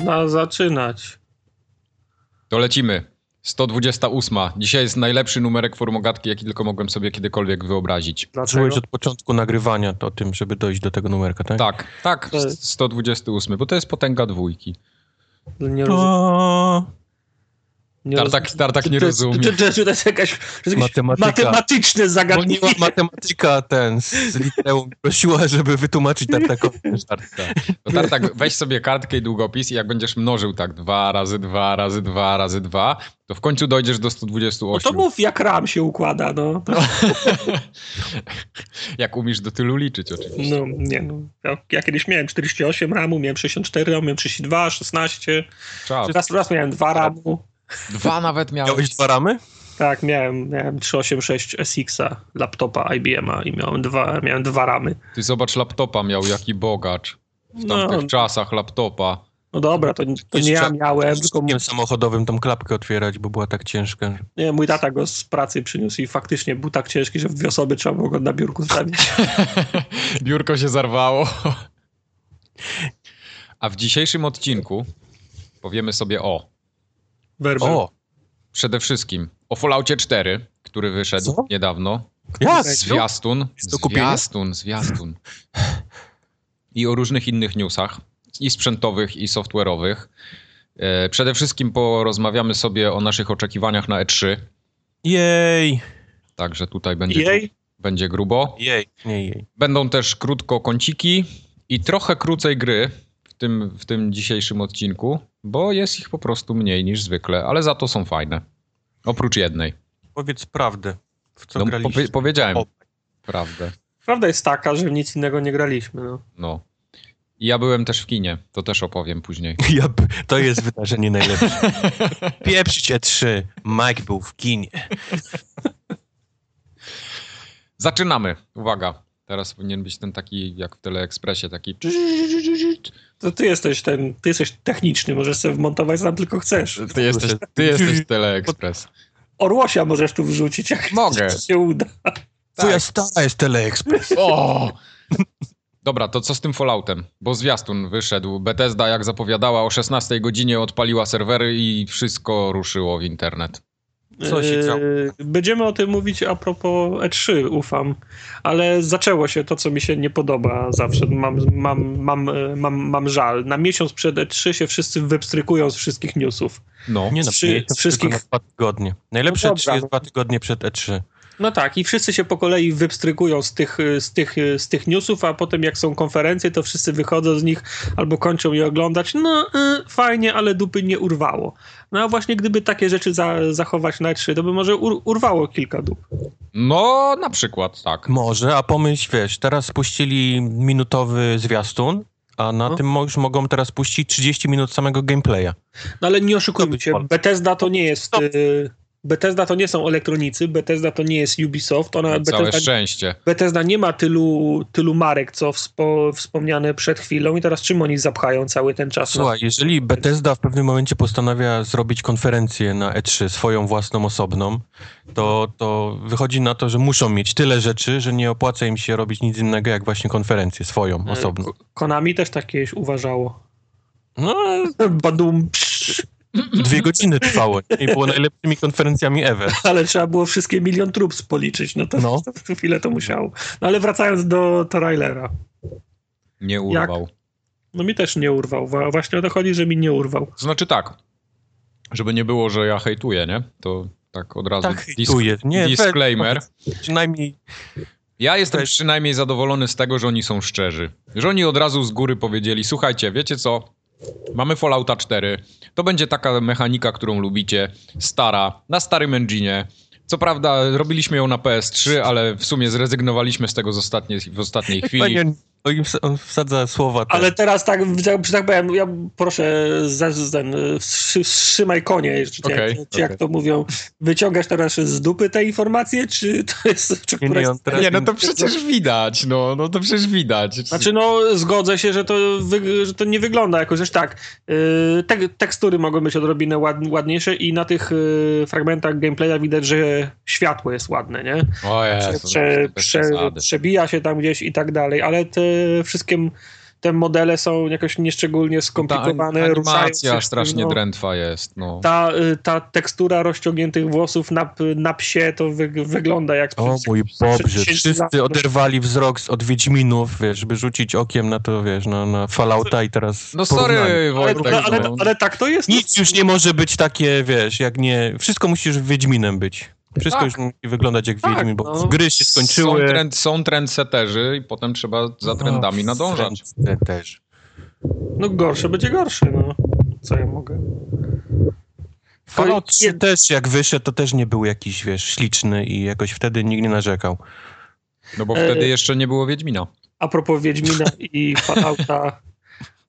Można zaczynać. To lecimy. 128. Dzisiaj jest najlepszy numerek formogatki, jaki tylko mogłem sobie kiedykolwiek wyobrazić. Dlaczego? Od początku nagrywania to o tym, żeby dojść do tego numerka, tak? Tak, tak, To jest- 128, bo to jest potęga dwójki. Nie rozumiem. Nie Tartak, tartak nie rozumie. To, to jest jakaś, to jest jakieś Matematyka. matematyczne zagadnienie. Matematyka ten z liceum, prosiła, żeby wytłumaczyć Tartakowi ten żart. To tartak, weź sobie kartkę i długopis i jak będziesz mnożył tak 2 razy 2 razy 2 razy 2, to w końcu dojdziesz do No 128. to mów, jak RAM się układa, no. To, jak umiesz do tylu liczyć oczywiście. no nie no. Ja, ja kiedyś miałem 48 RAMu, miałem 64 RAMu, miałem 32, 16. Czas. Raz, raz miałem 2 RAMu. Dwa nawet miałeś. Miałeś dwa ramy? Tak, miałem, miałem 386 SX-a, laptopa IBM-a i miałem dwa, miałem dwa ramy. Ty zobacz laptopa miał, jaki bogacz. W No. tamtych czasach laptopa. No dobra, to, to nie ja miałem, tylko Tylko samochodowym tą klapkę otwierać, bo była tak ciężka. nie, mój tata go z pracy przyniósł i faktycznie był tak ciężki, że w dwie osoby trzeba było go na biurku stawić. Biurko się zarwało. A w dzisiejszym odcinku powiemy sobie o Werber. O, przede wszystkim o Falloutie 4, który wyszedł Co? niedawno. jak? Zwiastun, zwiastun, zwiastun. I o różnych innych newsach, i sprzętowych, i software'owych. E, Przede wszystkim porozmawiamy sobie o naszych oczekiwaniach na E3, Jej, także tutaj będzie, Jej, będzie grubo. jej, nie jej. Będą też krótko kąciki i trochę krócej gry w tym, w tym dzisiejszym odcinku, bo jest ich po prostu mniej niż zwykle, ale za to są fajne. Oprócz jednej. Powiedz prawdę. W co No, graliście? powie- powiedziałem O, prawdę. prawda jest taka, że w nic innego nie graliśmy. No. No. I ja byłem też w kinie, to też opowiem później. Ja, to jest wydarzenie najlepsze. Pieprzyć E3. Mike był w kinie. Zaczynamy. Uwaga. Teraz powinien być ten taki, jak w Teleekspresie, taki... To ty jesteś ten, ty jesteś techniczny, możesz sobie wmontować tam tylko chcesz. Ty jesteś, ty jesteś Teleekspres. Orłosia możesz tu wrzucić, jak Mogę. się uda. Twoja Tak. stara jest Teleexpress. O! Dobra, to co z tym Falloutem? Bo zwiastun wyszedł. Bethesda, jak zapowiadała, o 16 godzinie odpaliła serwery i wszystko ruszyło w internet. Co się działo? Yy, Będziemy o tym mówić a propos E3, ufam. Ale zaczęło się to, co mi się nie podoba zawsze. Mam, mam, mam, e, mam, mam żal. Na miesiąc przed E3 się wszyscy wypstrykują z wszystkich newsów. No. Nie no, Trzy- miesiąc, wszystkich- tylko na dwa tygodnie. Najlepsze No E3 dobra, jest no. dwa tygodnie przed E3. No tak, i wszyscy się po kolei wypstrykują z tych, z, tych, z tych newsów, a potem jak są konferencje, to wszyscy wychodzą z nich albo kończą je oglądać. No y, fajnie, ale dupy nie urwało. No a właśnie gdyby takie rzeczy za, zachować na E3, to by może ur, urwało kilka dup. No, na przykład, tak. Może, a pomyśl, wiesz, teraz puścili minutowy zwiastun, a na No. tym już mogą teraz puścić 30 minut samego gameplaya. No ale nie oszukujmy się. Bethesda to nie jest... Stop. Bethesda to nie są elektronicy, Bethesda to nie jest Ubisoft, ona Całe Bethesda, szczęście. Bethesda nie ma tylu, tylu marek, co wspo, wspomniane przed chwilą i teraz czym oni zapchają cały ten czas? Słuchaj, jeżeli Bethesda w pewnym momencie postanawia zrobić konferencję na E3 swoją własną, osobną, to, to wychodzi na to, że muszą mieć tyle rzeczy, że nie opłaca im się robić nic innego, jak właśnie konferencję swoją, E, osobną. Ko- Konami też tak kiedyś uważało. No, Badum, psz, dwie godziny trwało i było najlepszymi konferencjami ever. ale trzeba było wszystkie milion trup policzyć, no to, No. to, to chwilę to musiało. No ale wracając do trailera. Nie urwał. No mi też nie urwał. Wa- Właśnie o to chodzi, że mi nie urwał. Znaczy tak, żeby nie było, że ja hejtuję, nie? To tak od razu Tak hejtuję. Nie, disclaimer. Przynajmniej Ja jestem Weź. przynajmniej zadowolony z tego, że oni są szczerzy. Że oni od razu z góry powiedzieli, słuchajcie, wiecie co? Mamy Fallouta 4. To będzie taka mechanika, którą lubicie. Stara, na starym engine'ie. Co prawda robiliśmy ją na PS3, ale w sumie zrezygnowaliśmy z tego z ostatniej, w ostatniej chwili. Panie, on im wsa- on wsadza słowa. Te. Ale teraz tak, że tak powiem, ja proszę, ten, wstrzymaj konie, czy, Okej, jak, czy jak okej. to mówią. Wyciągasz teraz z dupy te informacje, czy to jest... Czy Nie, któraś- nie, Nie, no to przecież widać, no, no to przecież widać. Znaczy, no, zgodzę się, że to, wy, że to nie wygląda jakoś, że tak, yy, tek, tekstury mogą być odrobinę ład, ładniejsze i na tych yy, fragmentach gameplaya widać, że światło jest ładne, nie? o Prze, Jezu, prze, bez prze, przesady. przebija się tam gdzieś i tak dalej, ale te wszystkie, te modele są jakoś nieszczególnie skomplikowane, Ta animacja się, strasznie no. drętwa jest, no. Ta, y, ta tekstura rozciągniętych włosów na, na psie to wy, wygląda jak... O mój Boże, 10 lat. wszyscy oderwali wzrok z- od Wiedźminów, wiesz, żeby rzucić okiem na to, wiesz, na, na Fallouta i teraz No porównanie. sorry, Ale, Wojtek, ale, ale, no. ale tak to jest. Nic już nie może być takie, wiesz, jak nie... Wszystko musisz Wiedźminem być. Wszystko Tak. już musi wyglądać jak Tak, bo no. gry się skończyły. Są, trend, są trendseterzy i potem trzeba za trendami O, nadążać. trend też. No gorsze będzie gorsze, no. Co ja mogę? Fallout To 3 jed- też, jak wyszedł, to też nie był jakiś, wiesz, śliczny i jakoś wtedy nikt nie narzekał. No bo E, wtedy jeszcze nie było Wiedźmina. A propos Wiedźmina i Fallouta, a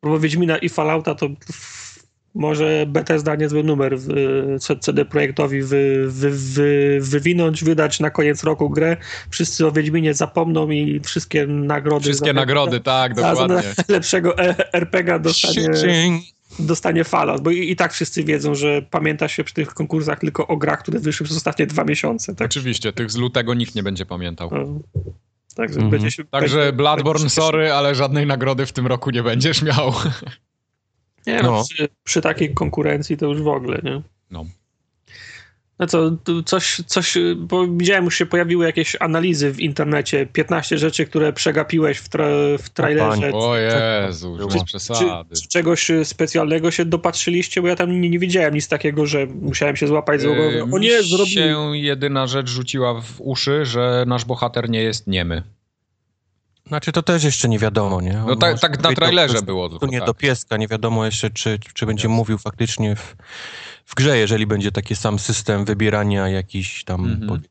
propos Wiedźmina i Fallouta, to może Bethesda niezły numer w, C- CD Projektowi wy, wy, wy, wywinąć, wydać na koniec roku grę. Wszyscy o Wiedźminie zapomną i wszystkie nagrody. Wszystkie za- nagrody, tak, za- za dokładnie. najlepszego e- RPG dostanie, dostanie Fallout, bo i, i tak wszyscy wiedzą, że pamięta się przy tych konkursach tylko o grach, które wyszły przez ostatnie dwa miesiące. Tak? Oczywiście, tych z lutego nikt nie będzie pamiętał. No. Także Mhm. będzie się, Także będzie- Bloodborne, będzie sorry, ale żadnej nagrody w tym roku nie będziesz miał. Nie, no, No. Przy, przy takiej konkurencji to już w ogóle, nie? No. No co, coś, coś, bo widziałem, już się pojawiły jakieś analizy w internecie, 15 rzeczy, które przegapiłeś w, tra, w trailerze. O Jezu, już Czy- mam Czy, przesady. czy czegoś specjalnego się dopatrzyliście? Bo ja tam nie, nie widziałem nic takiego, że musiałem się złapać głowę. Yy, O mi nie, zrobił. się jedyna rzecz rzuciła w uszy, że nasz bohater nie jest niemy. Znaczy to też jeszcze nie wiadomo, nie? On No tak, tak na trailerze było tylko nie tak. do pieska, nie wiadomo jeszcze, czy, czy będzie mówił faktycznie w, w grze, jeżeli będzie taki sam system wybierania jakichś tam Mhm. powiedzmy,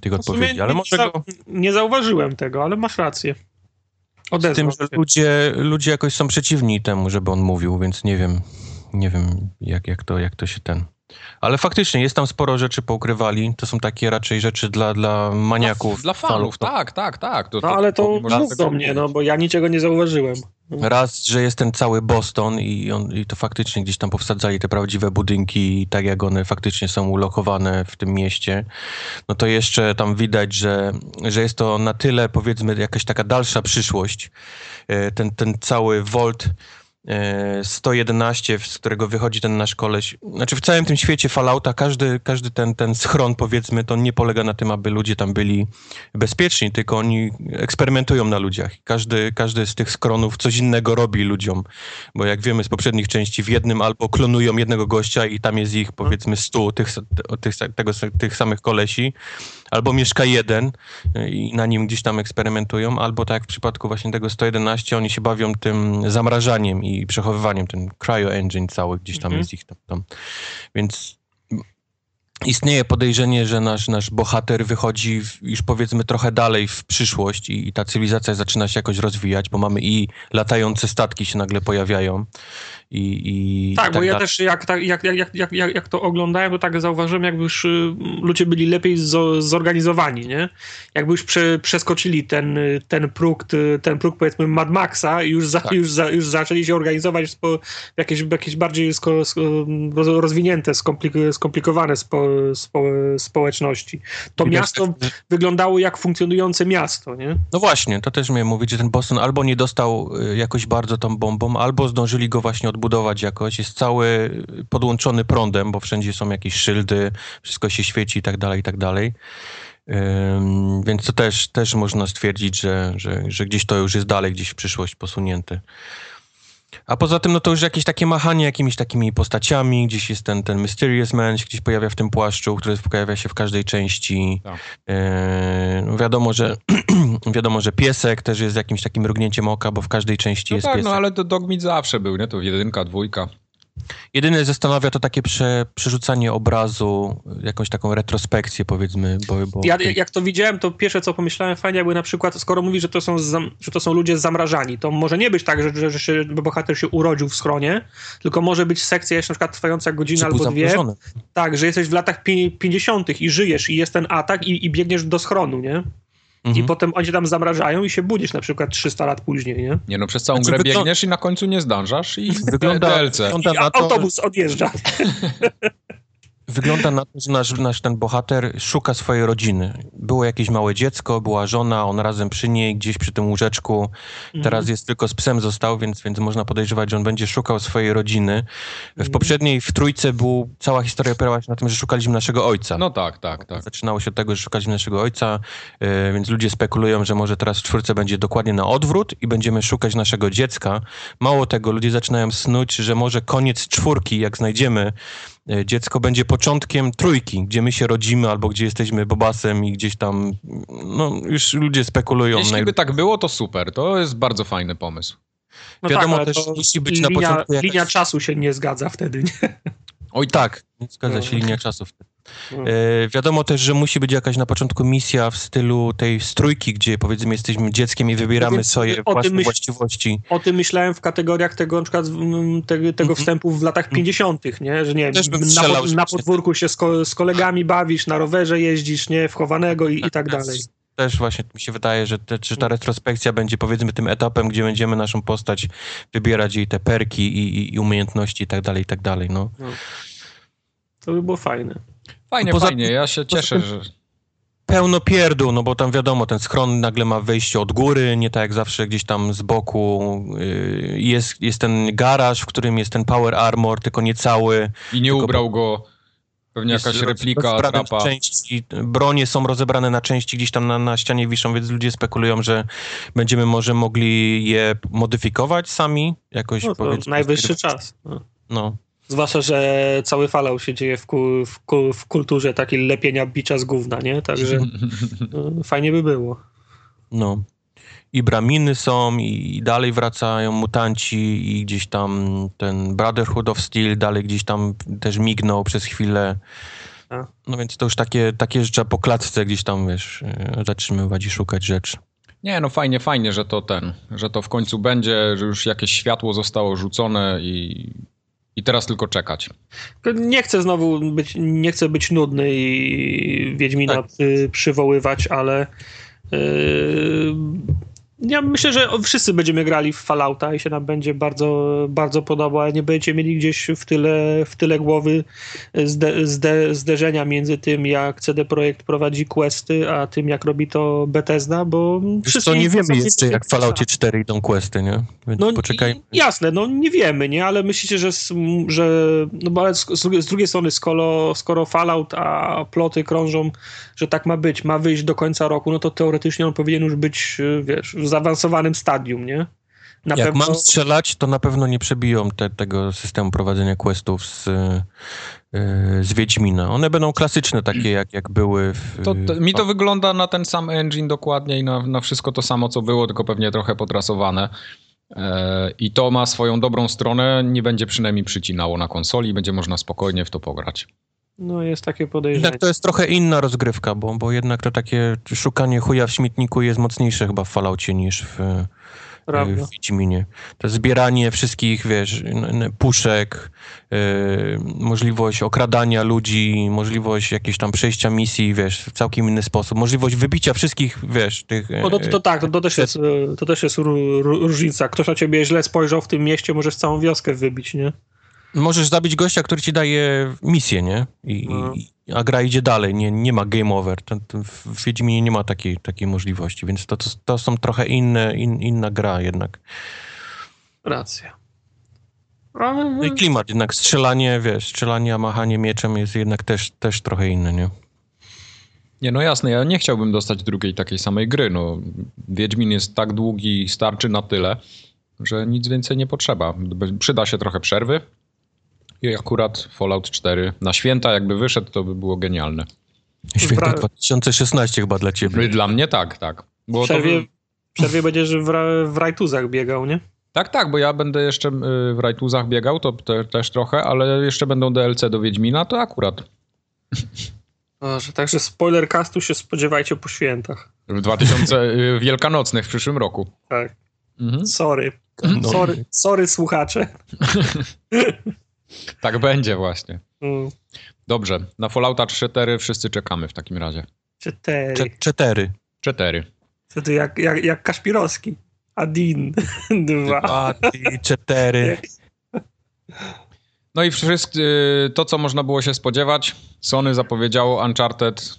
tych odpowiedzi. Ale nie, może go, nie zauważyłem tego, ale masz rację. z Odezwał tym, że ludzie, ludzie jakoś są przeciwni temu, żeby on mówił, więc nie wiem, nie wiem jak, jak, to, jak to się ten... Ale faktycznie jest tam sporo rzeczy poukrywali. To są takie raczej rzeczy dla, dla maniaków. Dla fanów, fanów. No, tak, tak, tak. To, No ale to nie można mów tego do mnie, no bo ja niczego nie zauważyłem. Raz, że jest ten cały Boston i, on, i to faktycznie gdzieś tam powsadzali te prawdziwe budynki, tak jak one faktycznie są ulokowane w tym mieście, no to jeszcze tam widać, że, że jest to na tyle powiedzmy jakaś taka dalsza przyszłość. E, Ten, ten cały Volt 111, z którego wychodzi ten nasz koleś. Znaczy w całym tym świecie Fallouta każdy, każdy ten, ten schron powiedzmy, to nie polega na tym, aby ludzie tam byli bezpieczni, tylko oni eksperymentują na ludziach. Każdy, każdy z tych skronów coś innego robi ludziom, bo jak wiemy z poprzednich części, w jednym albo klonują jednego gościa i tam jest ich powiedzmy stu, tych, tych, tego, tych samych kolesi, albo mieszka jeden y, i na nim gdzieś tam eksperymentują, albo tak jak w przypadku właśnie tego 111, oni się bawią tym zamrażaniem i przechowywaniem, ten cryo engine cały gdzieś tam Mhm. jest ich tam, tam. Więc istnieje podejrzenie, że nasz, nasz bohater wychodzi w, już powiedzmy trochę dalej w przyszłość i, i ta cywilizacja zaczyna się jakoś rozwijać, bo mamy i latające statki się nagle pojawiają i, i Tak, i bo ja dalej. też jak, tak- jak, jak, jak, jak, jak, to oglądałem, to tak zauważyłem, jakby już y, ludzie byli lepiej zo, zorganizowani, nie? Jakby już prze, przeskoczyli ten, y, ten próg, ty- ten próg powiedzmy Mad Maxa i już, za, Tak. już, za, już zaczęli się organizować w, spo, jakieś, jakieś bardziej sko, sko, roz, rozwinięte, skomplik, skomplikowane spo, spo, społeczności. To Widać miasto też, wyglądało jak funkcjonujące miasto, nie? No właśnie, to też miałem mówić, że ten Boston albo nie dostał y, jakoś bardzo tą bombą, albo zdążyli go właśnie odbudować jakoś. Jest cały podłączony prądem, bo wszędzie są jakieś szyldy, wszystko się świeci i tak dalej, i tak dalej. Więc to też, też można stwierdzić, że, że, że gdzieś to już jest dalej, gdzieś w przyszłość posunięte. A poza tym, no to już jakieś takie machanie jakimiś takimi postaciami, gdzieś jest ten, ten Mysterious Man, gdzieś pojawia w tym płaszczu, który pojawia się w każdej części. Tak. No wiadomo, że wiadomo, że piesek też jest jakimś takim mrugnięciem oka, bo w każdej części No jest tak, piesek. no ale to Dogmeat zawsze był, nie? To jedynka, dwójka. Jedyne zastanawia to takie prze, przerzucanie obrazu, jakąś taką retrospekcję powiedzmy, bo... bo Ja, jak to widziałem, to pierwsze co pomyślałem, fajnie jakby na przykład, skoro mówi, że to są, że to są ludzie zamrażani, to może nie być tak, że, że, że się, bohater się urodził w schronie, tylko może być sekcja jeszcze na przykład trwająca godzinę albo dwie. zamrożony. Tak, że jesteś w latach pi- 50. i żyjesz i jest ten atak i, i biegniesz do schronu, nie? I Mhm. potem oni cię tam zamrażają i się budzisz na przykład 300 lat później, nie? Nie no, przez całą Znaczy, grę wyglą- biegniesz i na końcu nie zdążasz i Wygląda, DLC. wygląda I na to, autobus odjeżdża. Wygląda na to, że nasz, nasz ten bohater szuka swojej rodziny. Było jakieś małe dziecko, była żona, on razem przy niej, gdzieś przy tym łóżeczku. Teraz Mhm. jest tylko z psem został, więc, więc można podejrzewać, że on będzie szukał swojej rodziny. W Mhm. poprzedniej, w trójce, był, cała historia opierała się na tym, że szukaliśmy naszego ojca. No tak, tak, tak. Zaczynało się od tego, że szukaliśmy naszego ojca, e, więc ludzie spekulują, że może teraz w czwórce będzie dokładnie na odwrót i będziemy szukać naszego dziecka. Mało tego, ludzie zaczynają snuć, że może koniec czwórki, jak znajdziemy dziecko, będzie początkiem trójki, gdzie my się rodzimy albo gdzie jesteśmy Bobasem i gdzieś tam, no już ludzie spekulują. Jeśli Naj- by tak było, to super. To jest bardzo fajny pomysł. No Wiadomo ale też, to musi być na linia, początku jakaś- linia czasu się nie zgadza wtedy, nie? Oj Tak, zgadza się, No. linia czasów. No. E, wiadomo też, że musi być jakaś na początku misja w stylu tej strójki, gdzie powiedzmy jesteśmy dzieckiem i wybieramy Więc swoje własne myśl- właściwości. O tym myślałem w kategoriach tego, na przykład, mm, te, tego Mhm. wstępu w latach 50., nie? Że nie Też na, strzelał, na podwórku się z, ko, z kolegami bawisz, na rowerze jeździsz, nie? W chowanego i, i tak Też- dalej. Też właśnie mi się wydaje, że, te, że ta Mm. retrospekcja będzie powiedzmy tym etapem, gdzie będziemy naszą postać wybierać jej te perki i, i, i umiejętności i tak dalej, i tak dalej, no. To by było fajne. Fajnie, Poza fajnie. Ja się cieszę, że... Pełno pierdół, no bo tam wiadomo, ten schron nagle ma wejście od góry, nie tak jak zawsze gdzieś tam z boku. Yy, Jest, jest ten garaż, w którym jest ten power armor, tylko nie cały. I nie ubrał go pewnie Jest jakaś replika rozbrane na trapa. Części, bronie są rozebrane na części, gdzieś tam na, na ścianie wiszą, więc ludzie spekulują, że będziemy może mogli je modyfikować sami, jakoś No to powiedzmy. najwyższy czas. No. Zwłaszcza, że cały falał się dzieje w, ku, w, ku, w kulturze takiej lepienia bicza z gówna, nie? Także no, fajnie by było. No. I braminy są, i, dalej wracają mutanci, i gdzieś tam ten Brotherhood of Steel dalej gdzieś tam też mignął przez chwilę. A. No więc to już takie, takie rzeczy po klatce gdzieś tam, wiesz, zatrzymywać i szukać rzeczy. Nie, no fajnie, fajnie, że to ten, że to w końcu będzie, że już jakieś światło zostało rzucone i, i teraz tylko czekać. Nie chcę znowu być, nie chcę być nudny i Wiedźmina Tak. przy, przywoływać, ale yy, ja myślę, że wszyscy będziemy grali w Fallouta i się nam będzie bardzo, bardzo podobał, ale nie będziecie mieli gdzieś w tyle, w tyle głowy zde, zde, zderzenia między tym, jak CD Projekt prowadzi questy, a tym, jak robi to Bethesda, bo wszyscy nie wiemy jeszcze, jak w Falloutie 4 idą questy, nie? Więc no, poczekaj. i- Jasne, no nie wiemy, nie? Ale myślicie, że, że no bo ale z, z drugiej strony, skoro, skoro Fallout, a ploty krążą, że tak ma być, ma wyjść do końca roku, no to teoretycznie on powinien już być, y, wiesz, w zaawansowanym stadium, nie? Na Jak mam strzelać, to na pewno nie przebiją te, tego systemu prowadzenia questów z, e, z Wiedźmina. One będą klasyczne, takie jak, jak były w... To, to, mi to wygląda na ten sam engine dokładnie i na, na wszystko to samo, co było, tylko pewnie trochę podrasowane. E, I to ma swoją dobrą stronę, nie będzie przynajmniej przycinało na konsoli, będzie można spokojnie w to pograć. No jest takie podejrzenie. Jednak to jest trochę inna rozgrywka, bo, bo jednak to takie szukanie chuja w śmietniku jest mocniejsze chyba w Falloutie niż w, Prawda. w Wiedźminie. To zbieranie wszystkich, wiesz, puszek, e, możliwość okradania ludzi, możliwość jakieś tam przejścia misji, wiesz, w całkiem inny sposób, możliwość wybicia wszystkich, wiesz, tych... e, No to, to tak, to, to też jest, y, to też jest ró- ró- różnica. Ktoś na ciebie źle spojrzał w tym mieście, możesz całą wioskę wybić, nie? Możesz zabić gościa, który ci daje misję, nie? I, No. i, a gra idzie dalej, nie, nie ma game over. W Wiedźminie nie ma takiej, takiej możliwości, więc to, to, to są trochę inne, in, inna gra jednak. Racja. No i klimat, jednak strzelanie, wiesz, strzelanie, a machanie mieczem jest jednak też, też trochę inne, nie? Nie, no jasne, ja nie chciałbym dostać drugiej takiej samej gry. No, Wiedźmin jest tak długi i starczy na tyle, że nic więcej nie potrzeba. Przyda się trochę przerwy i akurat Fallout 4 na święta jakby wyszedł, to by było genialne. Święta Bra- 2016 chyba dla ciebie. Dla mnie tak, tak. W to przerwie, by- w przerwie będziesz w, ra- w rajtuzach biegał, nie? Tak, tak, bo ja będę jeszcze y, w Rajtuzach biegał, to te, też trochę, ale jeszcze będą DLC do Wiedźmina, to akurat Boże, także spoiler castu się spodziewajcie po świętach. w 2000 y, wielkanocnych w przyszłym roku. Tak. Mhm. Sorry. No. Sorry, sorry słuchacze. Tak będzie właśnie. Mm, Dobrze, na Fallouta 4 wszyscy czekamy w takim razie. Cztery. Cze- Cztery. 4. To, to jak, jak, jak Kaszpirowski. Adin. Dwa. A, ty, cztery. No i wszyscy, to co można było się spodziewać, Sony zapowiedziało Uncharted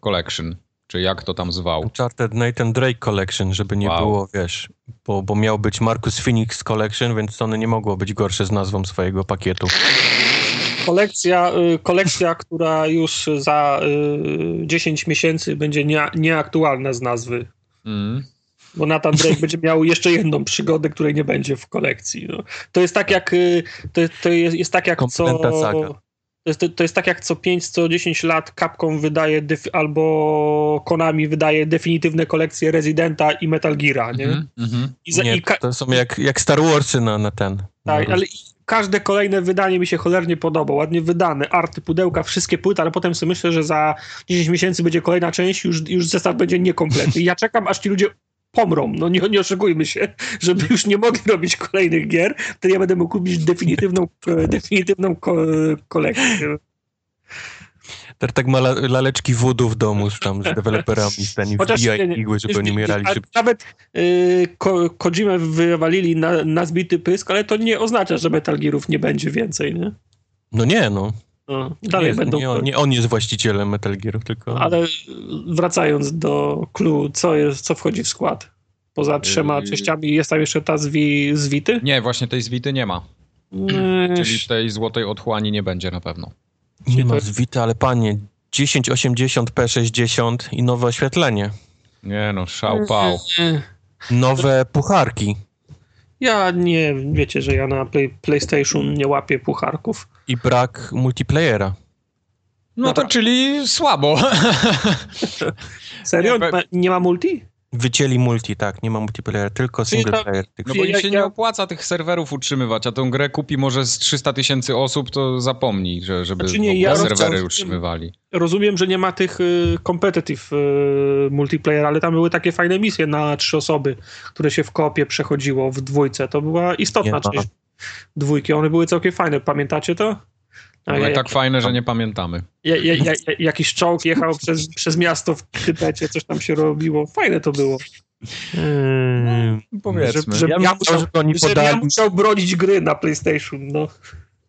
Collection, czy jak to tam zwał. Uncharted Nathan Drake Collection, żeby nie Wow. było, wiesz, bo, bo miał być Marcus Phoenix Collection, więc Sony nie mogło być gorsze z nazwą swojego pakietu. Kolekcja, y, kolekcja która już za y, 10 miesięcy będzie nie, nieaktualna z nazwy. Mm. Bo Nathan Drake będzie miał jeszcze jedną przygodę, której nie będzie w kolekcji. No. To jest tak jak y, to, to jest, jest tak jak co saga. To jest, to jest tak jak co 5, co 10 lat Capcom wydaje albo Konami wydaje definitywne kolekcje Residenta i Metal Geara, nie? Mhm, mhm. I, za, Nie, i to są jak, jak Star Warsy na, na ten. tak, ale każde kolejne wydanie mi się cholernie podoba, ładnie wydane, arty, pudełka, wszystkie płyty, ale potem sobie myślę, że za 10 miesięcy będzie kolejna część, już, już zestaw będzie niekompletny. I ja czekam, aż ci ludzie pomrą, no nie, nie oszukujmy się, żeby już nie mogli robić kolejnych gier, to ja będę mógł kupić definitywną, e, definitywną ko- kolekcję. Tak ma la, laleczki wodu w domu z tam z deweloperami, z tymi Chociaż wbijaj nie, nie, igły, żeby oni umierali szybko. Nawet y, ko, Kojimę wywalili na, na zbity pysk, ale to nie oznacza, że Metal Gearów nie będzie więcej, nie? No nie, no. No, dalej nie, będą. nie, on, nie on jest właścicielem Metal Gearów, tylko... Ale wracając do clue, co, jest, co wchodzi w skład? Poza trzema Yy. częściami jest tam jeszcze ta z, wi, z Wity? Nie, właśnie tej zwity nie ma. Yy, Czyli tej złotej otchłani nie będzie na pewno. Nie ma to- zwita, ale panie, 1080p60 i nowe oświetlenie. Nie no, szał pał. yy, Nowe pucharki Ja nie, wiecie, że ja na play, PlayStation nie łapię pucharków. I brak multiplayera. No to czyli słabo. Serio? Nie, Ma, nie ma multi? Wycięli multi, tak, nie ma multiplayera, tylko single to- player. Tylko No bo Ja- im się nie opłaca tych serwerów utrzymywać, a tą grę kupi może z 300 tysięcy osób, to zapomnij, że, żeby Znaczy nie, ja serwery rozumiem- utrzymywali. Rozumiem, że nie ma tych y, competitive y, multiplayer, ale tam były takie fajne misje na trzy osoby, które się w kopie przechodziło w dwójce. To była istotna Nie ma. część dwójki. One były całkiem fajne. Pamiętacie to? Ale ja- tak fajne, że nie pamiętamy. ja, ja, ja, ja, jakiś czołg jechał przez, przez miasto w Tybecie, coś tam się robiło. Fajne to było. Eee, Powiedzmy. Że, Ja ja, bym ja, chciał, musiał, żeby oni że ja podali, musiał bronić gry na PlayStation. No.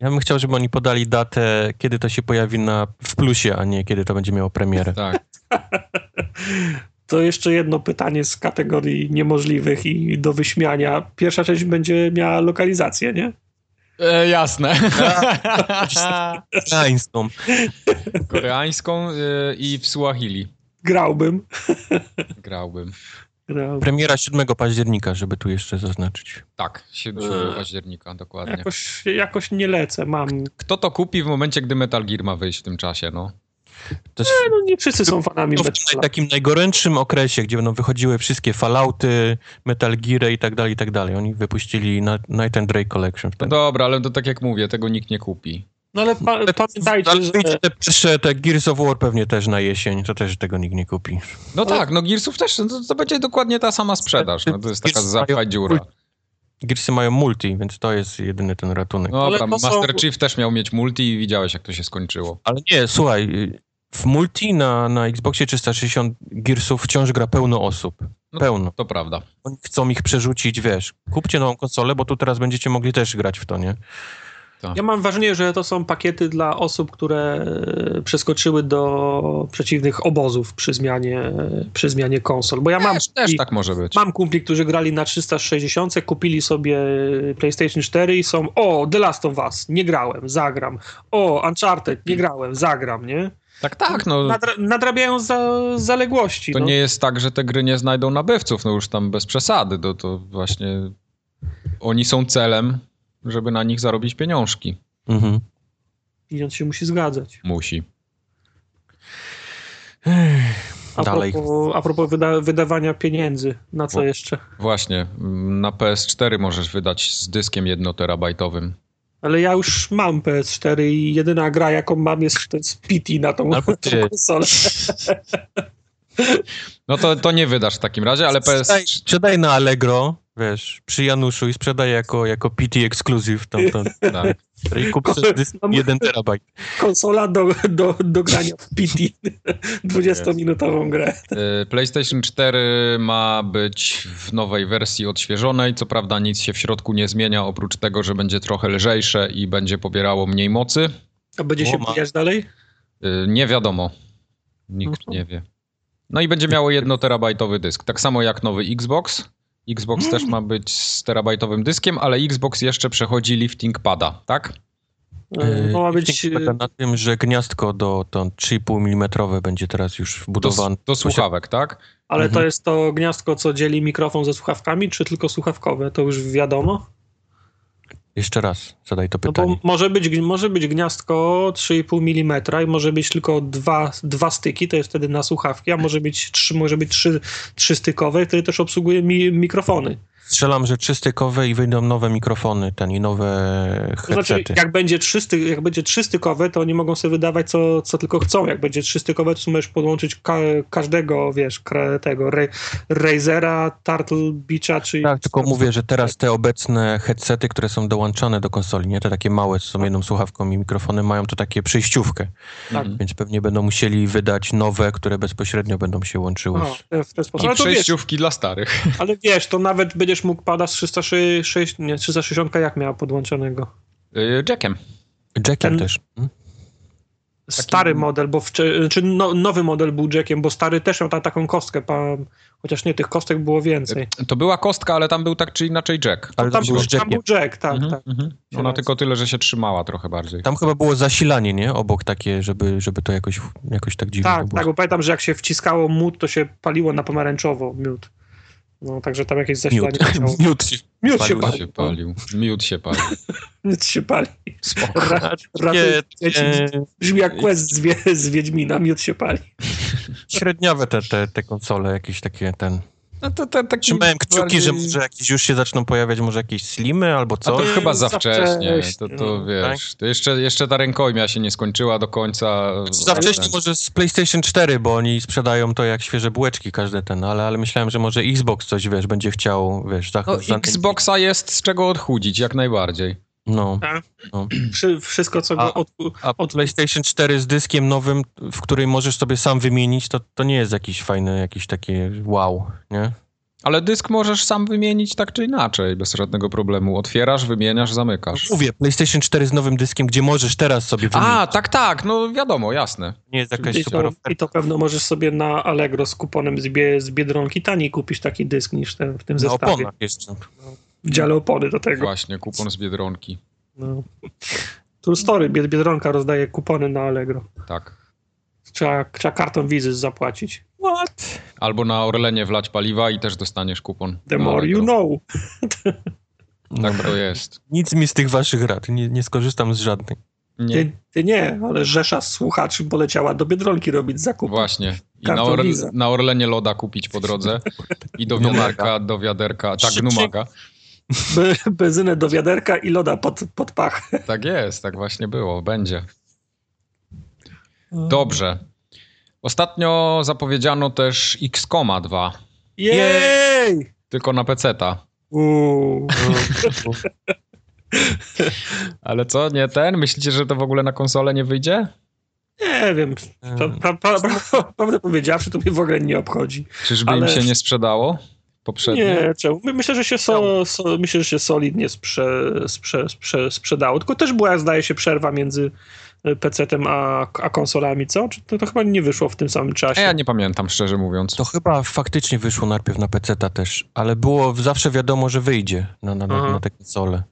ja bym chciał, żeby oni podali datę, kiedy to się pojawi na, w plusie, a nie kiedy to będzie miało premierę. Tak. To jeszcze jedno pytanie z kategorii niemożliwych i do wyśmiania. Pierwsza część będzie miała lokalizację, nie? E, jasne. Koreańską. Koreańską e, i w Suahili Grałbym. grałbym. Grałbym. Premiera 7 października, żeby tu jeszcze zaznaczyć. Tak, 7 Eee. października, dokładnie. Jakoś, jakoś nie lecę. Mam. Kto to kupi w momencie, gdy Metal Gear ma wyjść w tym czasie, no? To jest No, nie wszyscy są fanami w Metala. takim najgorętszym okresie, gdzie będą wychodziły wszystkie Fallouty, Metal Geary i tak dalej, i tak dalej. Oni wypuścili Na- Night and Drake Collection. Dobra, ale to tak jak mówię, tego nikt nie kupi. No ale pa, pamiętajcie, Ale że... wyjdzie te pierwsze, te Gears of War pewnie też na jesień, to też tego nikt nie kupi. No Ale- tak, no Gearsów też, no to, to będzie dokładnie ta sama sprzedaż. No to jest taka mają dziura. Gearsy mają multi, więc to jest jedyny ten ratunek. No Ale dobra, to są- Master Chief też miał mieć multi i widziałeś, jak to się skończyło. Ale nie, słuchaj, w multi na, na Xboxie 360 Gearsów wciąż gra pełno osób. No. Pełno. To prawda. Oni chcą ich przerzucić, wiesz, kupcie nową konsolę, bo tu teraz będziecie mogli też grać w to, nie? Ja mam wrażenie, że to są pakiety dla osób, które e, przeskoczyły do przeciwnych obozów przy zmianie, przy zmianie konsol. Bo ja mam, Też, też i- tak może być. mam kumpli, którzy grali na 360, kupili sobie PlayStation 4 i są o, The Last of Us, nie grałem, zagram. O, Uncharted, nie grałem, zagram, nie? Tak, tak, no. Nadra nadrabiają za, zaległości. To no. nie jest tak, że te gry nie znajdą nabywców, no już tam bez przesady. To, to właśnie oni są celem, żeby na nich zarobić pieniążki. Mhm. Pieniądz się musi zgadzać. Musi. A Dalej. propos, a propos wyda wydawania pieniędzy, na co jeszcze? Właśnie, na PS4 możesz wydać z dyskiem jednoterabajtowym. Ale ja już mam PS4 i jedyna gra, jaką mam, jest, to jest PT na tą, Albo tą konsolę. No to, to nie wydasz w takim razie, ale PS... Sprzedaj, sprzedaj na Allegro wiesz, przy Januszu i sprzedaje jako, jako PT Exclusive. Tam, tam, Tak. I kup 1 terabajt. Konsola do, do, do grania w PT. 20-minutową grę. Y, PlayStation 4 ma być w nowej wersji odświeżonej. Co prawda nic się w środku nie zmienia, oprócz tego, że będzie trochę lżejsze i będzie pobierało mniej mocy. A będzie się bijać dalej? Y, Nie wiadomo. Nikt Mhm. nie wie. No i będzie miało jedno terabajtowy dysk. Tak samo jak nowy Xbox. Xbox też ma być z terabajtowym dyskiem, ale Xbox jeszcze przechodzi lifting pada, tak? E, No ma być... Polega na tym, że gniazdko do to 3,5 mm będzie teraz już Do, wbudowane. do słuchawek, tak? Ale to Mhm. jest to gniazdko, co dzieli mikrofon ze słuchawkami, czy tylko słuchawkowe? To już wiadomo? Jeszcze raz zadaj to No pytanie. bo może być, może być gniazdko 3,5 mm i może być tylko dwa, dwa styki, to jest wtedy na słuchawki, a może być trzy, może być trzy, trzy stykowe wtedy też obsługuje mi, mikrofony. Strzelam, że trzystykowe i wyjdą nowe mikrofony, ten i nowe To znaczy, headsety. jak będzie, trzy jak będzie trzy stykowe, to oni mogą sobie wydawać co, co tylko chcą. Jak będzie trzy stykowe, to możesz podłączyć ka każdego, wiesz, tego Ra Razera, Turtle Beacha, czy... Tak, tylko mówię, że teraz te obecne headsety, które są dołączane do konsoli, nie te takie małe, co są jedną słuchawką i mikrofonem, mają to takie przejściówkę, Tak. Więc pewnie będą musieli wydać nowe, które bezpośrednio będą się łączyły. Z... w ten sposób. I to wiesz, przejściówki dla starych. ale wiesz, to nawet będziesz mógł pada z 306, nie, 360 jak miała podłączonego? Y, Jackiem. Jackiem Ten- też. Hmm? Stary model, bo wcze- czy no, nowy model był jackiem, bo stary też miał ta, taką kostkę, pa, chociaż nie, tych kostek było więcej. To była kostka, ale tam był tak czy inaczej jack. Ale Tam, był tam był jack, tak, Mhm, tak. mhm. Ona tylko tyle, że się trzymała trochę bardziej. Tam chyba było zasilanie, nie? Obok takie, żeby, żeby to jakoś, jakoś tak dziwnie Tak, było. tak, bo pamiętam, że jak się wciskało mód, to się paliło na pomarańczowo miód. No, także tam jakieś zasilanie Miód. Miód się Miód się palił. pali. się palił. Miód się palił. Miód się pali. Ra, Brzmi jak quest z, wie, z Wiedźmina, miód się pali. średniawe te, te, te konsole, jakieś takie ten... No to, to taki Trzymałem kciuki, że bardziej- może jakieś już się zaczną pojawiać, może jakieś slimy albo A to chyba za za wcześnie. wcześnie, To, to no, wiesz, to jeszcze, jeszcze ta rękojmia się nie skończyła do końca. Za wcześnie może z PlayStation 4, bo oni sprzedają to jak świeże bułeczki każde ten, ale, ale myślałem, że może Xbox coś, wiesz, będzie chciał, wiesz, za, No, za- Xboxa jest z czego odchudzić, jak najbardziej. No, Tak. no. Wszy, wszystko, co A- go od, A od, PlayStation 4 z dyskiem nowym, w której możesz sobie sam wymienić, to, to nie jest jakiś fajny, jakiś taki wow, nie? Ale dysk możesz sam wymienić tak czy inaczej, bez żadnego problemu. Otwierasz, wymieniasz, zamykasz. Mówię, PlayStation 4 z nowym dyskiem, gdzie możesz teraz sobie wymienić. A, tak, tak, no wiadomo, jasne. nie jest jakaś i, super to, oferta. I to pewno możesz sobie na Allegro z kuponem z, bie, z Biedronki taniej kupić taki dysk niż ten, w tym Na zestawie. oponach jeszcze. W dziale opony do tego. Właśnie, kupon z Biedronki. No. True story, Bied- Biedronka rozdaje kupony na Allegro. Tak. Trzeba, trzeba kartą wizy zapłacić. What? Albo na Orlenie wlać paliwa i też dostaniesz kupon. The more you know. Tak to jest. Nic mi z tych waszych rad, nie, nie skorzystam z żadnej. Nie, Ty, ty nie, ale rzesza słuchaczy poleciała do Biedronki robić zakupy. właśnie. I na, Kartą Or Visa. na Orlenie loda kupić po drodze. I do Gnumaga. wiaderka, do wiaderka. Tak, gnumaga. Be, benzynę do wiaderka i loda pod, pod pach. Tak jest, tak właśnie było. Będzie. Dobrze. Ostatnio zapowiedziano też XCOMA 2, Jej! tylko na PC-ta. Uuu. Ale co, nie ten? Myślicie, że to w ogóle na konsolę nie wyjdzie? Nie wiem. Pra, pra, pra, pra, prawdę powiedziawszy, to mnie w ogóle nie obchodzi. Czyżby Ale- im się nie sprzedało poprzednio? Nie, czemu? My- Myślę, że się, so, so, myślę, że się solidnie sprze, sprze, sprze, sprzedało. Tylko też była, zdaje się, przerwa między e, PC-tem a, a konsolami, co? Czy to, to chyba nie wyszło w tym samym A czasie? ja nie pamiętam, szczerze mówiąc. To chyba faktycznie wyszło najpierw na PC-ta też, ale było zawsze wiadomo, że wyjdzie na, na, na, na te konsole.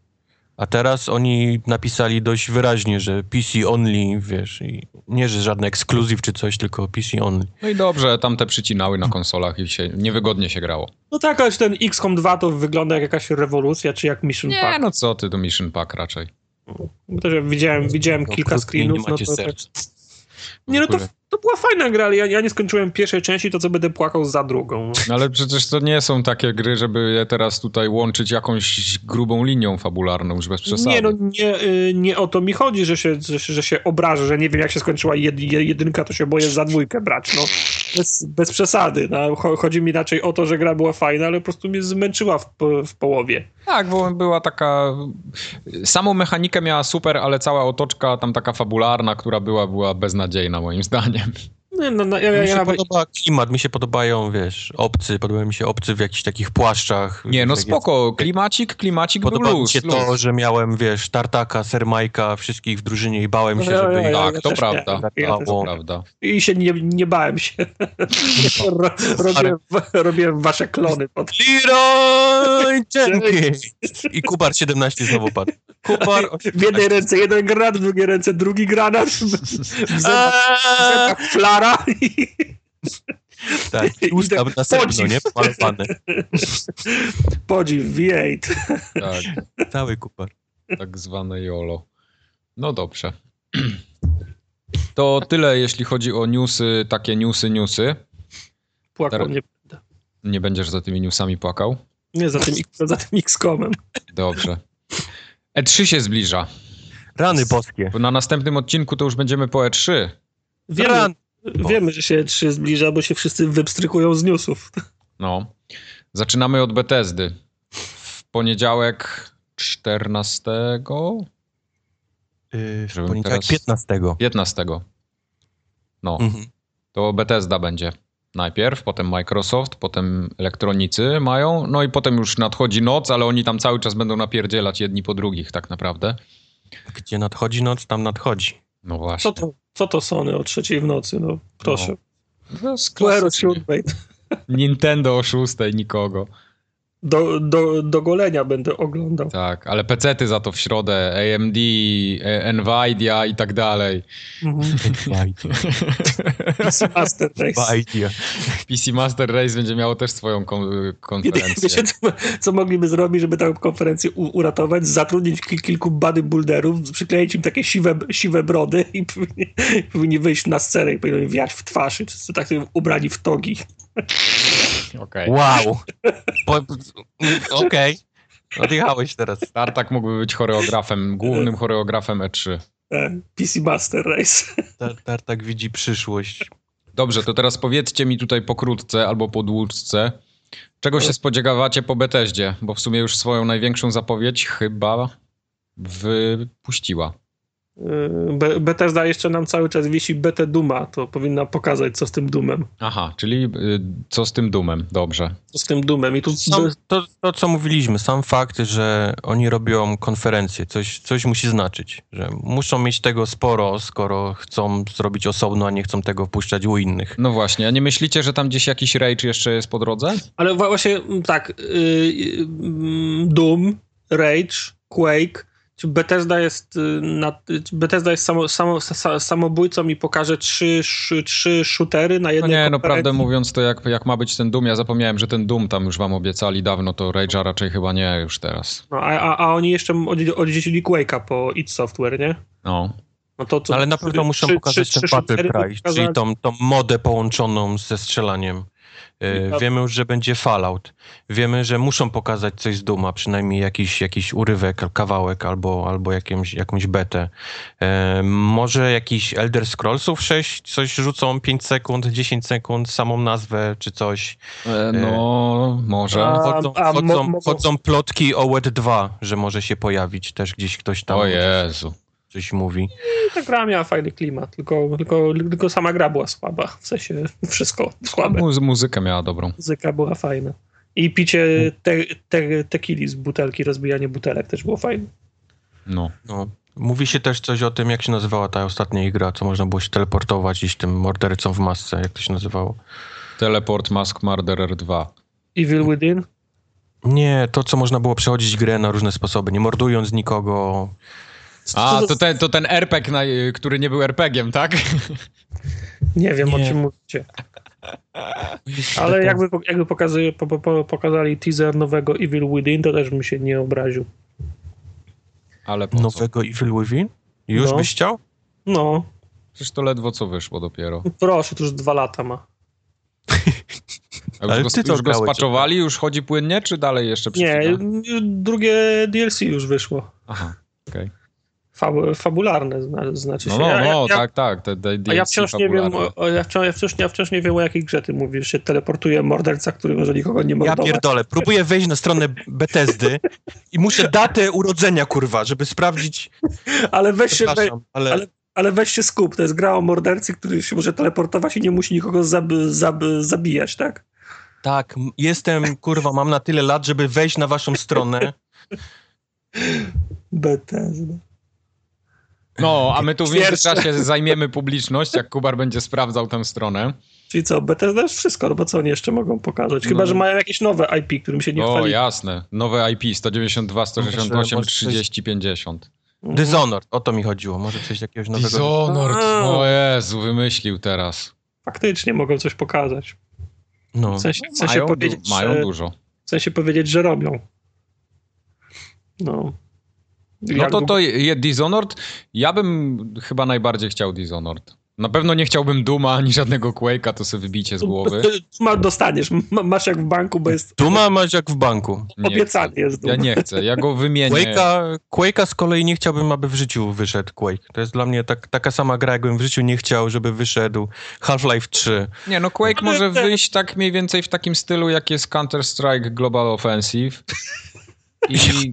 A teraz oni napisali dość wyraźnie, że PC only, wiesz, i nie, że żadny ekskluzyw czy coś, tylko PC only. No i dobrze, tam te przycinały na konsolach i się niewygodnie się grało. No tak, ale ten XCOM 2 to wygląda jak jakaś rewolucja, czy jak Mission Nie, Pack. no co ty, do Mission Pack raczej. Bo też widziałem, widziałem No, kilka screenów, nie no to... serc. Nie, no to. To była fajna gra, ale ja, ja nie skończyłem pierwszej części, to co będę płakał za drugą. No ale przecież to nie są takie gry, żeby je teraz tutaj łączyć jakąś grubą linią fabularną, już bez przesady. Nie, no nie, y, nie o to mi chodzi, że się, że, że się obrażę, że nie wiem jak się skończyła jed, jedynka, to się boję za dwójkę brać, no. Bez, bez przesady. No. Chodzi mi raczej o to, że gra była fajna, ale po prostu mnie zmęczyła w, w połowie. Tak, bo była taka... Samą mechanikę miała super, ale cała otoczka tam taka fabularna, która była, była beznadziejna moim zdaniem. them. No, no, no, ja, ja, mi się ja, podoba klimat, mi się podobają, wiesz, obcy, podobają mi się obcy w jakichś takich płaszczach. Nie, no spoko, klimacik, klimacik był Podoba mi luz, się luz. to, że miałem, wiesz, Tartaka, Sermajka, wszystkich w drużynie i bałem się, Ja- żeby... ja- ja- Tak, ja to prawda. nie. Też To prawda. I się nie, nie bałem się. Ro, robiłem, robiłem wasze klony. Pod... Leroy Jenkins! I Kubar 17 znowu padł. Kubar... W jednej ręce jeden granat, w drugiej ręce drugi granat. W zębach, w zębach flara. I, Tak, i usta Idę na srebrno, podziw. nie? Podziw, V8. Tak, Cały Kubar. tak zwane YOLO. No dobrze. To tyle, jeśli chodzi o newsy, takie newsy, newsy. Płakał Teraz- mnie. Nie będziesz za tymi newsami płakał? Nie, za tym, za tym X-Comem. Dobrze. E3 się zbliża. Rany boskie. Bo na następnym odcinku to już będziemy po E E3. Wiemy, Wiemy, że się 3 zbliża, bo się wszyscy wypstrykują z newsów. No. Zaczynamy od Bethesdy. W poniedziałek 14? Yy, w Żebym poniedziałek teraz- 15. 15. No, Mhm. to Bethesda będzie. Najpierw, potem Microsoft, potem elektronicy mają, no i potem już nadchodzi noc, ale oni tam cały czas będą napierdzielać jedni po drugich tak naprawdę. Gdzie nadchodzi noc, tam nadchodzi. No właśnie. Co to, co to Sony o trzeciej w nocy? No proszę. To jest Square klasycznie. Shootmate. Nintendo o 6 nikogo. Do, do, do golenia będę oglądał. Tak, ale pecety za to w środę, AMD, Nvidia i tak dalej. Mhm. Bajdia. Master Race. PC Master Race będzie miało też swoją konferencję. wiecie co, co mogliby zrobić, żeby tę konferencję u, uratować? Zatrudnić ki- kilku bodybuilderów, przykleić im takie siwe, siwe brody i powinni, powinni wyjść na scenę i powinni wiać w twarz, wszyscy tak ubrani w togi. Okej. Wow. Okej. Odjechałeś teraz. Tartak mógłby być choreografem, głównym choreografem E3. E, PC Master Race. Tar- Tartak widzi przyszłość. Dobrze, to teraz powiedzcie mi tutaj pokrótce albo po dłużce, czego się spodziewacie po Bethesdzie, bo w sumie już swoją największą zapowiedź chyba wypuściła. E, Be- Bethesda jeszcze nam cały czas wisi betę Duma, to powinna pokazać, co z tym Dumem. Aha, czyli y, co z tym dumem? Dobrze. Co z tym Dumem. I tu Sam, to, to, co mówiliśmy, sam fakt, że oni robią konferencję, coś, coś musi znaczyć, że muszą mieć tego sporo, skoro chcą zrobić osobno, a nie chcą tego wpuszczać u innych. No właśnie, a nie myślicie, że tam gdzieś jakiś rage jeszcze jest po drodze? Ale właśnie mm, tak, y, y, mm, Doom, Rage, Quake, Bethesda jest, y, na, czy Bethesda jest samo, samo, sa, samobójcą i pokaże trzy, trzy shootery na No jednej nie, no prawdę mówiąc, to jak, jak ma być ten Doom, ja zapomniałem, że ten Doom tam już wam obiecali dawno, to Rage'a raczej chyba nie już teraz. No, a, a, a oni jeszcze oddzielili Quake'a po id Software, nie? No. No to co, Ale na pewno muszą pokazać trzy- ten Battle Cry, czyli tą, tą modę połączoną ze strzelaniem. E, Wiemy już, że będzie Fallout. Wiemy, że muszą pokazać coś z Duma, przynajmniej jakiś, jakiś urywek, kawałek albo, albo jakimś, jakąś betę. E, może jakiś Elder Scrollsów 6, coś rzucą 5 sekund, 10 sekund, samą nazwę czy coś. E, no, może. A- Chodzą, a mo- chodzą, mogą- chodzą plotki o WET 2, że może się pojawić, też gdzieś ktoś tam O Jezu. Coś mówi. ta gra miała fajny klimat, tylko, tylko, tylko sama gra była słaba, w sensie wszystko słabe. Muzy- muzykę miała dobrą. Muzyka była fajna. I picie te, te, tequili z butelki, rozbijanie butelek też było fajne. No. No. Mówi się też coś o tym, jak się nazywała ta ostatnia gra, co można było się teleportować gdzieś tym mordercą w masce, jak to się nazywało. Teleport Mask Murderer 2. Evil Within? Nie, to co można było przechodzić grę na różne sposoby, nie mordując nikogo. A, Co to ten, to ten RPG, na, który nie był RPG-iem, tak? Nie wiem, o Nie. czym mówicie. Ale jakby, jakby pokazuje, po, po, po, pokazali teaser nowego Evil Within, to też bym się nie obraził. Ale po co? Nowego Evil Within? Już No. byś chciał? No, Przecież to ledwo co wyszło dopiero. Proszę, to już dwa lata ma. A już Ale go, ty co już go spaczowali? Już chodzi płynnie, czy dalej jeszcze Nie, przycina? drugie DLC już wyszło. Aha, okej. Fab, fabularne zna, znaczy No, się. no, Ja- no, ja, tak, tak, te, te A ja wciąż nie wiem, ja, wciąż, ja, wciąż, ja wciąż nie wiem, o jakiej grze ty mówisz. Się teleportuje morderca, który może nikogo nie Ja mordować. pierdolę, próbuję wejść na stronę Bethesdy i muszę datę urodzenia, kurwa, żeby sprawdzić... Ale weź się, we, Przepraszam, ale... ale- ale weź się skup. To jest gra o mordercy, który się może teleportować i nie musi nikogo zab, zab, zabijać, tak? Tak, jestem, kurwa, mam na tyle lat, żeby wejść na waszą stronę. Bethesda. No, a my tu w międzyczasie zajmiemy publiczność, jak Kubar będzie sprawdzał tę stronę. Czyli co, Bethesda jest wszystko, no bo co oni jeszcze mogą pokazać? Chyba, No. że mają jakieś nowe IP, którym się nie O, chwali. jasne. Nowe IP 192, 168, może coś- 30, 50. Mhm. Dishonored, o to mi chodziło. Może coś jakiegoś nowego... Dishonored. O Jezu, wymyślił teraz. Faktycznie mogą coś pokazać. No. W sensie, w sensie, Mają, du- powiedzieć, mają że, dużo. w sensie powiedzieć, że robią. No. No to to je Dishonored. Ja bym chyba najbardziej chciał Dishonored. Na pewno nie chciałbym Duma ani żadnego Quake'a, to sobie wybicie z głowy. Ma, dostaniesz, ma, masz jak w banku, bo jest Duma masz jak w banku. Nie obiecany chcę. jest Ja Duma. nie chcę, ja go wymienię. Quake'a, Quake'a z kolei nie chciałbym, aby w życiu wyszedł Quake. To jest dla mnie tak, taka sama gra, jakbym w życiu nie chciał, żeby wyszedł Half-Life 3. Nie, no Quake może wyjść tak mniej więcej w takim stylu, jak jest Counter-Strike Global Offensive. I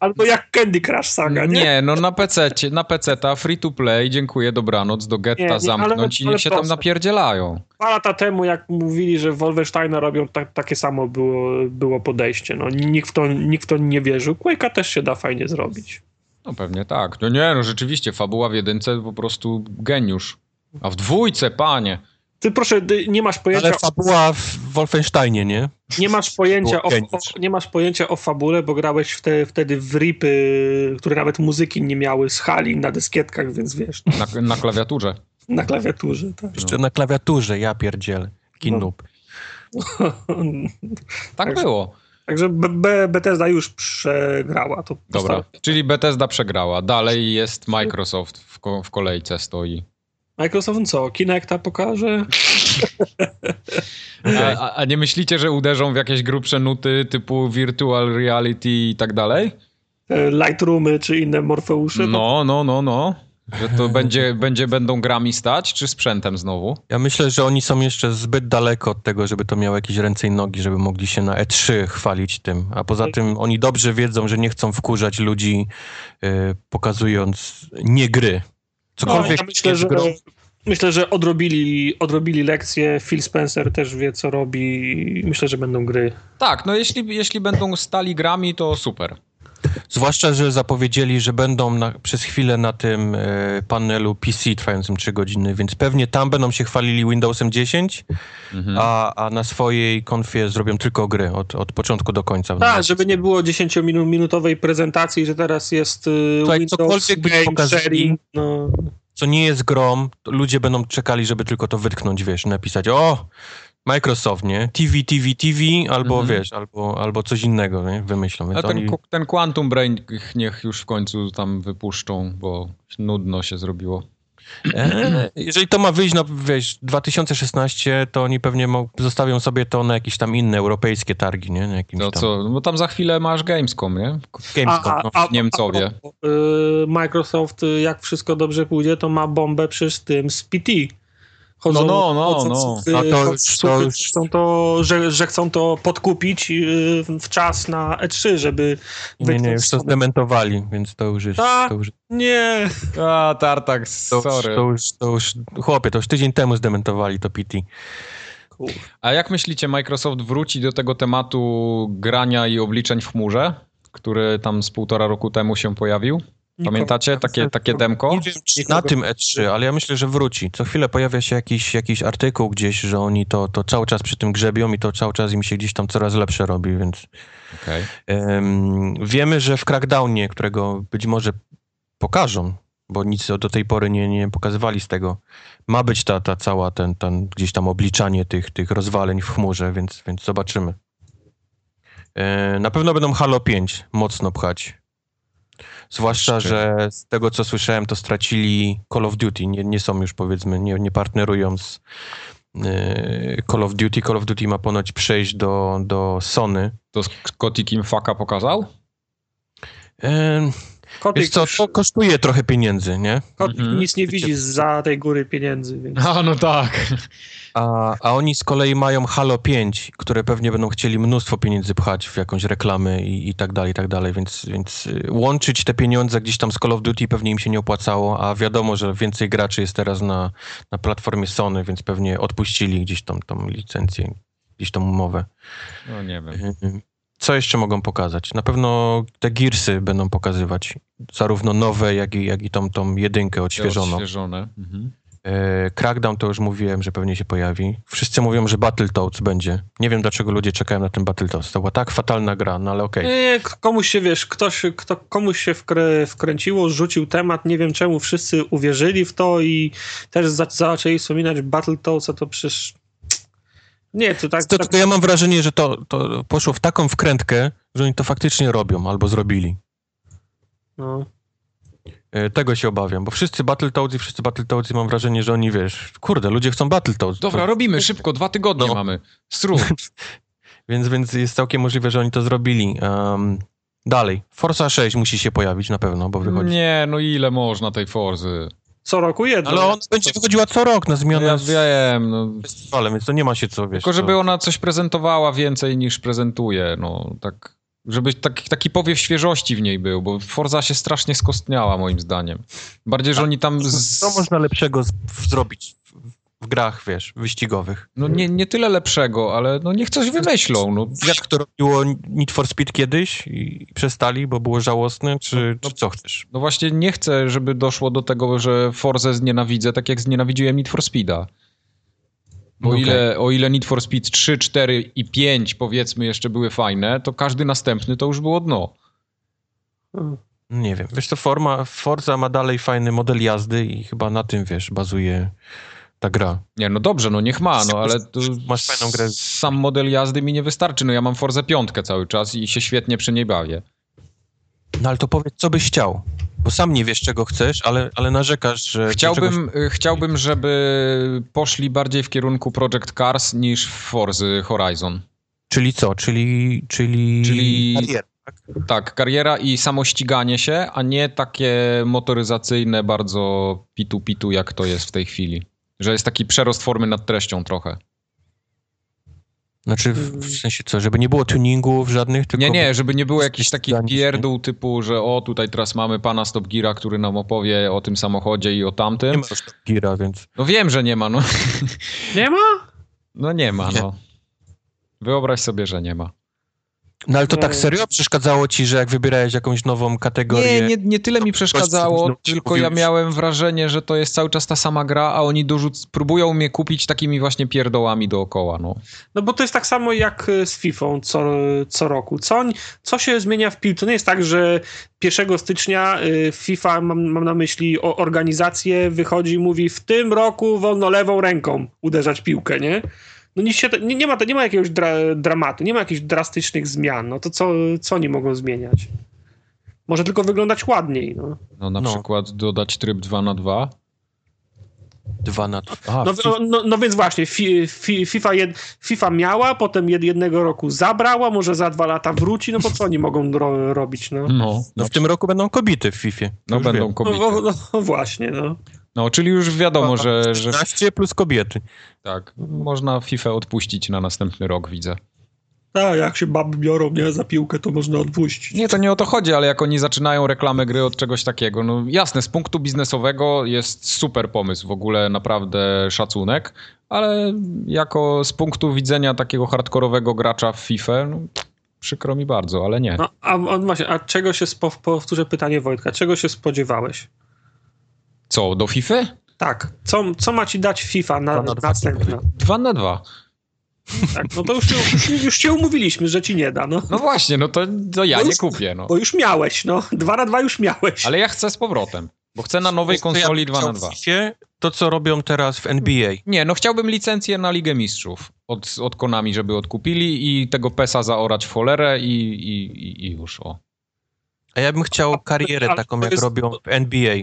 Albo jak Candy Crush Saga, nie? nie, no na PC, na PC ta free to play, dziękuję, dobranoc, do Nie, getta nie, ale- zamknąć i ale niech się tam napierdzielają. Dwa lata temu, jak mówili, że Wolfensteina robią, tak, takie samo było, było podejście. No, nikt, w to, nikt w to nie wierzył. Quake'a też się da fajnie zrobić. No pewnie tak. No nie, no rzeczywiście, fabuła w jedynce po prostu geniusz. A w dwójce, panie. Ty proszę, ty nie masz pojęcia, Ale fabuła w Wolfensteinie, nie? nie masz pojęcia, o, o, nie masz pojęcia o fabule, bo grałeś wte, wtedy w ripy, które nawet muzyki nie miały z hali na dyskietkach, więc wiesz, Na, na klawiaturze. na klawiaturze. Tak. Jeszcze na klawiaturze, ja pierdzielę. Kinub. Tak Także- było. Także B, B, Bethesda już przegrała. To Dobra, czyli Bethesda przegrała. Dalej jest Microsoft w, ko- w kolejce stoi. Microsoft co? Kinecta pokaże? A, a, a nie myślicie, że uderzą w jakieś grubsze nuty typu virtual reality i tak dalej? E, Lightroomy czy inne Morfeusze? No, no, no, no. Że to będzie, będzie, będą grami stać, czy sprzętem znowu? Ja myślę, że oni są jeszcze zbyt daleko od tego, żeby to miało jakieś ręce i nogi, żeby mogli się na E3 chwalić tym. A poza tym oni dobrze wiedzą, że nie chcą wkurzać ludzi, y, pokazując nie gry. No, Cokolwiek ja myślę, jest że, grą, myślę, że odrobili, odrobili lekcję. Phil Spencer też wie, co robi. Myślę, że będą gry. Tak, no jeśli, jeśli będą stali grami, to super. Zwłaszcza, że zapowiedzieli, że będą na, przez chwilę na tym e, panelu PC trwającym 3 godziny, więc pewnie tam będą się chwalili Windowsem 10, Mhm. a, a na swojej konfie zrobią tylko gry od, od początku do końca. Tak, żeby nie było 10-minutowej prezentacji, że teraz jest y, Windows cokolwiek Game pokazali, Sharing. No, Co nie jest grą, to ludzie będą czekali, żeby tylko to wytknąć, wiesz, napisać o, Microsoft, nie? TV, TV, TV, albo Mhm. wiesz, albo, albo coś innego, nie? Wymyślą. Więc A ten, oni... ten Quantum Brain niech już w końcu tam wypuszczą, bo nudno się zrobiło. E, jeżeli to ma wyjść, no wiesz, 2016, to oni pewnie zostawią sobie to na jakieś tam inne europejskie targi, nie? Na jakimś No tam co, no bo tam za chwilę masz Gamescom, nie? Gamescom. no. Niemcowie. a propos, y, Microsoft, y, jak wszystko dobrze pójdzie, to ma bombę przy tym z PT. Chodzą, No, no, no, chodzą no. A to to już- że Chcą to, że, że chcą to podkupić y, w czas na E3, żeby... Nie, nie, już to zdementowali, więc to już jest... Tak. To już, Nie, A, Tartak, to, sorry. to, już, to już, chłopie, to już tydzień temu zdementowali to PT. A jak myślicie, Microsoft wróci do tego tematu grania i obliczeń w chmurze, który tam z półtora roku temu się pojawił? Pamiętacie takie, takie demko? Nie wiem, czy na tym E3, ale ja myślę, że wróci. Co chwilę pojawia się jakiś, jakiś artykuł gdzieś, że oni to, to cały czas przy tym grzebią i to cały czas im się gdzieś tam coraz lepsze robi, więc Okej. em, wiemy, że w Crackdownie, którego być może pokażą, bo nic do tej pory nie, nie pokazywali z tego, ma być ta, ta cała ten, ten gdzieś tam obliczanie tych, tych rozwaleń w chmurze, więc, więc zobaczymy. E, na pewno będą Halo 5 mocno pchać. Zwłaszcza, że z tego co słyszałem, to stracili Call of Duty. Nie, nie są już powiedzmy, nie, nie partnerują z yy, Call of Duty. Call of Duty ma ponoć przejść do, do Sony. To Kotik im faka pokazał? Yy, Kotik, wiesz co, już- to kosztuje trochę pieniędzy, nie? Kotik Mhm. nic nie widzi za tej góry pieniędzy, więc... A, no tak. A, a oni z kolei mają Halo 5, które pewnie będą chcieli mnóstwo pieniędzy pchać w jakąś reklamę i, i tak dalej, i tak dalej, więc, więc y, łączyć te pieniądze gdzieś tam z Call of Duty pewnie im się nie opłacało, a wiadomo, że więcej graczy jest teraz na, na platformie Sony, więc pewnie odpuścili gdzieś tam tą licencję, gdzieś tą umowę. No nie wiem. Co jeszcze mogą pokazać? Na pewno te Gearsy będą pokazywać, zarówno nowe, jak i, jak i tą, tą jedynkę odświeżoną. Odświeżone. Mhm. E, Crackdown to już mówiłem, że pewnie się pojawi. Wszyscy mówią, że Battletoads będzie. Nie wiem, dlaczego ludzie czekają na ten Battletoads. To była tak fatalna gra, no ale okej. Nie, k- komuś się, wiesz, ktoś, kto, komuś się wkrę, wkręciło, rzucił temat, nie wiem czemu wszyscy uwierzyli w to i też za, zaczęli wspominać Battletoads, a to przecież... Nie, to tak... To, tak tylko ja mam wrażenie, że to, to poszło w taką wkrętkę, że oni to faktycznie robią albo zrobili. no. E, Tego się obawiam, bo wszyscy Battletoads i wszyscy Battletoads mam wrażenie, że oni, wiesz, kurde, ludzie chcą Battletoads. Dobra, To- robimy szybko, dwa tygodnie No. mamy. Stru. Więc, więc jest całkiem możliwe, że oni to zrobili. Um, dalej, Forza 6 musi się pojawić na pewno, bo wychodzi. Nie, no ile można tej Forzy? Co roku jedno. Ale ona będzie wychodziła co rok na zmianę ja wiem, no. festiwalem, więc to nie ma się co, wiesz. Tylko żeby co- ona coś prezentowała więcej niż prezentuje, no tak. Żeby taki, taki powiew świeżości w niej był, bo Forza się strasznie skostniała moim zdaniem. Bardziej, że oni tam... Z... Co można lepszego z, w, zrobić w, grach, wiesz, wyścigowych? No nie, nie tyle lepszego, ale no niech coś wymyślą, no. Jak to robiło Need for Speed kiedyś i przestali, bo było żałosne, czy, No, czy co chcesz? No właśnie nie chcę, żeby doszło do tego, że Forzę znienawidzę, tak jak znienawidziłem Need for Speeda. Bo Okej. ile, o ile Need for Speed 3, 4 i 5 powiedzmy jeszcze były fajne, to każdy następny to już było dno. Mm. Nie wiem, wiesz to forma, Forza ma dalej fajny model jazdy i chyba na tym, wiesz, bazuje ta gra. Nie, no dobrze, no niech ma, no ale Masz fajną grę. sam model jazdy mi nie wystarczy. No ja mam Forzę piątkę cały czas i się świetnie przy niej bawię. No ale to powiedz, co byś chciał, bo sam nie wiesz, czego chcesz, ale, ale narzekasz, że... do czegoś- Chciałbym, y, chciałbym, żeby poszli bardziej w kierunku Project Cars niż w Forzy Horizon. Czyli co? Czyli... Czyli... Czyli- Kariera. Tak, kariera i samościganie się, a nie takie motoryzacyjne, bardzo pitu-pitu, jak to jest w tej chwili. Że jest taki przerost formy nad treścią trochę. Znaczy, w, w sensie co, żeby nie było tuningów żadnych, tylko... Nie, nie, żeby nie było jakiś taki ściganie się. pierdół typu, że o, tutaj teraz mamy pana Stop Gira, który nam opowie o tym samochodzie i o tamtym. Nie ma już gira, więc... No wiem, że nie ma, no. Nie ma? No nie ma, Nie. no. Wyobraź sobie, że nie ma. No ale to tak serio przeszkadzało ci, że jak wybierałeś jakąś nową kategorię... Nie, nie, nie tyle mi przeszkadzało, tylko ja miałem wrażenie, że to jest cały czas ta sama gra, a oni dorzuc- próbują mnie kupić takimi właśnie pierdołami dookoła, no. No bo to jest tak samo jak y, z FIFA co, co roku. Co, co się zmienia w piłce? To nie jest tak, że 1 stycznia y, FIFA, mam, mam na myśli organizację, wychodzi i mówi w tym roku wolno lewą ręką uderzać piłkę, nie? No nic się, nie, nie, ma, nie ma jakiegoś dra, dramatu, nie ma jakichś drastycznych zmian. No to co, co oni mogą zmieniać? Może tylko wyglądać ładniej, no. No na No. przykład dodać tryb 2 na 2 Dwa na... A, No, no, no, no więc właśnie, fi, fi, FIFA, jed, FIFA miała, potem jed, jednego roku zabrała, może za dwa lata wróci, no bo co oni mogą ro, robić, no? No, no w tym roku będą kobiety w FIFA. no Już będą wiem. No, kobiety. no, no właśnie, no. No, czyli już wiadomo, że, że 13 plus kobiety. tak, można FIFA odpuścić na następny rok, widzę. Tak, jak się baby biorą, nie, za piłkę, to można odpuścić. Nie, to nie o to chodzi, ale jak oni zaczynają reklamę gry od czegoś takiego, no jasne, z punktu biznesowego jest super pomysł, w ogóle naprawdę szacunek, ale jako z punktu widzenia takiego hardkorowego gracza w FIFA, no, przykro mi bardzo, ale nie. No, a, a, właśnie, a czego się, spo, powtórzę pytanie Wojtka, czego się spodziewałeś? Co, do FIFA? Tak, co, co ma ci dać FIFA na, na dwa następna? Dwa na dwa. Tak, no to już, już, już cię umówiliśmy, że ci nie da, no. No właśnie, no to, to ja Bo nie już- kupię, no. Bo już miałeś, no. Dwa na dwa już miałeś. Ale ja chcę z powrotem, bo chcę na nowej ja konsoli bym 2 na chciał 2. w FIFA To, co robią teraz w NBA. Nie, no chciałbym licencję na Ligę Mistrzów od, od Konami, żeby odkupili i tego PESa zaorać w cholerę i, i, i- już, o. A ja bym chciał karierę taką, jak robią w NBA.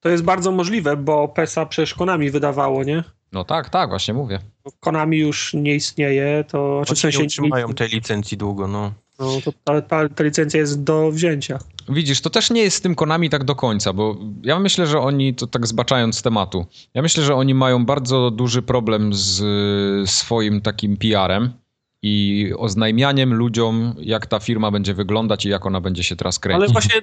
To jest bardzo możliwe, bo PESA przecież Konami wydawało, nie? No tak, tak, właśnie mówię. Konami już nie istnieje, to czy Oni w sensie nie nie, utrzymają tej licencji długo, no. no, to ta, ta, ta licencja jest do wzięcia. Widzisz, to też nie jest z tym Konami tak do końca, bo ja myślę, że oni, to tak zbaczając z tematu, ja myślę, że oni mają bardzo duży problem z swoim takim PR-em i oznajmianiem ludziom, jak ta firma będzie wyglądać i jak ona będzie się teraz kręcić. Ale właśnie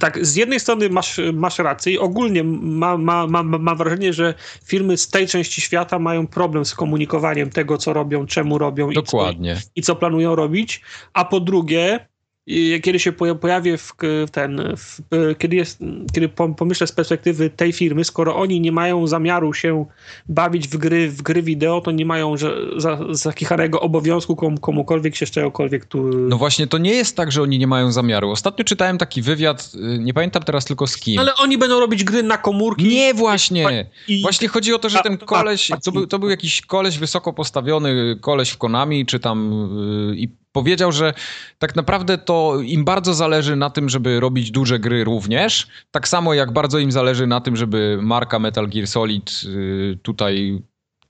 tak, z jednej strony masz, masz rację i ogólnie ma, ma, ma, mam wrażenie, że firmy z tej części świata mają problem z komunikowaniem tego, co robią, czemu robią i co, Dokładnie. i co planują robić. A po drugie, y, kiedy się poja- pojawię w ten, w, y, kiedy, jest, kiedy pom- pomyślę z perspektywy tej firmy, skoro oni nie mają zamiaru się bawić w gry, w gry wideo, to nie mają że, za, zakichanego obowiązku komu, komukolwiek się czegokolwiek tu... No właśnie, to nie jest tak, że oni nie mają zamiaru. Ostatnio czytałem taki wywiad, y, nie pamiętam teraz tylko z kim. Ale oni będą robić gry na komórki. Nie, właśnie. i- Właśnie chodzi o to, że ten koleś, to był, to był jakiś koleś wysoko postawiony, koleś w Konami, czy tam yy, i powiedział, że tak naprawdę to im bardzo zależy na tym, żeby robić duże gry również, tak samo jak bardzo im zależy na tym, żeby marka Metal Gear Solid yy, tutaj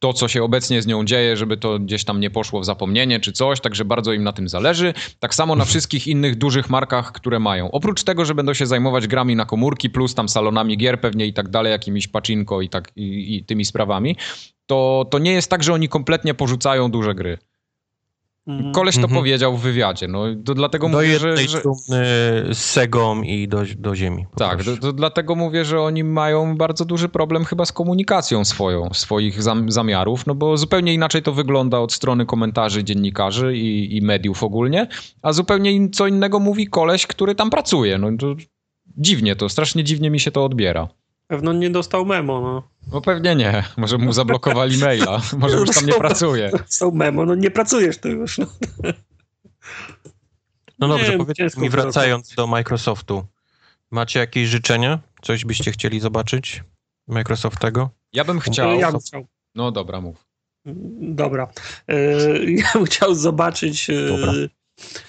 to, co się obecnie z nią dzieje, żeby to gdzieś tam nie poszło w zapomnienie czy coś, także bardzo im na tym zależy. Tak samo na wszystkich innych dużych markach, które mają. Oprócz tego, że będą się zajmować grami na komórki, plus tam salonami gier pewnie i tak dalej, jakimiś pacinko i, tak, i, i tymi sprawami, to, to nie jest tak, że oni kompletnie porzucają duże gry. Mm. Koleś to Mhm. powiedział w wywiadzie, no to dlatego Do mówię, że... jednej że... z Segą i do, do ziemi. Tak, to, to dlatego mówię, że oni mają bardzo duży problem chyba z komunikacją swoją, swoich zam, zamiarów, no bo zupełnie inaczej to wygląda od strony komentarzy dziennikarzy i, i mediów ogólnie, a zupełnie in, co innego mówi koleś, który tam pracuje. No to dziwnie to, strasznie dziwnie mi się to odbiera. Pewno nie dostał memo, no. No pewnie nie, może mu zablokowali maila, może już tam nie pracuje. Dostał memo, no nie pracujesz tu już. No. No Nie dobrze, ciężko mi, wracając do Microsoftu. Macie jakieś życzenia? Coś byście chcieli zobaczyć Microsoftego? Ja bym chciał... Ja bym chciał. No dobra, mów. Dobra. E, Ja bym chciał zobaczyć e, Dobra.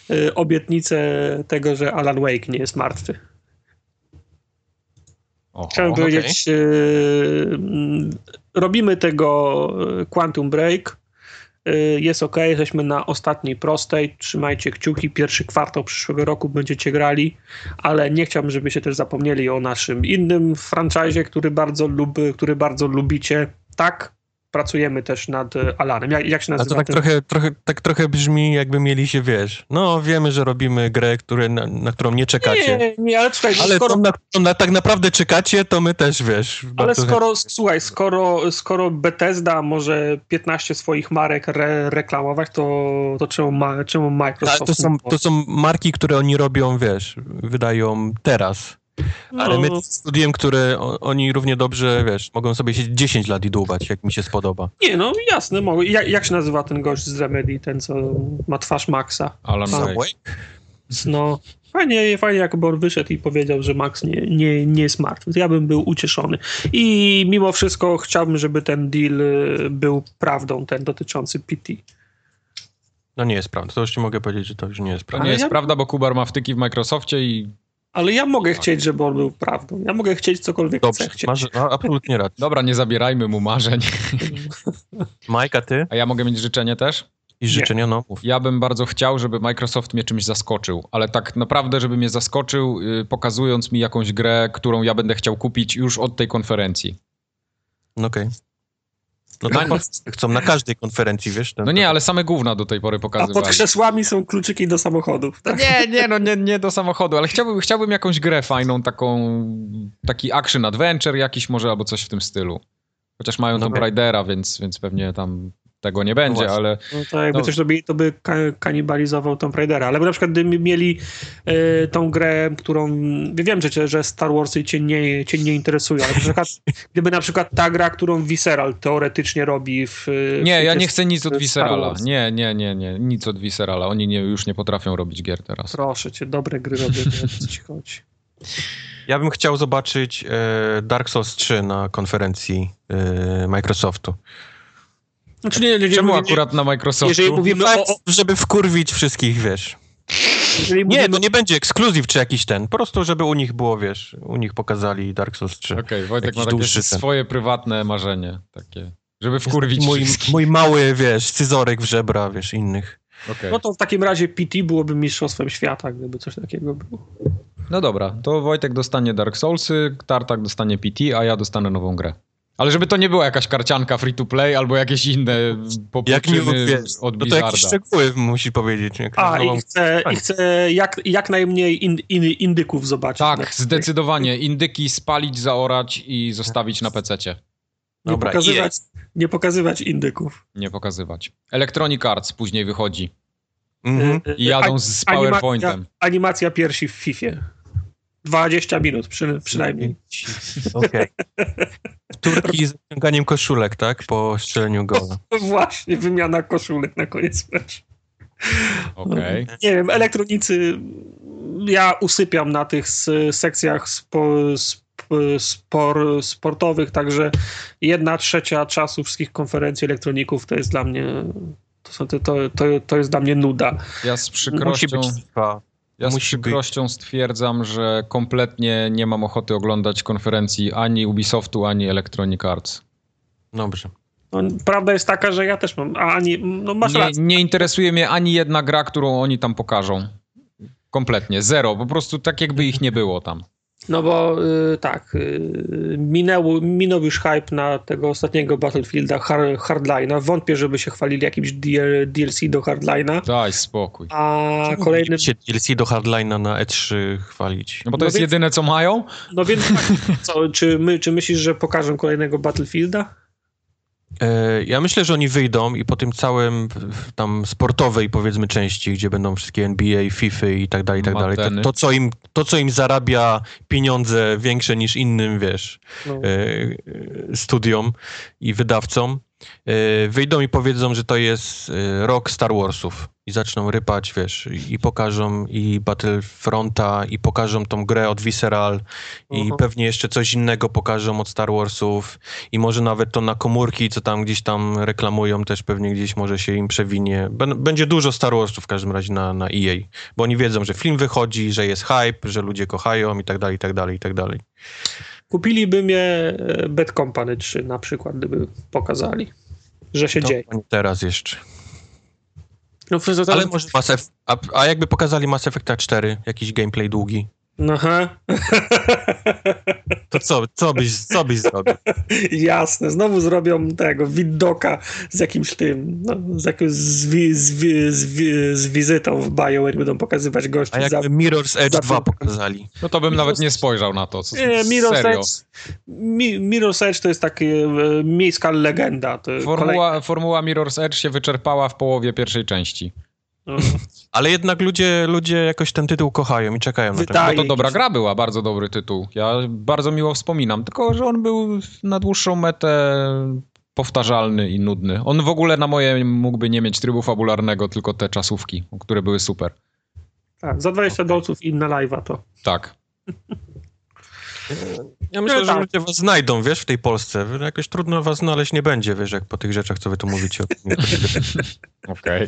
e, obietnicę tego, że Alan Wake nie jest martwy. Oho. Chciałem powiedzieć, e, robimy tego e, Quantum Break. E, Jest ok, jesteśmy na ostatniej prostej. Trzymajcie kciuki. Pierwszy kwartał przyszłego roku będziecie grali, ale nie chciałbym, żebyście też zapomnieli o naszym innym franchise, który bardzo, lub, który bardzo lubicie. Tak, pracujemy też nad e, Alanem. Jak, jak się A nazywa to tak ten- trochę, trochę, tak trochę brzmi, jakby mieli się, wiesz, no wiemy, że robimy grę, które, na, na którą nie czekacie. Nie, nie, ale czekaj, Ale skoro, na tak naprawdę czekacie, to my też, wiesz. ale skoro, słuchaj, skoro, skoro Bethesda może 15 swoich marek re, reklamować, to, to czemu, ma, czemu Ale Microsoft... to są, to są marki, które oni robią, wiesz, wydają teraz. Ale my No. studiem, które oni równie dobrze, wiesz, mogą sobie siedzieć 10 lat i dłubać, jak mi się spodoba. Nie, no jasne, mogę. Jak, jak się nazywa ten gość z Remedy, ten co ma twarz Maxa? Alan Wake. No, fajnie, fajnie jakby on wyszedł i powiedział, że Max nie, nie, nie jest martwy. Ja bym był ucieszony. I mimo wszystko chciałbym, żeby ten deal y, był prawdą, ten dotyczący PT. No nie jest prawda, to już ci mogę powiedzieć, że to już nie jest prawda. nie Ale jest ja- prawda, bo Kubar ma wtyki w Microsoftie i Ale ja mogę chcieć, żeby on był prawdą. Ja mogę chcieć cokolwiek Dobrze, chcę chcieć. masz a, absolutnie rację. dobra, nie zabierajmy mu marzeń. Mike, a ty? A ja mogę mieć życzenie też? I życzenia, no mów. Ja bym bardzo chciał, żeby Microsoft mnie czymś zaskoczył, ale tak naprawdę, żeby mnie zaskoczył, y, pokazując mi jakąś grę, którą ja będę chciał kupić już od tej konferencji. No okej. No to No- wszyscy chcą na każdej konferencji, wiesz? No nie, ale same gówna do tej pory A pod pokazywali. krzesłami są kluczyki do samochodów. Tak? Nie, nie, no nie, nie do samochodu, ale chciałbym, chciałbym jakąś grę fajną, taką, taki action adventure jakiś może, albo coś w tym stylu. Chociaż mają No Tomb tak. Raidera, więc, więc pewnie tam tego nie będzie, właśnie. ale No to jakby No. coś robili, to by ka- kanibalizował Tomb Raidera. Ale by na przykład gdyby mieli e, tą grę, którą... Wiem, że, że Star Warsy cię nie, cię nie interesują, ale na przykład, gdyby na przykład ta gra, którą Visceral teoretycznie robi w... w nie, ja świecie nie chcę nic od Viscerala. Nie, nie, nie, nie, nic od Viscerala. Oni nie, już nie potrafią robić gier teraz. Proszę cię, dobre gry robią, co ci chodzi. Ja bym chciał zobaczyć e, Dark Souls 3 na konferencji e, Microsoftu. Znaczy nie, nie, nie, Czemu nie, akurat na Microsoftu? Jeżeli mówimy o, o, żeby wkurwić wszystkich, wiesz. Jeżeli Nie, mówimy- to nie będzie ekskluzyw czy jakiś ten. Po prostu, żeby u nich było, wiesz, u nich pokazali Dark Souls 3. Okej, Wojtek Jakiś ma takie swoje prywatne marzenie. Takie, żeby wkurwić mój, wszystkich. mój mały, wiesz, scyzorek w żebra, wiesz, innych. Okej. No to w takim razie PT byłoby mistrzostwem świata, gdyby coś takiego było. No dobra, to Wojtek dostanie Dark Soulsy, Tartak dostanie PT, a ja dostanę nową grę. Ale żeby to nie była jakaś karcianka free to play albo jakieś inne Jak popłuczyny wiesz, od no to jakieś szczegóły musi powiedzieć. Jak A, i chcę, i fajnie. chcę jak, jak najmniej in, in, indyków zobaczyć. Tak, zdecydowanie. Indyki spalić, zaorać i zostawić na pececie. Nie Dobra, pokazywać, nie pokazywać indyków. Nie pokazywać. Electronic Arts później wychodzi Mhm. I jadą z animacja, PowerPointem. animacja piersi w FIFA. 20 minut przy, przynajmniej. Okej. Turki z ściąganiem koszulek, tak? Po strzeleniu gola. Właśnie, wymiana koszulek na koniec meczu. Okej. Nie wiem, elektronicy, ja usypiam na tych sekcjach spo, sp, spor, sportowych, także jedna trzecia czasu wszystkich konferencji elektroników to jest dla mnie, to, są- to, to, to, jest dla mnie nuda. Ja z Musi przykrością... być FIFA. Ja z przykrością stwierdzam, że kompletnie nie mam ochoty oglądać konferencji ani Ubisoftu, ani Electronic Arts. Dobrze. No, prawda jest taka, że ja też mam, a ani, no masz Nie, rację. nie interesuje mnie ani jedna gra, którą oni tam pokażą. Kompletnie, zero. Po prostu tak jakby ich nie było tam. No bo y, tak, y, minęło, minął już hype na tego ostatniego Battlefielda Hard, Hardline'a. Wątpię, żeby się chwalili jakimś DL, DLC do Hardline'a. Daj spokój. A Czemu kolejnym. się DLC do Hardline'a na E3 chwalić. No bo to No jest więc- jedyne, co mają? No więc tak, co, czy, my, czy myślisz, że pokażą kolejnego Battlefielda? E, Ja myślę, że oni wyjdą i po tym całym tam sportowej powiedzmy części, gdzie będą wszystkie NBA, FIFA i tak dalej, i tak dalej, to, co im, to co im zarabia pieniądze większe niż innym, wiesz, No. e, studiom i wydawcom, wyjdą i powiedzą, że to jest e, rok Star Warsów i zaczną rypać, wiesz, i pokażą i Battlefronta i pokażą tą grę od Visceral i Mhm. pewnie jeszcze coś innego pokażą od Star Warsów i może nawet to na komórki, co tam gdzieś tam reklamują, też pewnie gdzieś może się im przewinie. Bę- Będzie dużo Star Warsów w każdym razie na, na EA, bo oni wiedzą, że film wychodzi, że jest hype, że ludzie kochają i tak dalej, i tak dalej, i tak dalej. Kupiliby mnie e, Bad Company 3 na przykład, gdyby pokazali, że się To dzieje. teraz jeszcze. No, Ale może Mass Effect, a, a jakby pokazali Mass Effecta 4, jakiś gameplay długi, Aha. to co, co, byś, co byś zrobił? Jasne, znowu zrobią tego widoka z jakimś tym, no, z, jakimś, z, wi, z, wi, z, wi, z wizytą w BioWare będą pokazywać gości A za... jakby Mirror's Edge za- 2 pokazali? No to bym Mirror's- nawet nie spojrzał na to. Co, Nie, Mirror's serio. Edge, Mi, Mirror's Edge to jest taka e, miejska legenda. To kolej- Formuła, formuła Mirror's Edge się wyczerpała w połowie pierwszej części. No. Ale jednak ludzie, ludzie jakoś ten tytuł kochają i czekają na to. Wydaje- Bo to dobra gra była, bardzo dobry tytuł. Ja bardzo miło wspominam, tylko że on był na dłuższą metę powtarzalny i nudny. On w ogóle na moje mógłby nie mieć trybu fabularnego, tylko te czasówki, które były super. Tak, za 20 dolców i na live'a to. Tak. Ja myślę, No że tak. ludzie was znajdą, wiesz, w tej Polsce. Jakoś trudno was znaleźć nie będzie, wiesz, jak po tych rzeczach, co wy tu mówicie. Okej.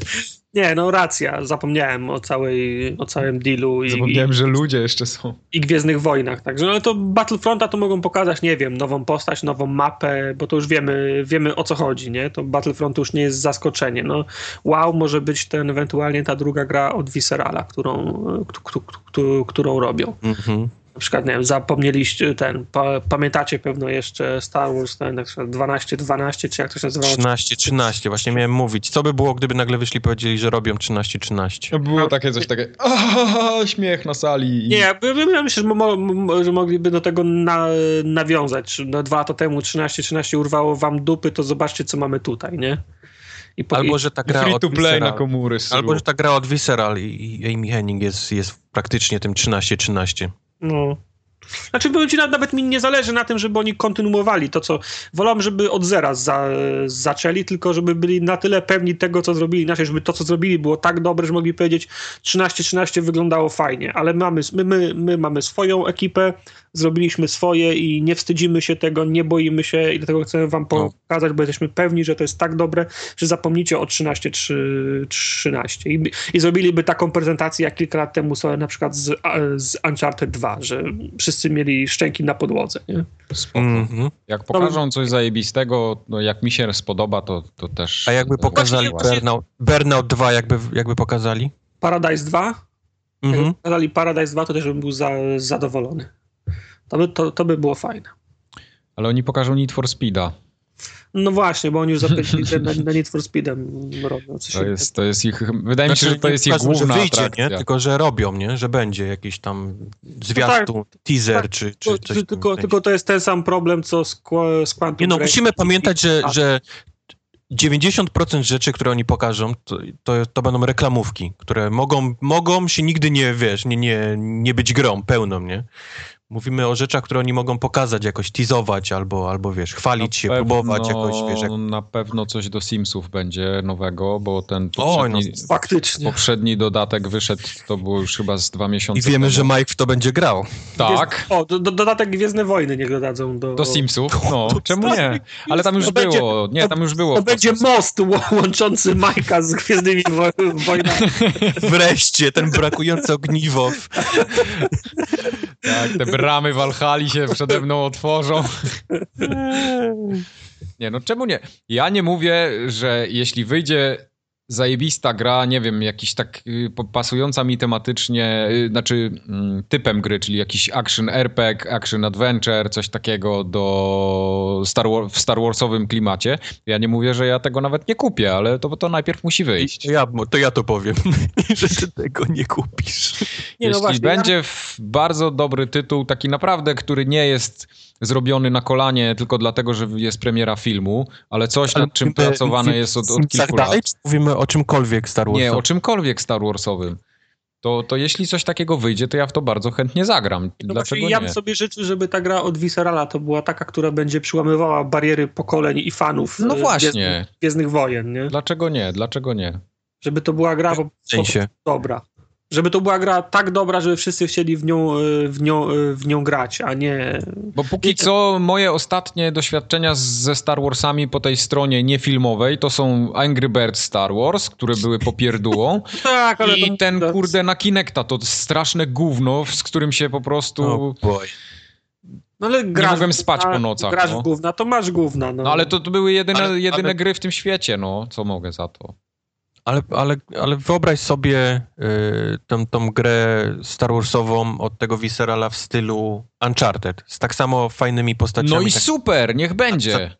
Nie, no racja, zapomniałem o, całej, o całym dealu i, Zapomniałem, że ludzie jeszcze są. i Gwiezdnych Wojnach. Także no ale to Battlefronta to mogą pokazać, nie wiem, nową postać, nową mapę, bo to już wiemy, wiemy o co chodzi, nie? To Battlefront już nie jest zaskoczenie. No, wow, może być ten ewentualnie ta druga gra od Viscerala, którą, k- k- k- którą robią. Mhm. Na przykład, nie wiem, zapomnieliście ten, pa, pamiętacie pewno jeszcze Star Wars, ten, na przykład 12-12, czy jak to się nazywało? 13-13, właśnie miałem mówić. Co by było, gdyby nagle wyszli i powiedzieli, że robią 13-13? Było takie coś takie, "Aaa, śmiech na sali. i- Nie, ja, myślę, że, mo, mo, że mogliby do tego na, nawiązać. No, dwa lata temu 13-13 urwało wam dupy, to zobaczcie, co mamy tutaj, nie? I po, Albo, że ta gra Free od to play na Visceral, komury. albo, że ta gra od Visceral i, i Amy Henning jest, jest praktycznie tym 13-13. No, Znaczy, powiem ci, nawet mi nie zależy na tym, żeby oni kontynuowali to, co... Wolałbym, żeby od zera za, zaczęli, tylko żeby byli na tyle pewni tego, co zrobili inaczej, żeby to, co zrobili było tak dobre, że mogli powiedzieć 13-13 wyglądało fajnie, ale mamy, my, my, my mamy swoją ekipę, zrobiliśmy swoje i nie wstydzimy się tego, nie boimy się i dlatego chcemy wam No. pokazać, bo jesteśmy pewni, że to jest tak dobre, że zapomnicie o 13-13 I, i zrobiliby taką prezentację jak kilka lat temu sobie na przykład z, z Uncharted 2, że wszyscy mieli szczęki na podłodze, nie? Mhm. Jak pokażą coś zajebistego, no jak mi się spodoba, to, to też... A jakby pokazali Burnout, Burnout 2, jakby, jakby pokazali? Paradise 2, Mhm. jakby pokazali Paradise 2, to też bym był za, zadowolony. To by, to, to by było fajne. Ale oni pokażą Need for Speeda. No właśnie, bo oni już zapędzili na, na Need for Speedem robią coś To jest, to jest ich... Wydaje mi się, Znaczy, że to jest ich pokażą, że główna wyjdzie, atrakcja. nie? Tylko, że robią, nie? Że będzie jakiś tam zwiastun, teaser, tak. czy, czy coś tylko, tylko to jest ten sam problem, co z, z Quantum Nie no, Break. musimy pamiętać, że, A- że 90% rzeczy, które oni pokażą, to, to, to będą reklamówki, które mogą, mogą się nigdy nie, wiesz, nie, nie, nie być grą pełną, nie? Mówimy o rzeczach, które oni mogą pokazać, jakoś teasować, albo, albo wiesz, chwalić się, próbować jakoś, wiesz, jak... Na pewno coś do Simsów będzie nowego, bo ten no, poprzedni, Faktycznie. poprzedni dodatek wyszedł, to było już chyba z dwa I miesiące wiemy, temu. że Mike w to będzie grał. Tak, O, do, do, dodatek Gwiezdne Wojny niech dodadzą do... do Simsów, no, czemu nie? Ale tam już będzie- było, nie, tam już było. To będzie most łączący Majka z Gwiezdnymi wo- Wojnami. Wreszcie, ten brakujący ogniwo. Tak, te bramy Walhali się przede mną otworzą. Nie, no czemu nie? Ja nie mówię, że jeśli wyjdzie zajebista gra, nie wiem, jakiś tak y, pasująca mi tematycznie, y, znaczy mm, typem gry, czyli jakiś action RPG, action adventure, coś takiego do Star War, w Star Warsowym klimacie. Ja nie mówię, że ja tego nawet nie kupię, ale to, to najpierw musi wyjść. To ja, to ja to powiem, że ty tego nie kupisz. Nie, no Jeśli właśnie, będzie w bardzo dobry tytuł, taki naprawdę, który nie jest zrobiony na kolanie tylko dlatego, że jest premiera filmu, ale coś nad czym mówimy- pracowane mówimy jest od, od kilku dalej, lat. czy mówimy o czymkolwiek Star Wars? Nie, o czymkolwiek Star Warsowym. To, to jeśli coś takiego wyjdzie, to ja w to bardzo chętnie zagram. No Dlaczego właśnie, ja bym sobie życzył, żeby ta gra od Viscerala to była taka, która będzie przyłamywała bariery pokoleń i fanów No e, właśnie. Gwiezdnych, Wojen, nie? Dlaczego nie? Dlaczego nie? Żeby to była gra po, W sensie. po, dobra. Żeby to była gra tak dobra, żeby wszyscy chcieli w nią, e, w nią, e, w nią grać, a nie... Bo póki co moje ostatnie doświadczenia z- ze Star Warsami po tej stronie niefilmowej to są Angry Birds Star Wars, które były popierdółą Tak, ale i to, ten kurde na Kinecta to straszne gówno, z którym się po prostu... Oh boy. No, ale grasz, mogłem spać po nocach, Grasz no. w gówna, to masz gówna. No, No ale to, to były jedyne, Ale- jedyne ale- gry w tym świecie, no. Co mogę za to? Ale, ale, ale wyobraź sobie y, tą, tą grę Star Warsową od tego Viscerala w stylu Uncharted, z tak samo fajnymi postaciami, No i tak, super, niech będzie.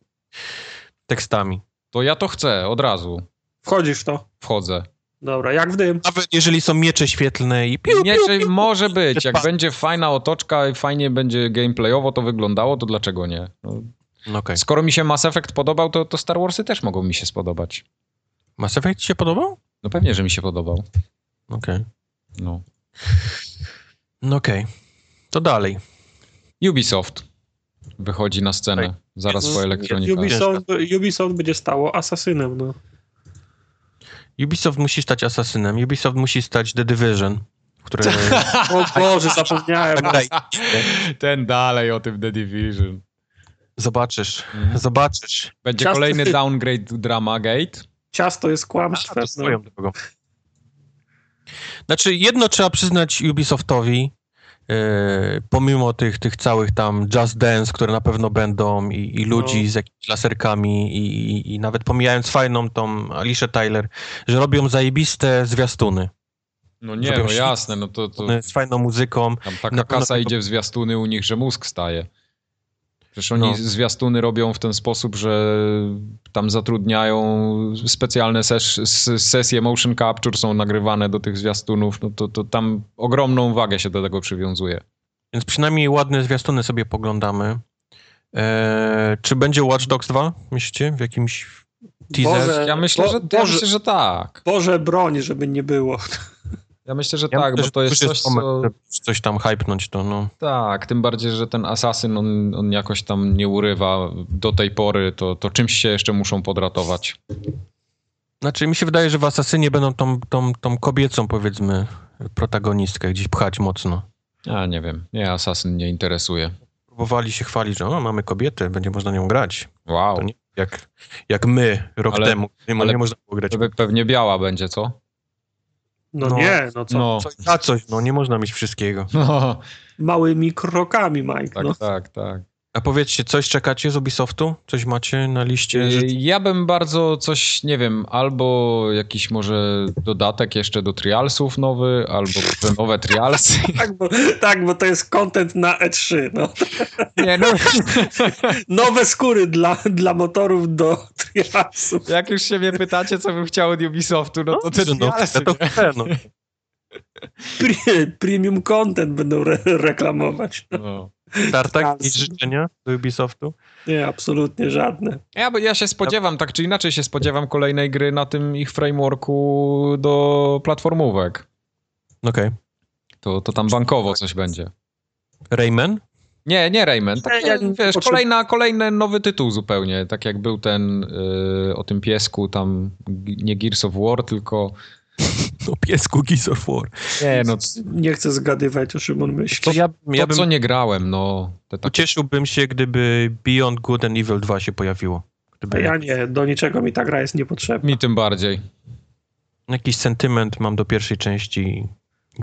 tekstami. To ja to chcę, od razu. Wchodzisz w to. Wchodzę. Dobra, jak w dym. Nawet jeżeli są miecze świetlne i piu, Nie, piu, piu, może być. Jak będzie fajna otoczka i fajnie będzie gameplayowo to wyglądało, to dlaczego nie? No, okej. skoro mi się Mass Effect podobał, to, to Star Warsy też mogą mi się spodobać. Mass Effect ci się podobał? No pewnie, że mi się podobał. Okej. No. No okej. To dalej. Ubisoft wychodzi na scenę zaraz po Electronic Arts. Ubisoft, Ubisoft będzie stało asasynem, no. Ubisoft musi stać asasynem. Ubisoft musi stać The Division, które... O Boże, zapomniałem. tak. Ten dalej o tym The Division. Zobaczysz. Mhm. Zobaczysz. Będzie Ciasty kolejny downgrade Drama Gate. Ciasto jest A, kłamstwem. to No. swoją drogą. Znaczy, jedno trzeba przyznać Ubisoftowi, e, pomimo tych, tych całych tam Just Dance, które na pewno będą i, i ludzi No. z jakimiś laserkami i, i, i nawet pomijając fajną tą Alicia Tyler, że robią zajebiste zwiastuny No nie, Zrobią no jasne, no to, to z fajną muzyką. tam taka kasa idzie w zwiastuny u nich, że mózg staje. Przecież oni No. zwiastuny robią w ten sposób, że tam zatrudniają specjalne ses sesje motion capture, są nagrywane do tych zwiastunów, no to, to tam ogromną wagę się do tego przywiązuje. Więc przynajmniej ładne zwiastuny sobie poglądamy. E, czy będzie Watch Dogs 2, myślicie? W jakimś teaserze? Boże, Ja myślę, Bo- że, ja Boże- myślę, że tak. Boże broń, żeby nie było. Ja myślę, że Ja tak, myślę, bo to jest coś, moment, co... coś tam hypnąć, to no. Tak, tym bardziej, że ten asasyn, on, on jakoś tam nie urywa do tej pory, to, to czymś się jeszcze muszą podratować. Znaczy, mi się wydaje, że w Asasynie będą tą, tą, tą kobiecą, powiedzmy, protagonistkę gdzieś pchać mocno. A, nie wiem, mnie asasyn nie interesuje. Próbowali się chwalić, że o, mamy kobietę, będzie można nią grać. Wow, nie jak, jak my rok Ale- temu. Nie, ale- nie można było grać. Pe- pewnie biała będzie, co? No, No, nie, no co? No, Coś za coś, no nie można mieć wszystkiego. no Małymi krokami, Mike. tak, no. tak, tak. A powiedzcie, coś czekacie z Ubisoftu? Coś macie na liście? Yy, Ja bym bardzo coś, nie wiem, albo jakiś może dodatek jeszcze do trialsów nowy, albo nowe trialsy. Tak, bo, tak, bo to jest content na E3. No. Nie, no, Nowe skóry dla, dla motorów do triasów. jak już się mnie pytacie, co bym chciał od Ubisoftu, no to te no, trialsy. to chcę, no. Pre, premium content będą re, reklamować. No. Tartak, jakieś życzenia do Ubisoftu? Nie, absolutnie żadne. Ja, bo ja się spodziewam, tak czy inaczej się spodziewam kolejnej gry na tym ich frameworku do platformówek. Okej. To, to tam bankowo coś będzie. Rayman? Nie, nie Rayman. Tak, Nie, ja wiesz, kolejna, kolejny nowy tytuł zupełnie. Tak jak był ten y, o tym piesku, tam nie Gears of War, tylko... No piesku Gears of War. Nie, no Nie chcę zgadywać, o czym on myśli. To ja, to, ja bym co nie grałem, no. Te takie... ucieszyłbym się, gdyby Beyond Good and Evil 2 się pojawiło. A Gdyby ja nie, do niczego mi ta gra jest niepotrzebna. Mi tym bardziej. jakiś sentyment mam do pierwszej części.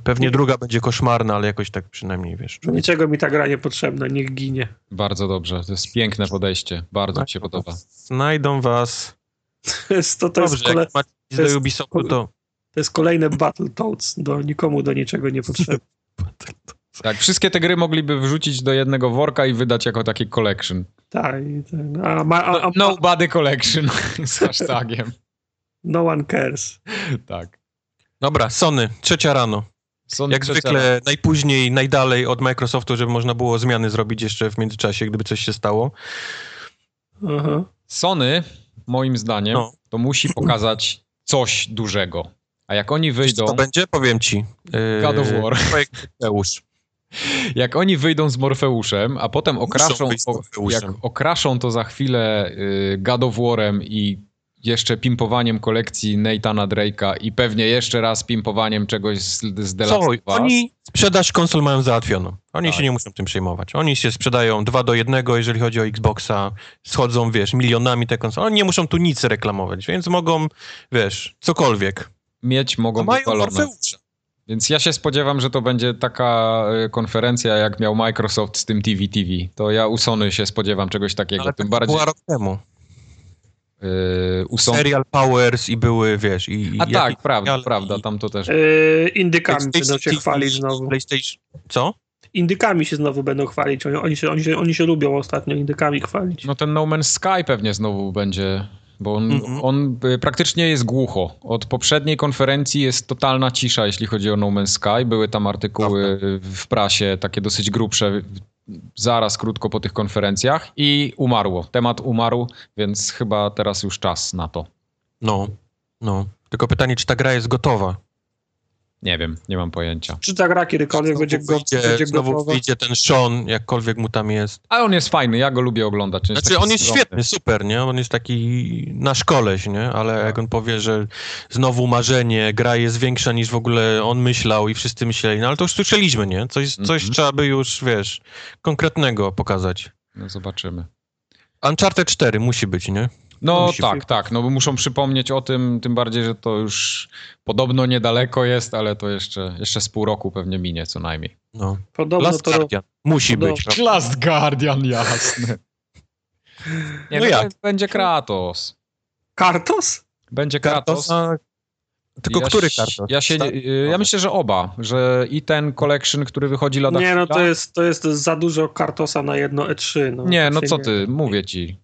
Pewnie druga będzie koszmarna, ale jakoś tak przynajmniej, wiesz. Do niczego mi ta gra niepotrzebna, niech ginie. Bardzo dobrze. To jest piękne podejście. Bardzo mi się podoba. Znajdą was. To to, to jest, Dobrze, kole, jak macie to do to... to jest kolejne Battletoads. Do nikomu do niczego niepotrzebne. Tak, wszystkie te gry mogliby wrzucić do jednego worka i wydać jako taki collection. Tak, tak. A, ma, a, a, No, nobody collection z hashtagiem. no one cares. Tak. Dobra, Sony, trzecia rano. Sony Jak trzecia- zwykle najpóźniej, najdalej od Microsoftu, żeby można było zmiany zrobić jeszcze w międzyczasie, gdyby coś się stało. Aha. Sony, moim zdaniem, No. to musi pokazać coś dużego. A jak oni wyjdą, co będzie? Powiem ci. Yy, God of War. Projekt Mateusz. jak oni wyjdą z Morfeuszem, a potem okraszą, o, jak okraszą to za chwilę y, God of War'em i jeszcze pimpowaniem kolekcji Nathana Drake'a i pewnie jeszcze raz pimpowaniem czegoś z, z The Last of Us. Oni sprzedaż konsol mają załatwioną. Oni Tak. się nie muszą tym przejmować. Oni się sprzedają dwa do jednego, jeżeli chodzi o Xboxa. Schodzą, wiesz, milionami te konsole. Oni nie muszą tu nic reklamować, więc mogą, wiesz, cokolwiek. Mieć mogą wypalone. Morfeusza. Więc ja się spodziewam, że to będzie taka y, konferencja, jak miał Microsoft z tym TV TV. To ja u Sony się spodziewam czegoś takiego. Ale Tym to bardziej była rok temu. y, Sony. Serial Powers i były, wiesz, i... i A tak, prawda, seriale prawda, i- tam to też. Yy, indykami PlayStation będą się chwalić znowu. PlayStation... Co? Indykami się znowu będą chwalić. Oni, oni, się, oni, się, oni się lubią ostatnio indykami chwalić. No ten No Man's Sky pewnie znowu będzie Bo on, Mhm. on y, praktycznie jest głucho. Od poprzedniej konferencji jest totalna cisza, jeśli chodzi o No Man's Sky. Były tam artykuły w prasie, takie dosyć grubsze, zaraz krótko po tych konferencjach i umarło. Temat umarł, więc chyba teraz już czas na to. No, no. Tylko pytanie, czy ta gra jest gotowa? Nie wiem, nie mam pojęcia. Czy ta gra kiedykolwiek będzie, go, wyjdzie, będzie znowu gotowa? wyjdzie ten Sean, jakkolwiek mu tam jest. Ale on jest fajny, ja go lubię oglądać. Znaczy, taki on jest skromny. świetny, super, nie? On jest taki nasz koleś, nie? Ale jak on powie, że znowu marzenie, gra jest większa niż w ogóle on myślał i wszyscy myśleli, no ale to już słyszeliśmy, nie? Coś, coś Mhm. trzeba by już, wiesz, konkretnego pokazać. No zobaczymy. Uncharted 4 musi być, nie? No Musi tak, tak, no bo muszą przypomnieć o tym, tym bardziej, że to już podobno niedaleko jest, ale to jeszcze, jeszcze z pół roku pewnie minie co najmniej. No. Podobno Last to... Guardian musi Podobno- być, prawda? Last Guardian, jasne. Nie, No no jak? Będzie Kratos. Kartos? Będzie Kratos. Kartosa... Tylko ja, który? Ja, się, Tak? y, ja myślę, że oba, że i ten collection, który wychodzi lada Nie, no to jest, to jest za dużo Kartosa na jedno E3. No, Nie, To no co nie- ty, mówię ci.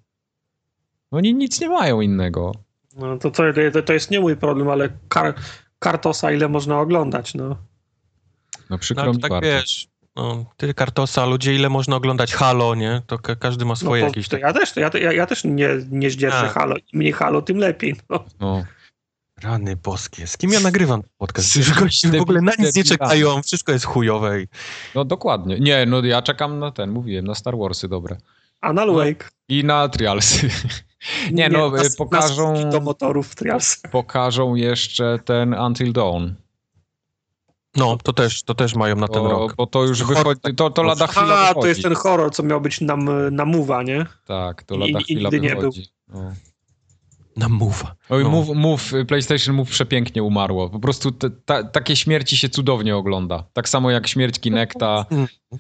Oni nic nie mają innego. No to, to, to, jest nie mój problem, ale kar, Kartosa ile można oglądać, no. No No, przykro ale mi tak bardzo. wiesz, no, ty Kartosa, ludzie, ile można oglądać Halo, nie? To ka- każdy ma no swoje to, jakieś... to ja też, to ja, ja, ja też nie, nie zdzierżę Tak. Halo. Im mniej Halo, tym lepiej. No. No. Rany boskie. Z kim ja nagrywam podcast? Z- Że goście w ogóle na nic nie czekają, wszystko jest chujowe. i- No dokładnie. Nie, no ja czekam na ten, mówiłem, na Star Warsy dobre. Anal No. Wake. I na Trialsy. Nie, no, na- pokażą- na do motorów Trials. Pokażą jeszcze ten Until Dawn. No, to też, to też mają na ten Bo, rok. bo to już Horror wychodzi, to, to lada chwila A, wychodzi. to jest ten horror, co miał być na, na Mowa, nie? Tak, to I- lada i chwila nigdy nie wychodzi. No. Na mowa. Oj, No. move, move, PlayStation Move przepięknie umarło. Po prostu te, ta, takie śmierci się cudownie ogląda. Tak samo jak śmierć Kinecta.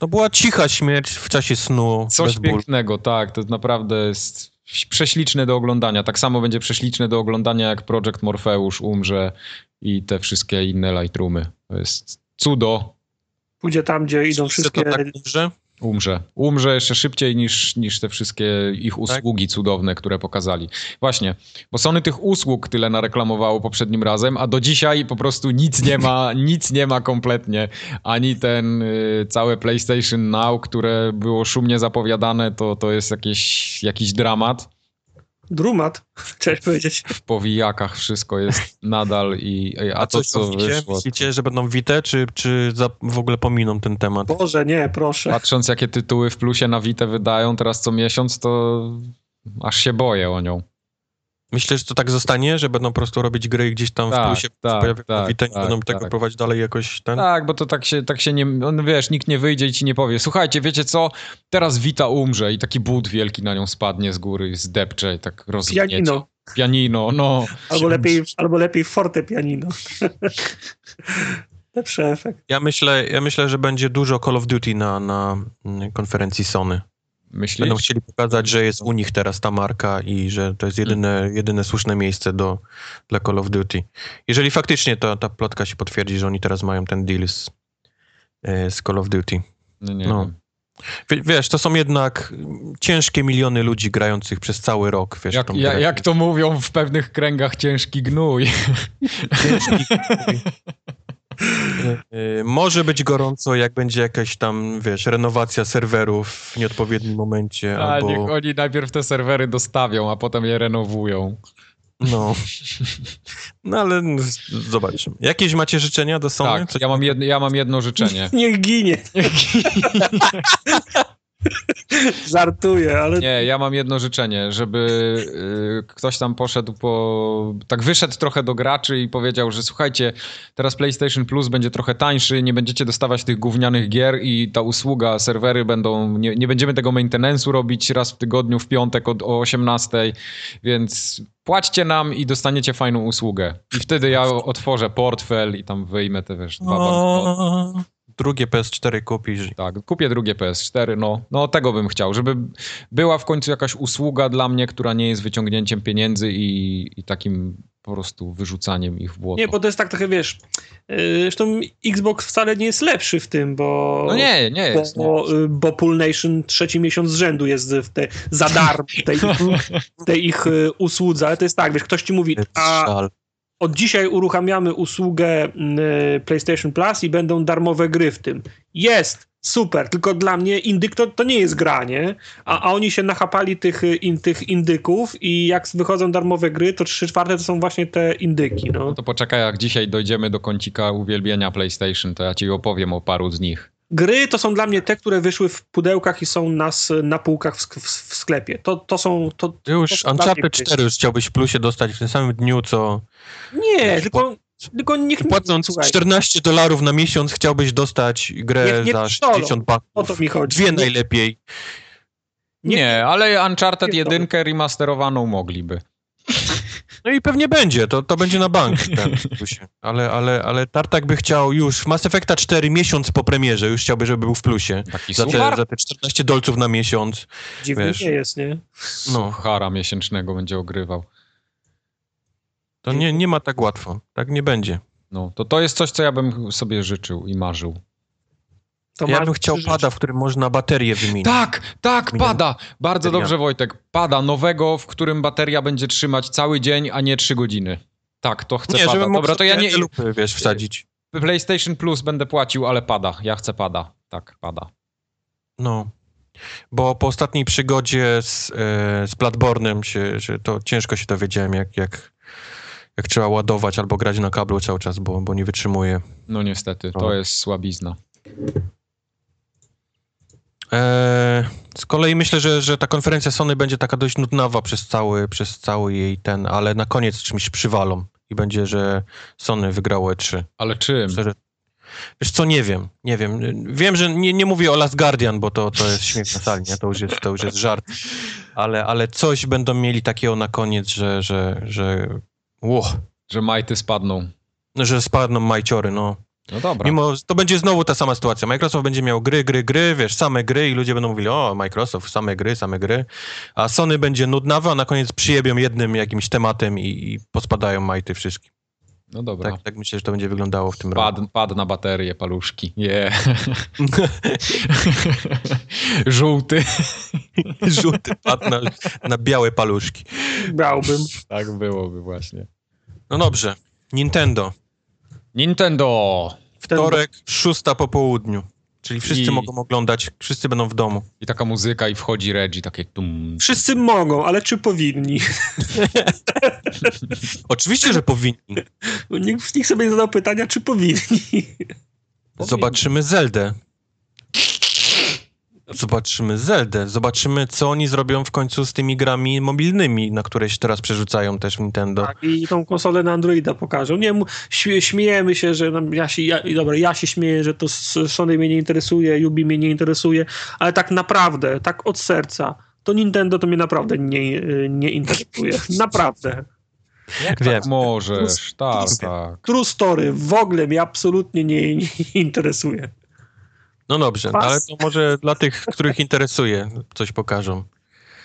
To była cicha śmierć w czasie snu. Coś pięknego, tak. To naprawdę jest prześliczne do oglądania. Tak samo będzie prześliczne do oglądania, jak Project Morpheus umrze i te wszystkie inne Lightroomy. To jest cudo. Pójdzie tam, gdzie idą wszystkie... To tak dobrze? Umrze. Umrze jeszcze szybciej niż, niż te wszystkie ich Tak. usługi cudowne, które pokazali. Właśnie, bo Sony tych usług tyle nareklamowało poprzednim razem, a do dzisiaj po prostu nic nie ma, nic nie ma kompletnie. Ani ten y, całe PlayStation Now, które było szumnie zapowiadane, to, to jest jakieś, jakiś dramat. Drumat, chciałeś powiedzieć. W powijakach wszystko jest nadal i a, A to coś co co widzicie? wyszło... Myślicie, że będą wite, czy, czy za, w ogóle pominą ten temat? Boże, nie, proszę. Patrząc jakie tytuły w plusie na Vita wydają teraz co miesiąc, to aż się boję o nią. Myślę, że to tak zostanie, że będą po prostu robić gry gdzieś tam Tak, w plusie, tak, pojawią tak, tak, będą tego tak. próbować dalej jakoś ten... Tak, bo to tak się, tak się nie, on, wiesz, nikt nie wyjdzie i ci nie powie, słuchajcie, wiecie co, teraz Vita umrze i taki but wielki na nią spadnie z góry, zdepcze i tak rozwiniecie. Pianino. Pianino, no. Albo lepiej, albo lepiej forte pianino. Lepszy efekt. Ja myślę, ja myślę, że będzie dużo Call of Duty na, na konferencji Sony. Myślisz? Będą chcieli pokazać, że jest u nich teraz ta marka i że to jest jedyne, jedyne słuszne miejsce do, dla Call of Duty. Jeżeli faktycznie ta, ta plotka się potwierdzi, że oni teraz mają ten deal z, e, z Call of Duty. No, nie no. wiem. Wiesz, to są jednak ciężkie miliony ludzi grających przez cały rok. Wiesz, Jak, ja, jak to mówią w pewnych kręgach, ciężki gnój. Ciężki. E, Może być gorąco, jak będzie jakaś tam, wiesz, renowacja serwerów w nieodpowiednim momencie, A albo... niech oni najpierw te serwery dostawią, a potem je renowują. No. No ale no, zobaczymy. Jakieś macie życzenia do Sony? Tak, ja mam, jedno, ja mam jedno życzenie. Niech ginie. Żartuję, ale Nie, ja mam jedno życzenie, żeby y, ktoś tam poszedł po. Tak wyszedł trochę do graczy i powiedział, że słuchajcie, teraz PlayStation Plus będzie trochę tańszy, nie będziecie dostawać tych gównianych gier i ta usługa, serwery będą. Nie, nie będziemy tego maintenance'u robić raz w tygodniu, w piątek od, o 18, więc płaćcie nam i dostaniecie fajną usługę. I wtedy ja otworzę portfel i tam wyjmę te wiesz, dwa. O, Drugie PS4 kupisz. Tak, kupię drugie PS4, no, no tego bym chciał, żeby była w końcu jakaś usługa dla mnie, która nie jest wyciągnięciem pieniędzy i, i takim po prostu wyrzucaniem ich w błoto. nie, bo to jest tak trochę, wiesz, yy, zresztą Xbox wcale nie jest lepszy w tym, bo... No nie, nie jest. Nie. Bo, y, bo Pool Nation trzeci miesiąc z rzędu jest w te, za darmo w tej, w tej ich y, usłudze, ale to jest tak, wiesz, ktoś ci mówi, a. od dzisiaj uruchamiamy usługę y, PlayStation Plus i będą darmowe gry w tym. Jest, super, tylko dla mnie indyk to, to nie jest gra, nie? A, a oni się nachapali tych, y, in, tych indyków i jak wychodzą darmowe gry, to trzy czwarte to są właśnie te indyki, no. No to poczekaj, jak dzisiaj dojdziemy do kącika uwielbienia PlayStation, to ja ci opowiem o paru z nich. Gry to są dla mnie te, które wyszły w pudełkach i są nas na półkach w, sk- w, w sklepie. To, to są... To, Ty już to Uncharted gry. 4 już chciałbyś w plusie dostać w tym samym dniu, co Nie, tylko, tylko niech... płacąc słuchaj, 14 dolarów na miesiąc chciałbyś dostać grę Niech nie za piszczolą. 60 O baków. to mi chodzi. Dwie Nie- najlepiej. Nie- Nie, ale Uncharted Nie, to- 1 remasterowaną mogliby. No i pewnie będzie, to, to będzie na bank. Ten, ale, ale, ale Tartak by chciał już w Mass Effecta 4 miesiąc po premierze, już chciałby, żeby był w plusie. Taki Za te, za te 14 dolców na miesiąc. Dziwnie wiesz. nie jest, nie? No, Suchara miesięcznego będzie ogrywał. to nie, nie ma tak łatwo. Tak nie będzie. No, to to jest coś, co ja bym sobie życzył i marzył. To ja bym chciał trzy pada, w którym można baterię wymienić. Tak, tak, Wymieniam. pada. Bardzo Bateria. dobrze, Wojtek. Pada nowego, w którym bateria będzie trzymać cały dzień, a nie 3 godziny. Tak, to chcę Nie, pada. żeby Dobra, to ja nie. lupy, wiesz, wsadzić. PlayStation Plus będę płacił, ale pada. Ja chcę pada. Tak, pada. No. Bo po ostatniej przygodzie z, e, z Bloodborne'em się, że to ciężko się dowiedziałem, jak, jak, jak trzeba ładować albo grać na kablu cały czas, bo, bo nie wytrzymuje. No niestety, to jest słabizna. Eee, z kolei myślę, że, że ta konferencja Sony będzie taka dość nudnawa przez cały, przez cały jej ten, ale na koniec czymś przywalą i będzie, że Sony wygrało E3. Ale czym? Szczerze. Wiesz co, nie wiem, nie wiem. Wiem, że nie, nie mówię o Last Guardian, bo to, to jest śmiech na sali, nie? To, już jest, to już jest żart, ale, ale coś będą mieli takiego na koniec, że, że, że, Że majty spadną. że spadną majciory, no. No dobra. Mimo, to będzie znowu ta sama sytuacja. Microsoft będzie miał gry, gry, gry, wiesz, same gry i ludzie będą mówili, o, Microsoft, same gry, same gry, a Sony będzie nudnawa, a na koniec przyjebią jednym jakimś tematem i, i pospadają majty wszystkim. No dobra. Tak, tak myślę, że to będzie wyglądało w tym roku. Pad, pad na baterię, paluszki. Nie. Żółty. Żółty pad na, na białe paluszki. Brałbym. Tak byłoby właśnie. No dobrze. Nintendo. Nintendo! Wtorek, szósta po południu. Czyli wszyscy I- mogą oglądać, wszyscy będą w domu. I taka muzyka i wchodzi Reggie, takie tum. Wszyscy mogą, ale czy powinni? Oczywiście, że powinni. Nikt, nikt sobie nie zadał pytania, czy powinni. Zobaczymy Zeldę. Zobaczymy Zeldę. Zobaczymy, co oni zrobią w końcu z tymi grami mobilnymi, na które się teraz przerzucają też w Nintendo. Tak, I tą konsolę na Androida pokażą. Nie, śmiejemy się, że ja się, ja, dobra, ja się śmieję, że to Sony mnie nie interesuje, Yubi mnie nie interesuje, ale tak naprawdę, tak od serca, to Nintendo to mnie naprawdę nie, nie interesuje. Naprawdę. Wiem. Możesz, tak, tak. True story w ogóle mnie absolutnie nie, nie interesuje. No dobrze, Pas. ale to może dla tych, których interesuje, coś pokażą.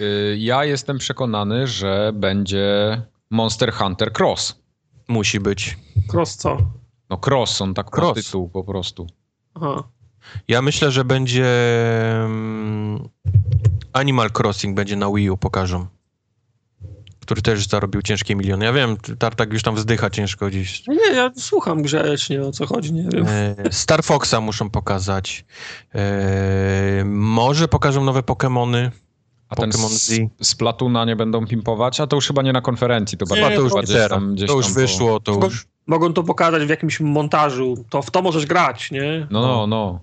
Y, Ja jestem przekonany, że będzie Monster Hunter Cross. Musi być. Cross co? No Cross, on tak Cross. Cross. tytuł po prostu. Aha. Ja myślę, że będzie mm, Animal Crossing będzie na Wii U, pokażą. Który też zarobił ciężkie miliony. Ja wiem, Tartak już tam wzdycha ciężko gdzieś. No Nie, ja słucham grzecznie, o co chodzi, nie wiem. E, Star Foxa muszą pokazać. E, może pokażą nowe Pokémony. A ten Pokémon z, Z. Platuna nie będą pimpować? A to już chyba nie na konferencji. To Nie, Chyba to już gdzieś teraz. tam- gdzieś To już wyszło, to już. mogą to pokazać w jakimś montażu. To w to możesz grać, nie? No, no, no.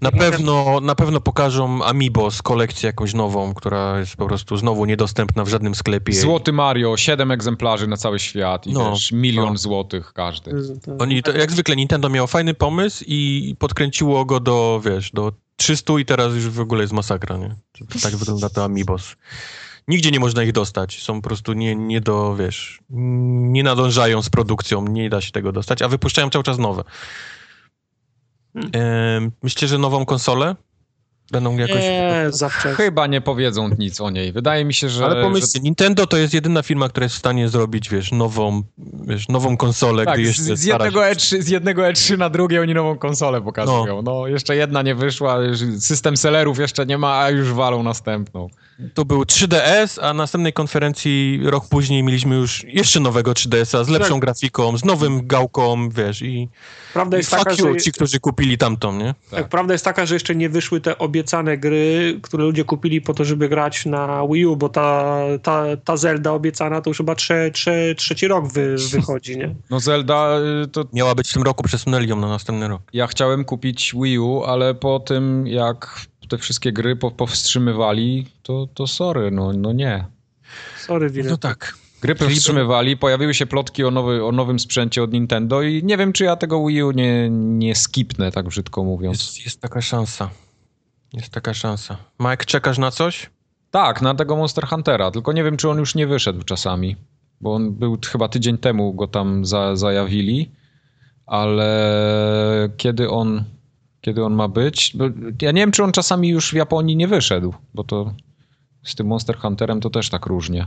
Na pewno, na pewno pokażą Amiibo z kolekcji jakąś nową, która jest po prostu znowu niedostępna w żadnym sklepie. Złoty Mario, 7 egzemplarzy na cały świat i No, wiesz, milion no. złotych każdy. Oni, to, jak zwykle Nintendo miało fajny pomysł i podkręciło go do, wiesz, do 300 i teraz już w ogóle jest masakra, nie? Tak wygląda to Amiibos. Nigdzie nie można ich dostać. Są po prostu nie, nie do, wiesz, nie nadążają z produkcją, nie da się tego dostać, a wypuszczają cały czas nowe. Em, myślicie, że nową konsolę? Będą jakoś... Nie, zawsze. Chyba nie powiedzą nic o niej. Wydaje mi się, że... Ale pomyślcie, że Nintendo to jest jedyna firma, która jest w stanie zrobić, wiesz, nową, wiesz, nową konsolę, tak, gdy z, jeszcze z, jednego się... E3, z jednego E3 na drugie oni nową konsolę pokazują. No. jeszcze jedna nie wyszła, system sellerów jeszcze nie ma, a już walą następną. To był 3DS, a na następnej konferencji rok później mieliśmy już jeszcze nowego 3DS-a z lepszą Tak. grafiką, z nowym gałką, wiesz, i, Prawda i jest taka, fuck że... you, ci, którzy kupili tamtą, nie? Tak, prawda jest taka, że jeszcze nie wyszły te obiecane gry, które ludzie kupili po to, żeby grać na Wii U, bo ta, ta, ta Zelda obiecana to już chyba trze, trze, trzeci rok wy, wychodzi, nie? No Zelda, y, to Miała być w tym roku, przesunęli ją na następny rok. ja chciałem kupić Wii U, ale po tym jak te wszystkie gry po, powstrzymywali, to, to sorry, no, no nie. Sorry, Wirek. No tak. Gry powstrzymywali, pojawiły się plotki o, nowy, o nowym sprzęcie od Nintendo i nie wiem, czy ja tego Wii U nie, nie skipnę, tak brzydko mówiąc. Jest, jest taka szansa. Jest taka szansa. Mike, czekasz na coś? Tak, na tego Monster Huntera, tylko nie wiem, czy on już nie wyszedł czasami, bo on był chyba tydzień temu go tam za, zajawili, ale kiedy on, kiedy on ma być? Bo ja nie wiem, czy on czasami już w Japonii nie wyszedł, bo to z tym Monster Hunterem to też tak różnie.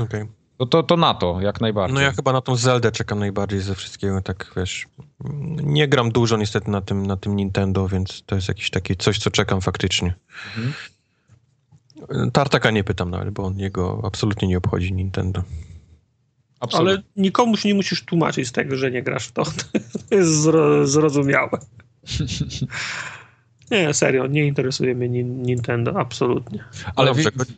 Okej. To, to, to na to, jak najbardziej. No ja chyba na tą Zeldę czekam najbardziej ze wszystkiego, tak wiesz. Nie gram dużo niestety na tym, na tym Nintendo, więc to jest jakieś takie coś, co czekam faktycznie. Tartaka nie pytam nawet, bo on jego absolutnie nie obchodzi Nintendo. Absolutnie. Ale nikomu się nie musisz tłumaczyć z tego, że nie grasz w to. To jest zro, zrozumiałe. Nie, serio, nie interesuje mnie Nin- Nintendo, absolutnie. Ale Dobrze, wi-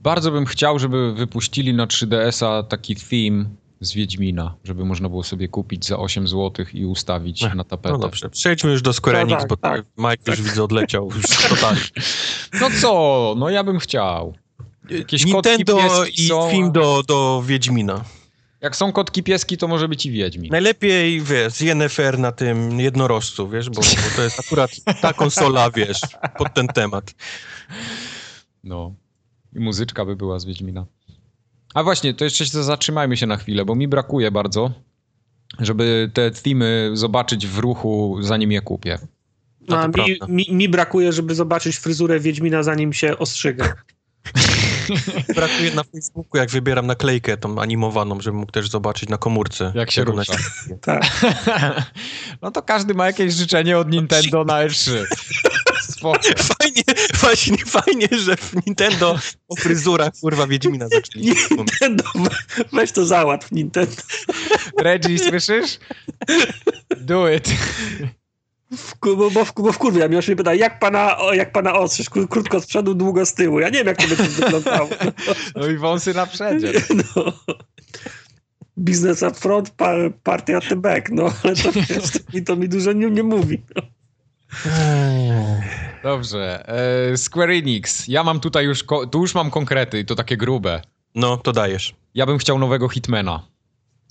bardzo bym chciał, żeby wypuścili na 3DS-a taki theme z Wiedźmina, żeby można było sobie kupić za 8 zł i ustawić Ech, na tapetę. No dobrze, przejdźmy już do Square No Enix, tak, bo tak. Mike już widzę odleciał już totalnie. No co? No ja bym chciał. Jakieś Nintendo i są, film do, do Wiedźmina. Jak są kotki pieski, to może być i Wiedźmin. Najlepiej, wiesz, z Yennefer na tym jednorożcu, wiesz, bo, bo to jest akurat ta konsola, wiesz, pod ten temat. No. I muzyczka by była z Wiedźmina. A właśnie, to jeszcze się zatrzymajmy się na chwilę, bo mi brakuje bardzo, żeby te themy zobaczyć w ruchu, zanim je kupię. No mi, mi, mi brakuje, żeby zobaczyć fryzurę Wiedźmina, zanim się ostrzyga. Brakuje na Facebooku, jak wybieram naklejkę tą animowaną, żebym mógł też zobaczyć na komórce. Jak się rusza. Tak. No to każdy ma jakieś życzenie od Nintendo na E3. Spoko. Fajnie, właśnie fajnie, że w Nintendo o fryzurach, kurwa, Wiedźmina zaczęli. Nintendo, we- weź to załatw, Nintendo. Reggie, słyszysz? Do it. W, bo, bo, w, bo w kurwie, ja się pyta, jak pana, o, jak pana ostrzyż? Kró- Krótko z przodu, długo z tyłu. Ja nie wiem, jak to będzie wyglądało. No i wąsy na przedzie. No. Business up front, pa, party at the back. No, ale to, wiesz, to, mi, to mi dużo nie, nie mówi. Dobrze. E, Square Enix. Ja mam tutaj już, tu już mam konkrety i to takie grube. No, to dajesz. Ja bym chciał nowego Hitmana.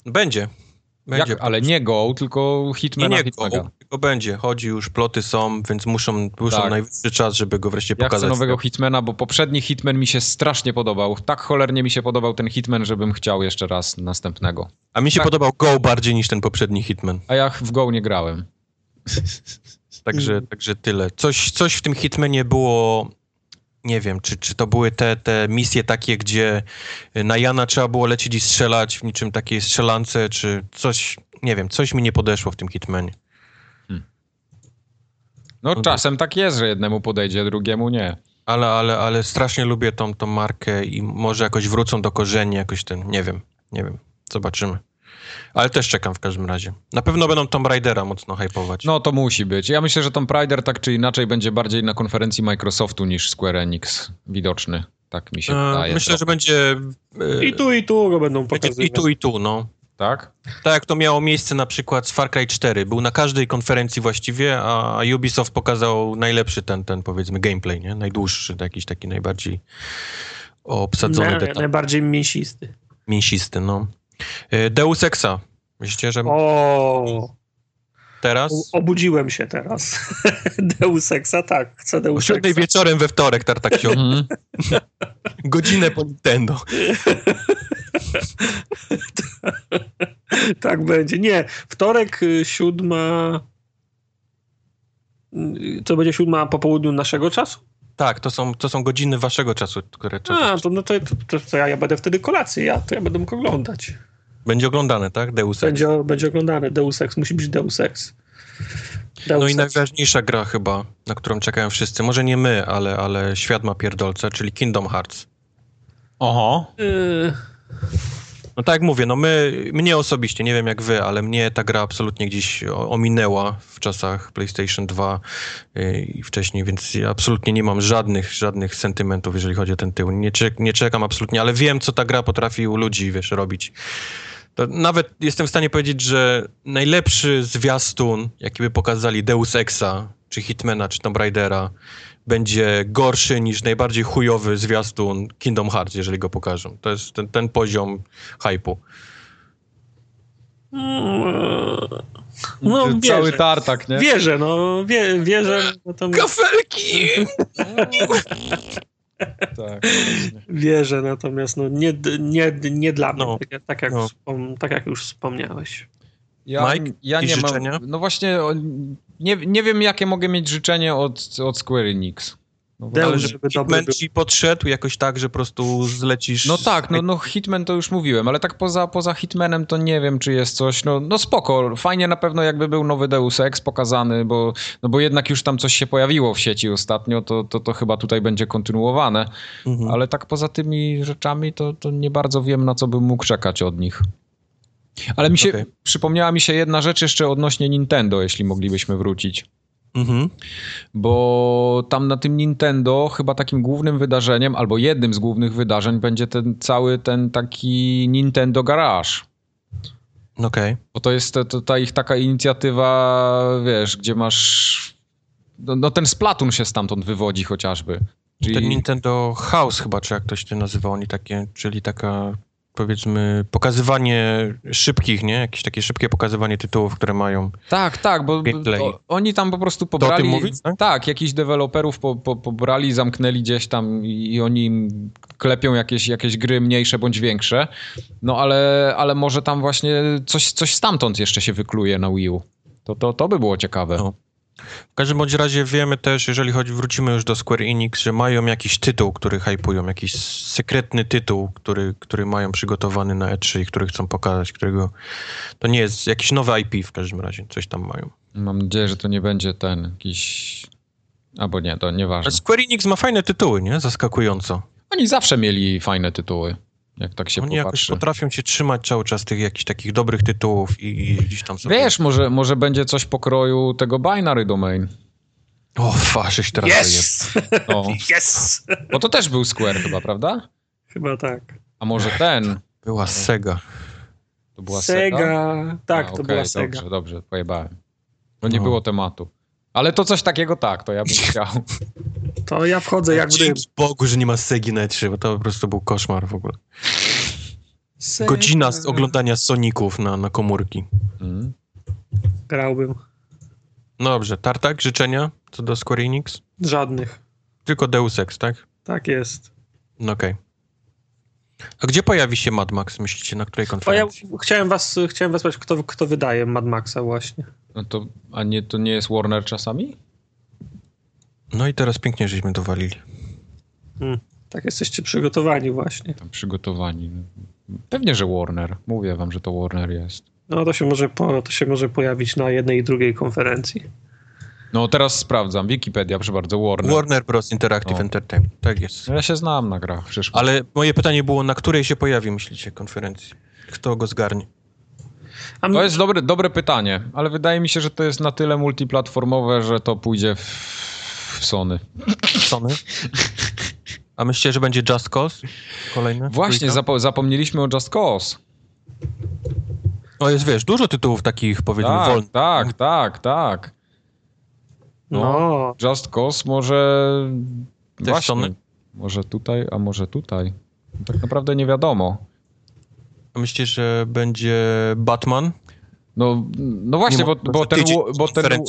Będzie. Będzie. Jak, ale nie Go, tylko nie, Hitmana nie, Hitmana. go, tylko będzie. Chodzi już, ploty są, więc muszą, muszą Tak. najwyższy czas, żeby go wreszcie Ja pokazać. chcę nowego Hitmana, bo poprzedni Hitman mi się strasznie podobał. Tak cholernie mi się podobał ten Hitman, żebym chciał jeszcze raz następnego. A mi się Tak. podobał Go bardziej niż ten poprzedni Hitman. A ja w Go nie grałem. Także, także tyle. Coś, coś w tym Hitmanie było. Nie wiem, czy, czy to były te, te misje takie, gdzie na Jana trzeba było lecieć i strzelać w niczym takiej strzelance, czy coś, nie wiem, coś mi nie podeszło w tym Hitmanie. No tak. czasem tak jest, że jednemu podejdzie, drugiemu nie. Ale, ale, ale strasznie lubię tą, tą markę i może jakoś wrócą do korzeni, jakoś ten, nie wiem, nie wiem, zobaczymy. Ale też czekam w każdym razie. Na pewno będą Tomb Raidera mocno hypować. No to musi być. Ja myślę, że Tomb Raider tak czy inaczej będzie bardziej na konferencji Microsoftu niż Square Enix widoczny. Tak mi się E, wydaje. Myślę, że będzie e, I tu, i tu go będą pokazywać. i tu, i tu, no. Tak? Tak jak to miało miejsce na przykład z Far Cry 4. Był na każdej konferencji właściwie, a Ubisoft pokazał najlepszy ten, ten powiedzmy gameplay, nie? Najdłuższy, jakiś taki najbardziej obsadzony Na, najbardziej mięsisty. Mięsisty, no. E, Deus Exa. Myślicie, że O, teraz? o- obudziłem się teraz. Deus Exa, tak. Chcę O Deus Exa. wieczorem we wtorek, Tartak się Mhm. Godzinę po Nintendo. Tak będzie. Nie, wtorek y, siódma... y, To będzie siódma po południu naszego czasu? Tak, to są, to są godziny waszego czasu, które. A, to, no to, to, to ja, ja będę wtedy kolację, ja, to ja będę mógł oglądać. Będzie oglądane, tak? Deus Ex. Będzie, będzie oglądany Deus Ex, musi być Deus Ex. Deus No i najważniejsza gra chyba, na którą czekają wszyscy. Może nie my, ale, ale świat ma pierdolce, czyli Kingdom Hearts. Oho. Y, No tak jak mówię, no my, mnie osobiście, nie wiem jak wy, ale mnie ta gra absolutnie gdzieś ominęła w czasach PlayStation 2 yy, i wcześniej, więc ja absolutnie nie mam żadnych, żadnych sentymentów, jeżeli chodzi o ten tył. Nie, nie czekam absolutnie, ale wiem, co ta gra potrafi u ludzi, wiesz, robić. To nawet jestem w stanie powiedzieć, że najlepszy zwiastun, jaki by pokazali Deus Exa, czy Hitmana, czy Tomb Raidera, będzie gorszy niż najbardziej chujowy zwiastun Kingdom Hearts, jeżeli go pokażą. To jest ten, ten poziom hypu. No, Cały wierzę. tartak, nie? Wierzę, no, wie, wierzę. Natomiast, Kafelki! Tak. wierzę, natomiast no, nie, nie, nie dla mnie, No. tak, jak- tak, jak No. wspom, tak jak już wspomniałeś. Ja, Mike, ja nie jakieś mam. życzenia? No właśnie, nie, nie wiem, jakie mogę mieć życzenie od, od Square Enix. No, Ale żeby Hitman ci podszedł jakoś tak, że po prostu zlecisz... no tak, no, no Hitman to już mówiłem, ale tak poza, poza Hitmanem to nie wiem, czy jest coś. No, no spoko, fajnie na pewno jakby był nowy Deus Ex pokazany, bo, no bo jednak już tam coś się pojawiło w sieci ostatnio, to, to, to chyba tutaj będzie kontynuowane. Mhm. Ale tak poza tymi rzeczami to, to nie bardzo wiem, na co bym mógł czekać od nich. Ale mi się, Okej. przypomniała mi się jedna rzecz jeszcze odnośnie Nintendo, jeśli moglibyśmy wrócić. Mhm. Bo tam na tym Nintendo chyba takim głównym wydarzeniem, albo jednym z głównych wydarzeń będzie ten cały ten taki Nintendo Garage. Okej. Bo to jest to, to, ta ich taka inicjatywa, wiesz, gdzie masz... No, no ten Splatoon się stamtąd wywodzi chociażby. Czyli... Ten Nintendo House chyba, czy jak to się to nazywa, oni takie, czyli taka powiedzmy pokazywanie szybkich, nie? Jakieś takie szybkie pokazywanie tytułów, które mają. Tak, tak, bo oni tam po prostu pobrali... o tym mówisz, tak? Tak, jakichś deweloperów po, po, pobrali, zamknęli gdzieś tam i, oni klepią jakieś, jakieś gry mniejsze bądź większe. No ale, ale może tam właśnie coś, coś stamtąd jeszcze się wykluje na Wii U. To, to, to by było ciekawe. No. W każdym bądź razie wiemy też, jeżeli chodzi, wrócimy już do Square Enix, że mają jakiś tytuł, który hypują, jakiś sekretny tytuł, który, który mają przygotowany na E3 i który chcą pokazać, którego to nie jest jakiś nowy IP w każdym razie, coś tam mają. Mam nadzieję, że to nie będzie ten jakiś... Albo nie, to nieważne. Ale Square Enix ma fajne tytuły, nie? Zaskakująco. Oni zawsze mieli fajne tytuły, jak tak się Oni jakoś popatrzy. potrafią się trzymać cały czas tych jakichś takich dobrych tytułów i, i gdzieś tam sobie... Wiesz, może, może będzie coś pokroju tego binary domain. O, faszyś teraz jest. Yes! No. Yes! Bo to też był Square chyba, prawda? Chyba tak. A może ten? Była Sega. To była Sega? Sega. Tak, A, to była Sega. Dobrze, dobrze, pojebałem. Bo nie No. było tematu. Ale to coś takiego tak, to ja bym chciał. To ja wchodzę jak. Dzięki Bogu, że nie ma Segi na E3, bo to po prostu był koszmar w ogóle. Sega. Godzina z oglądania Soników na, na komórki. Mm. Grałbym. No dobrze, Tartak, życzenia co do Square Enix? Żadnych. Tylko Deus Ex, tak? Tak jest. No okej. A gdzie pojawi się Mad Max, myślicie, na której A ja konferencji? chciałem was, chciałem was spytać, kto, kto wydaje Mad Maxa właśnie. No to, a nie, to nie jest Warner czasami? No i teraz pięknie żeśmy dowalili. Tak jesteście przygotowani właśnie. Tam przygotowani. Pewnie, że Warner. Mówię wam, że to Warner jest. No to się może, po, to się może pojawić na jednej i drugiej konferencji. No teraz sprawdzam. Wikipedia, proszę bardzo, Warner. Warner Bros. Interactive O. Entertainment, tak jest. No Ja się znam na grach, przecież. Ale moje pytanie było, na której się pojawi, myślicie, konferencji? Kto go zgarnie? To jest dobre, dobre pytanie, ale wydaje mi się, że to jest na tyle multiplatformowe, że to pójdzie w, w Sony. Sony? A myślicie, że będzie Just Cause? Kolejne? Właśnie, zapo zapomnieliśmy o Just Cause. O, jest, wiesz, dużo tytułów takich, powiedzmy, Tak, wolnych. tak, tak, tak. no, Just Cause może... Też Właśnie, Sony? może tutaj, a może tutaj. Tak naprawdę nie wiadomo. Myślicie, że będzie Batman? No, no właśnie, Nie bo, bo, ten, bo, ten,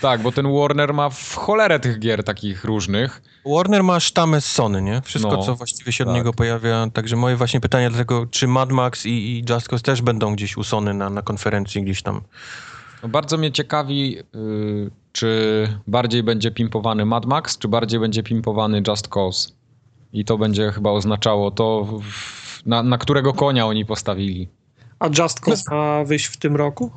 tak, bo ten Warner ma w cholerę tych gier takich różnych. Warner ma sztamę z Sony, nie? Wszystko, No, co właściwie się od tak. niego pojawia. Także moje właśnie pytanie dlatego, czy Mad Max i, i Just Cause też będą gdzieś u Sony na, na konferencji gdzieś tam? No bardzo mnie ciekawi, y, czy bardziej będzie pimpowany Mad Max, czy bardziej będzie pimpowany Just Cause. I to będzie chyba oznaczało to, w, na, na którego konia oni postawili. a Just Cause ma wyjść w tym roku?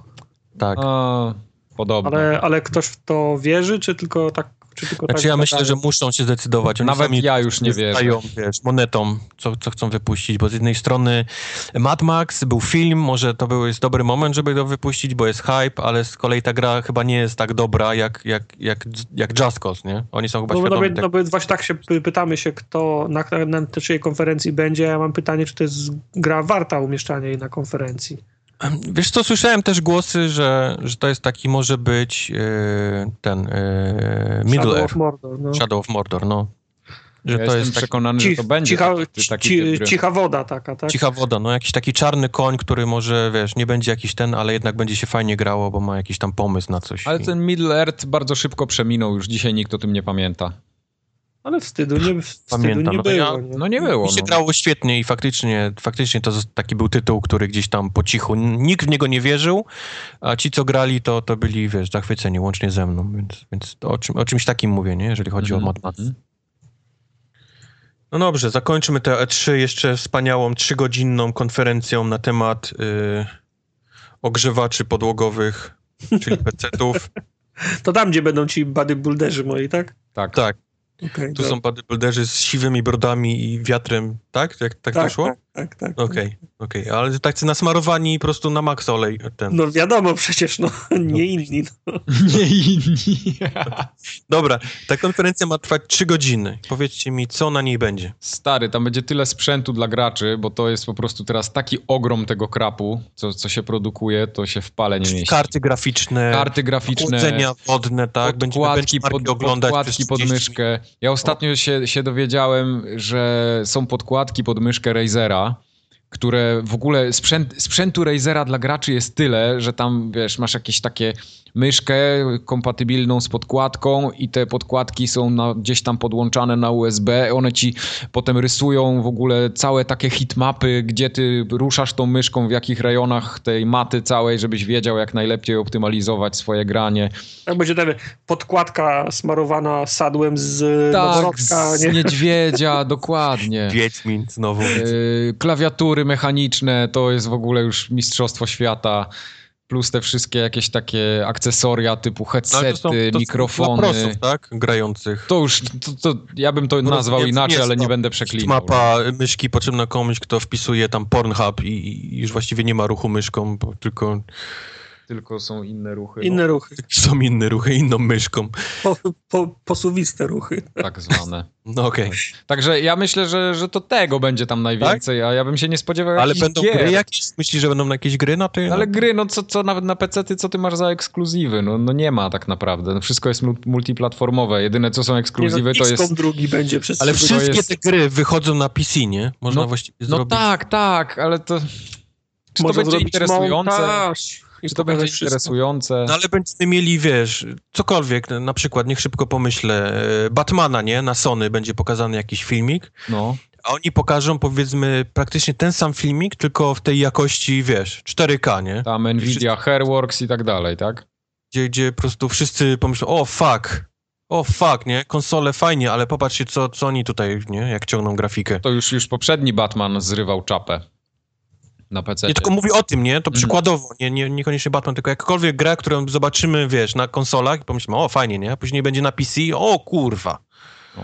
Tak. A, podobno. Ale, ale ktoś w to wierzy, czy tylko tak? Czy tylko Znaczy tak ja myślę, że muszą się zdecydować. Oni Nawet sami ja już nie stają, wiesz, monetą, co, co chcą wypuścić, bo z jednej strony Mad Max był film, może to był, jest dobry moment, żeby go wypuścić, bo jest hype, ale z kolei ta gra chyba nie jest tak dobra jak, jak, jak, jak Just Cause, nie? Oni są chyba No, no, świadomi no, tego. no, właśnie tak się py- pytamy się, kto na, na, na czyjej konferencji będzie. Ja mam pytanie, czy to jest gra warta umieszczania jej na konferencji. Wiesz co, słyszałem też głosy, że, że to jest taki może być e, ten e, Middle Shadow Earth, of Mordor. No. Shadow of Mordor, no. Że ja to jestem jest taki, przekonany, że Cich, to będzie cicha, taki, taki ci, cicha woda taka, tak? cicha woda, no jakiś taki czarny koń, który może, wiesz, nie będzie jakiś ten, ale jednak będzie się fajnie grało, bo ma jakiś tam pomysł na coś. Ale I- ten Middle Earth bardzo szybko przeminął, już dzisiaj nikt o tym nie pamięta. Ale wstydu nie, wstydu Pamiętam, nie no było. ja- nie? No nie było. Mi się no. grało świetnie i faktycznie, faktycznie to taki był tytuł, który gdzieś tam po cichu, nikt w niego nie wierzył, a ci, co grali, to, to byli, wiesz, zachwyceni, łącznie ze mną, więc, więc to o, czym, o czymś takim mówię, nie, jeżeli chodzi Mhm, o Mad Max. mhm. No dobrze, zakończymy tę E3 jeszcze wspaniałą, trzygodzinną konferencją na temat y, ogrzewaczy podłogowych, czyli PC-ów. To tam, gdzie będą ci bodybuilderzy moi, tak? Tak. tak, Okay, tu są bodybuilderzy z siwymi brodami i wiatrem Tak? Jak, tak, to szło? Tak, tak, tak. Okej, okej. Ale tak nasmarowani po prostu na max olej. Ten. No wiadomo przecież, no, nie inni. No. Nie inni. Dobra, ta konferencja ma trwać 3 godziny. Powiedzcie mi, co na niej będzie. Stary, tam będzie tyle sprzętu dla graczy, bo to jest po prostu teraz taki ogrom tego krapu, co, co się produkuje, to się w pale nie mieści. karty graficzne, Karty graficzne, chłodzenia wodne, tak? Będziemy podkładki, pod, oglądać podkładki pod 30 myszkę. Ja ostatnio się, się dowiedziałem, że są podkładki pod myszkę Razera, które w ogóle sprzęt, sprzętu Razera dla graczy jest tyle, że tam wiesz, masz jakieś takie myszkę kompatybilną z podkładką i te podkładki są na, gdzieś tam podłączane na USB. One ci potem rysują w ogóle całe takie hitmapy, gdzie ty ruszasz tą myszką, w jakich rejonach tej maty całej, żebyś wiedział jak najlepiej optymalizować swoje granie. Tak będzie ten podkładka smarowana sadłem z Tak, noworodka, z nie? niedźwiedzia, dokładnie. Wiedźmin znowu. Yy, klawiatury mechaniczne to jest w ogóle już mistrzostwo świata. Plus te wszystkie jakieś takie akcesoria typu No, headsety, to są- to mikrofony. Dla prosów, tak? Grających. To już, to, to, ja bym to No, nazwał więc inaczej, jest ale nie będę przeklinał. Mapa myszki potrzebna komuś, kto wpisuje tam Pornhub i, i już właściwie nie ma ruchu myszką, tylko Tylko są inne ruchy. Inne ruchy, są inne ruchy inną myszką. po, po, posuwiste ruchy. No, tak zwane. No okej. Także ja myślę, że, że to tego będzie tam najwięcej, a ja bym się nie spodziewał Ale będą gier. gry jakieś? Myślisz, że będą jakieś gry na tej? Ale gry, no co, co nawet na PC, ty, co ty masz za ekskluzywy? No, no nie ma tak naprawdę. No wszystko jest mul- multiplatformowe. Jedyne co są ekskluzywy nie, to no, jest. Drugi będzie przez Ale wszystkie jest- te gry wychodzą na PC, nie? Można No- właściwie No zrobić... tak, tak, ale to. Czy to Można będzie zrobić interesujące? montaż i Czy to będzie wszystko. interesujące? No ale będziemy mieli, wiesz, cokolwiek, na przykład, niech szybko pomyślę, e, Batmana, nie? Na Sony będzie pokazany jakiś filmik, No. a oni pokażą, powiedzmy, praktycznie ten sam filmik, tylko w tej jakości, wiesz, 4K, nie? Tam Nvidia, Hairworks i tak dalej, tak? Gdzie, gdzie po prostu wszyscy pomyślą, o fuck, o fuck, nie? Konsole fajnie, ale popatrzcie, co, co oni tutaj, nie? Jak ciągną grafikę. To już, już poprzedni Batman zrywał czapę na PC. Nie tylko mówię o tym, nie? To Mhm. przykładowo, nie, nie, niekoniecznie Batman, tylko jakkolwiek grę, którą zobaczymy, wiesz, na konsolach i pomyślimy, o fajnie, nie? A później będzie na PC, o kurwa. No.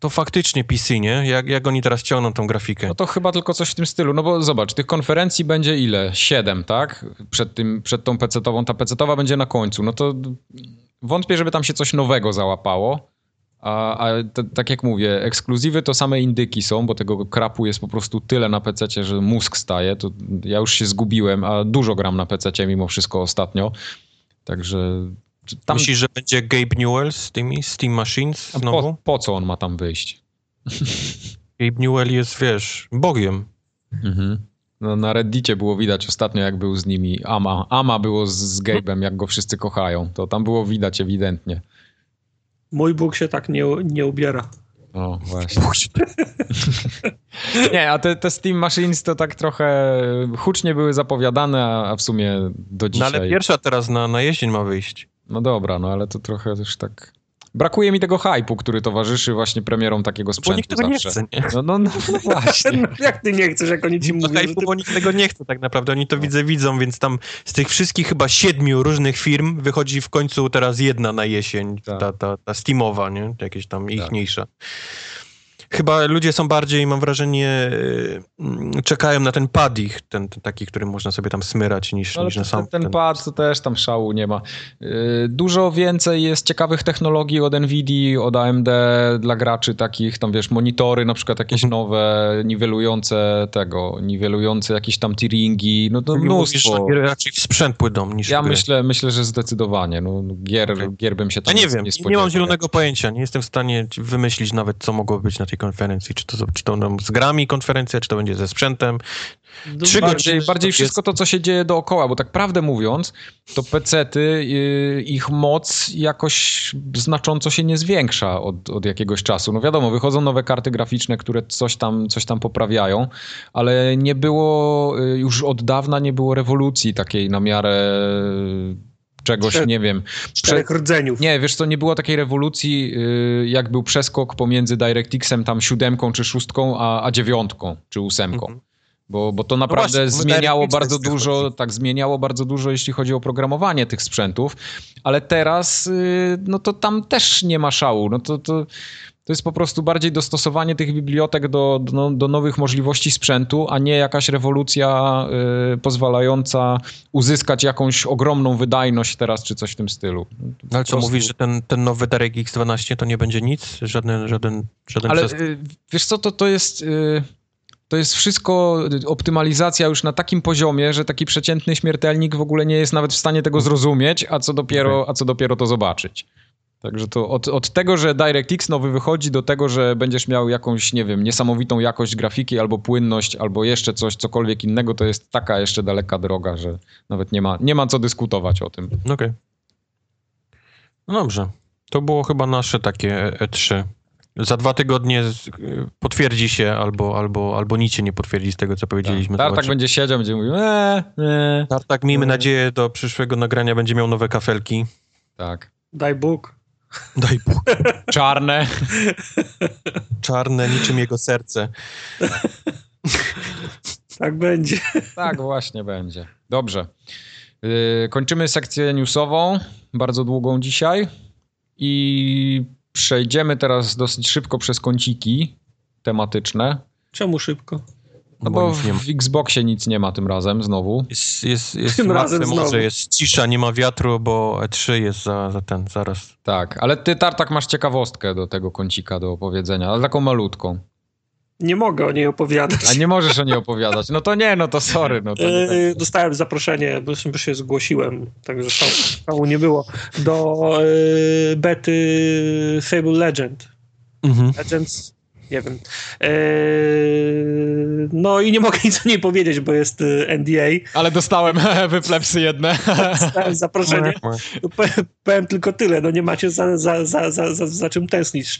To faktycznie PC, nie? Jak, jak oni teraz ciągną tą grafikę. No to chyba tylko coś w tym stylu, no bo zobacz, tych konferencji będzie ile? Siedem, tak? Przed, tym, przed tą PC-tową, ta PC-towa będzie na końcu, no to wątpię, żeby tam się coś nowego załapało, a, a t- tak jak mówię, ekskluzywy to same indyki są, bo tego krapu jest po prostu tyle na PC, że mózg staje, to ja już się zgubiłem, a dużo gram na PC mimo wszystko ostatnio, także tam, Myślisz, że będzie Gabe Newell z tymi Steam Machines znowu? po, po co on ma tam wyjść? Gabe Newell jest, wiesz, bogiem. Mhm. No, na Reddicie było widać ostatnio, jak był z nimi Ama. Ama było z, z Gabe'em, jak go wszyscy kochają. To tam było widać ewidentnie. Mój Bóg się tak nie, nie ubiera. O, właśnie. Nie, a te, te Steam Machines to tak trochę hucznie były zapowiadane, a, a w sumie do No dzisiaj... ale pierwsza teraz na, na jesień ma wyjść. No dobra, no ale to trochę już tak... Brakuje mi tego hypu, który towarzyszy właśnie premierom takiego Bo sprzętu nikt tego nie zawsze. chce, nie? No, no, no, no właśnie. No, jak ty nie chcesz, jak oni ci No mówią, hypu, ty... bo nikt tego nie chce tak naprawdę. Oni to widzę, widzą, więc tam z tych wszystkich chyba siedmiu różnych firm wychodzi w końcu teraz jedna na jesień, Tak. ta, ta, ta Steamowa, nie? Jakieś tam Tak. ichniejsza. Chyba ludzie są bardziej, mam wrażenie, yy, czekają na ten pad ich, ten, ten taki, który można sobie tam smyrać niż, No, ale niż na ten, sam. ten pad to też tam szału nie ma. Yy, Dużo więcej jest ciekawych technologii od Nvidia, od AMD dla graczy takich, tam wiesz, monitory na przykład jakieś Mhm. nowe, niwelujące tego, niwelujące jakieś tam tearingi, no to mówisz, mnóstwo. że gry raczej w sprzęt pójdą niż Ja myślę, myślę, że zdecydowanie. No, gier, Okej. gier bym się Ja tam nie wiem, nie nie, mam zielonego pojęcia. Nie jestem w stanie wymyślić nawet, co mogłoby być na tej konferencji. Czy to, czy to będą z grami konferencja, czy to będzie ze sprzętem. No, Trzy Bardziej, godziny bardziej wszystko to, co się dzieje dookoła, bo tak prawdę mówiąc, to pecety, yy, ich moc jakoś znacząco się nie zwiększa od, od jakiegoś czasu. No wiadomo, wychodzą nowe karty graficzne, które coś tam, coś tam poprawiają, ale nie było, yy, już od dawna nie było rewolucji takiej na miarę czegoś, Prze- nie wiem. czterech rdzeniów. Nie, wiesz co, nie było takiej rewolucji, yy, jak był przeskok pomiędzy DirectXem tam siódemką czy szóstką, a, a dziewiątką czy ósemką. Mhm. Bo, bo to naprawdę No właśnie, zmieniało bardzo też dużo, tak, zmieniało bardzo dużo, jeśli chodzi o programowanie tych sprzętów, ale teraz, y, no to tam też nie ma szału, no to, to, to jest po prostu bardziej dostosowanie tych bibliotek do, do, no, do nowych możliwości sprzętu, a nie jakaś rewolucja y, pozwalająca uzyskać jakąś ogromną wydajność teraz, czy coś w tym stylu. No, ale co, prostu- mówisz, że ten, ten nowy DirectX 12 to nie będzie nic? Żaden, żaden, żaden Ale y, wiesz co, to, to jest... y, To jest wszystko y, optymalizacja już na takim poziomie, że taki przeciętny śmiertelnik w ogóle nie jest nawet w stanie tego zrozumieć, a co dopiero, a co dopiero to zobaczyć. Także to od, od tego, że DirectX nowy wychodzi, do tego, że będziesz miał jakąś, nie wiem, niesamowitą jakość grafiki albo płynność, albo jeszcze coś, cokolwiek innego, to jest taka jeszcze daleka droga, że nawet nie ma, nie ma co dyskutować o tym. No Okej. No dobrze. To było chyba nasze takie E3. Za dwa tygodnie potwierdzi się albo, albo, albo nic się nie potwierdzi z tego, co powiedzieliśmy. Tartak Zobaczymy. będzie siedział, będzie mówił, eee, eee. Tartak, miejmy nadzieję, do przyszłego nagrania będzie miał nowe kafelki. Tak. Daj Bóg. Daj Bóg. Czarne. Czarne, niczym jego serce. Tak będzie. Tak, właśnie będzie. Dobrze. Yy, kończymy sekcję newsową, bardzo długą dzisiaj. I przejdziemy teraz dosyć szybko przez kąciki tematyczne. Czemu szybko? No bo ma. w Xboxie nic nie ma tym razem znowu. Jest, jest, jest Tym razem znowu. morze, jest cisza, nie ma wiatru, bo E3 jest za, za ten, zaraz. Tak, ale ty, Tartak, masz ciekawostkę do tego kącika do opowiedzenia, ale taką malutką. Nie mogę o niej opowiadać. A nie możesz o niej opowiadać. No to nie, no to sorry. No to nie tak. E, Dostałem zaproszenie, bo się- bo się zgłosiłem, także szału- szału nie było, do e, bety Fable Legend. Mhm. Legends, nie wiem. E, no i nie mogę nic o niej powiedzieć, bo jest e, NDA. Ale dostałem wyplepsy jedne. Dostałem zaproszenie. No, powiem- Powiem tylko tyle, no nie macie za, za, za, za, za, za czym tęsknić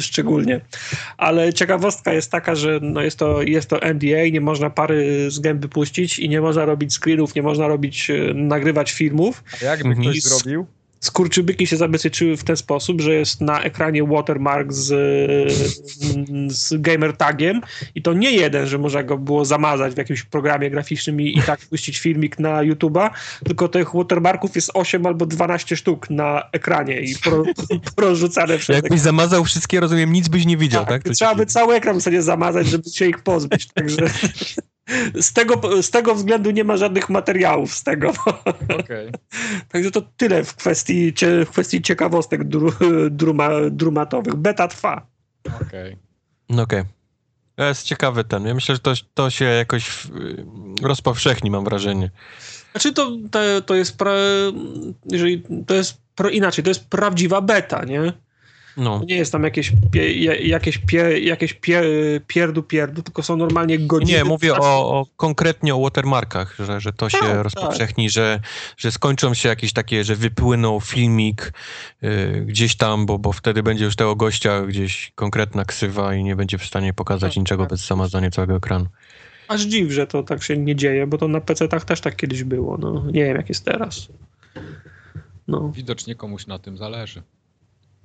szczególnie. Ale ciekawostka jest taka, że no jest, to, jest to NDA, nie można pary z gęby puścić i nie można robić screenów, nie można robić, e, nagrywać filmów. A jakby ktoś zrobił? Skurczybyki się zabezpieczyły w ten sposób, że jest na ekranie watermark z, z gamer tagiem i to nie jeden, że można go było zamazać w jakimś programie graficznym i, i tak puścić filmik na YouTube'a, tylko tych watermarków jest 8 albo 12 sztuk na ekranie i pro, porozrzucane przez Jakbyś zamazał wszystkie, rozumiem, nic byś nie widział, tak? tak, trzeba by cały ekran sobie zamazać, żeby się ich pozbyć. Także z tego, z tego względu nie ma żadnych materiałów z tego. Okej. Także to tyle w kwestii, w kwestii ciekawostek dru, druma, drumatowych. Beta trwa. Okej. No okej. To jest ciekawy ten. Ja myślę, że to, to się jakoś w- rozpowszechni, mam wrażenie. Znaczy to, to, to jest pra, jeżeli to jest pro, inaczej, to jest prawdziwa beta, nie? No. To nie jest tam jakieś, pie, ja- jakieś, pie, jakieś pie, pierdu pierdu, tylko są normalnie godziny. Nie, mówię o, o konkretnie o watermarkach, że, że to się Tak, rozpowszechni, że, że skończą się jakieś takie, że wypłynął filmik y, gdzieś tam, bo, bo wtedy będzie już tego gościa gdzieś konkretna ksywa i nie będzie w stanie pokazać Tak, niczego tak. bez zamazania całego ekranu. Aż dziw, że to tak się nie dzieje, bo to na PC-tach też tak kiedyś było. No, nie wiem, jak jest teraz. No, Widocznie komuś na tym zależy.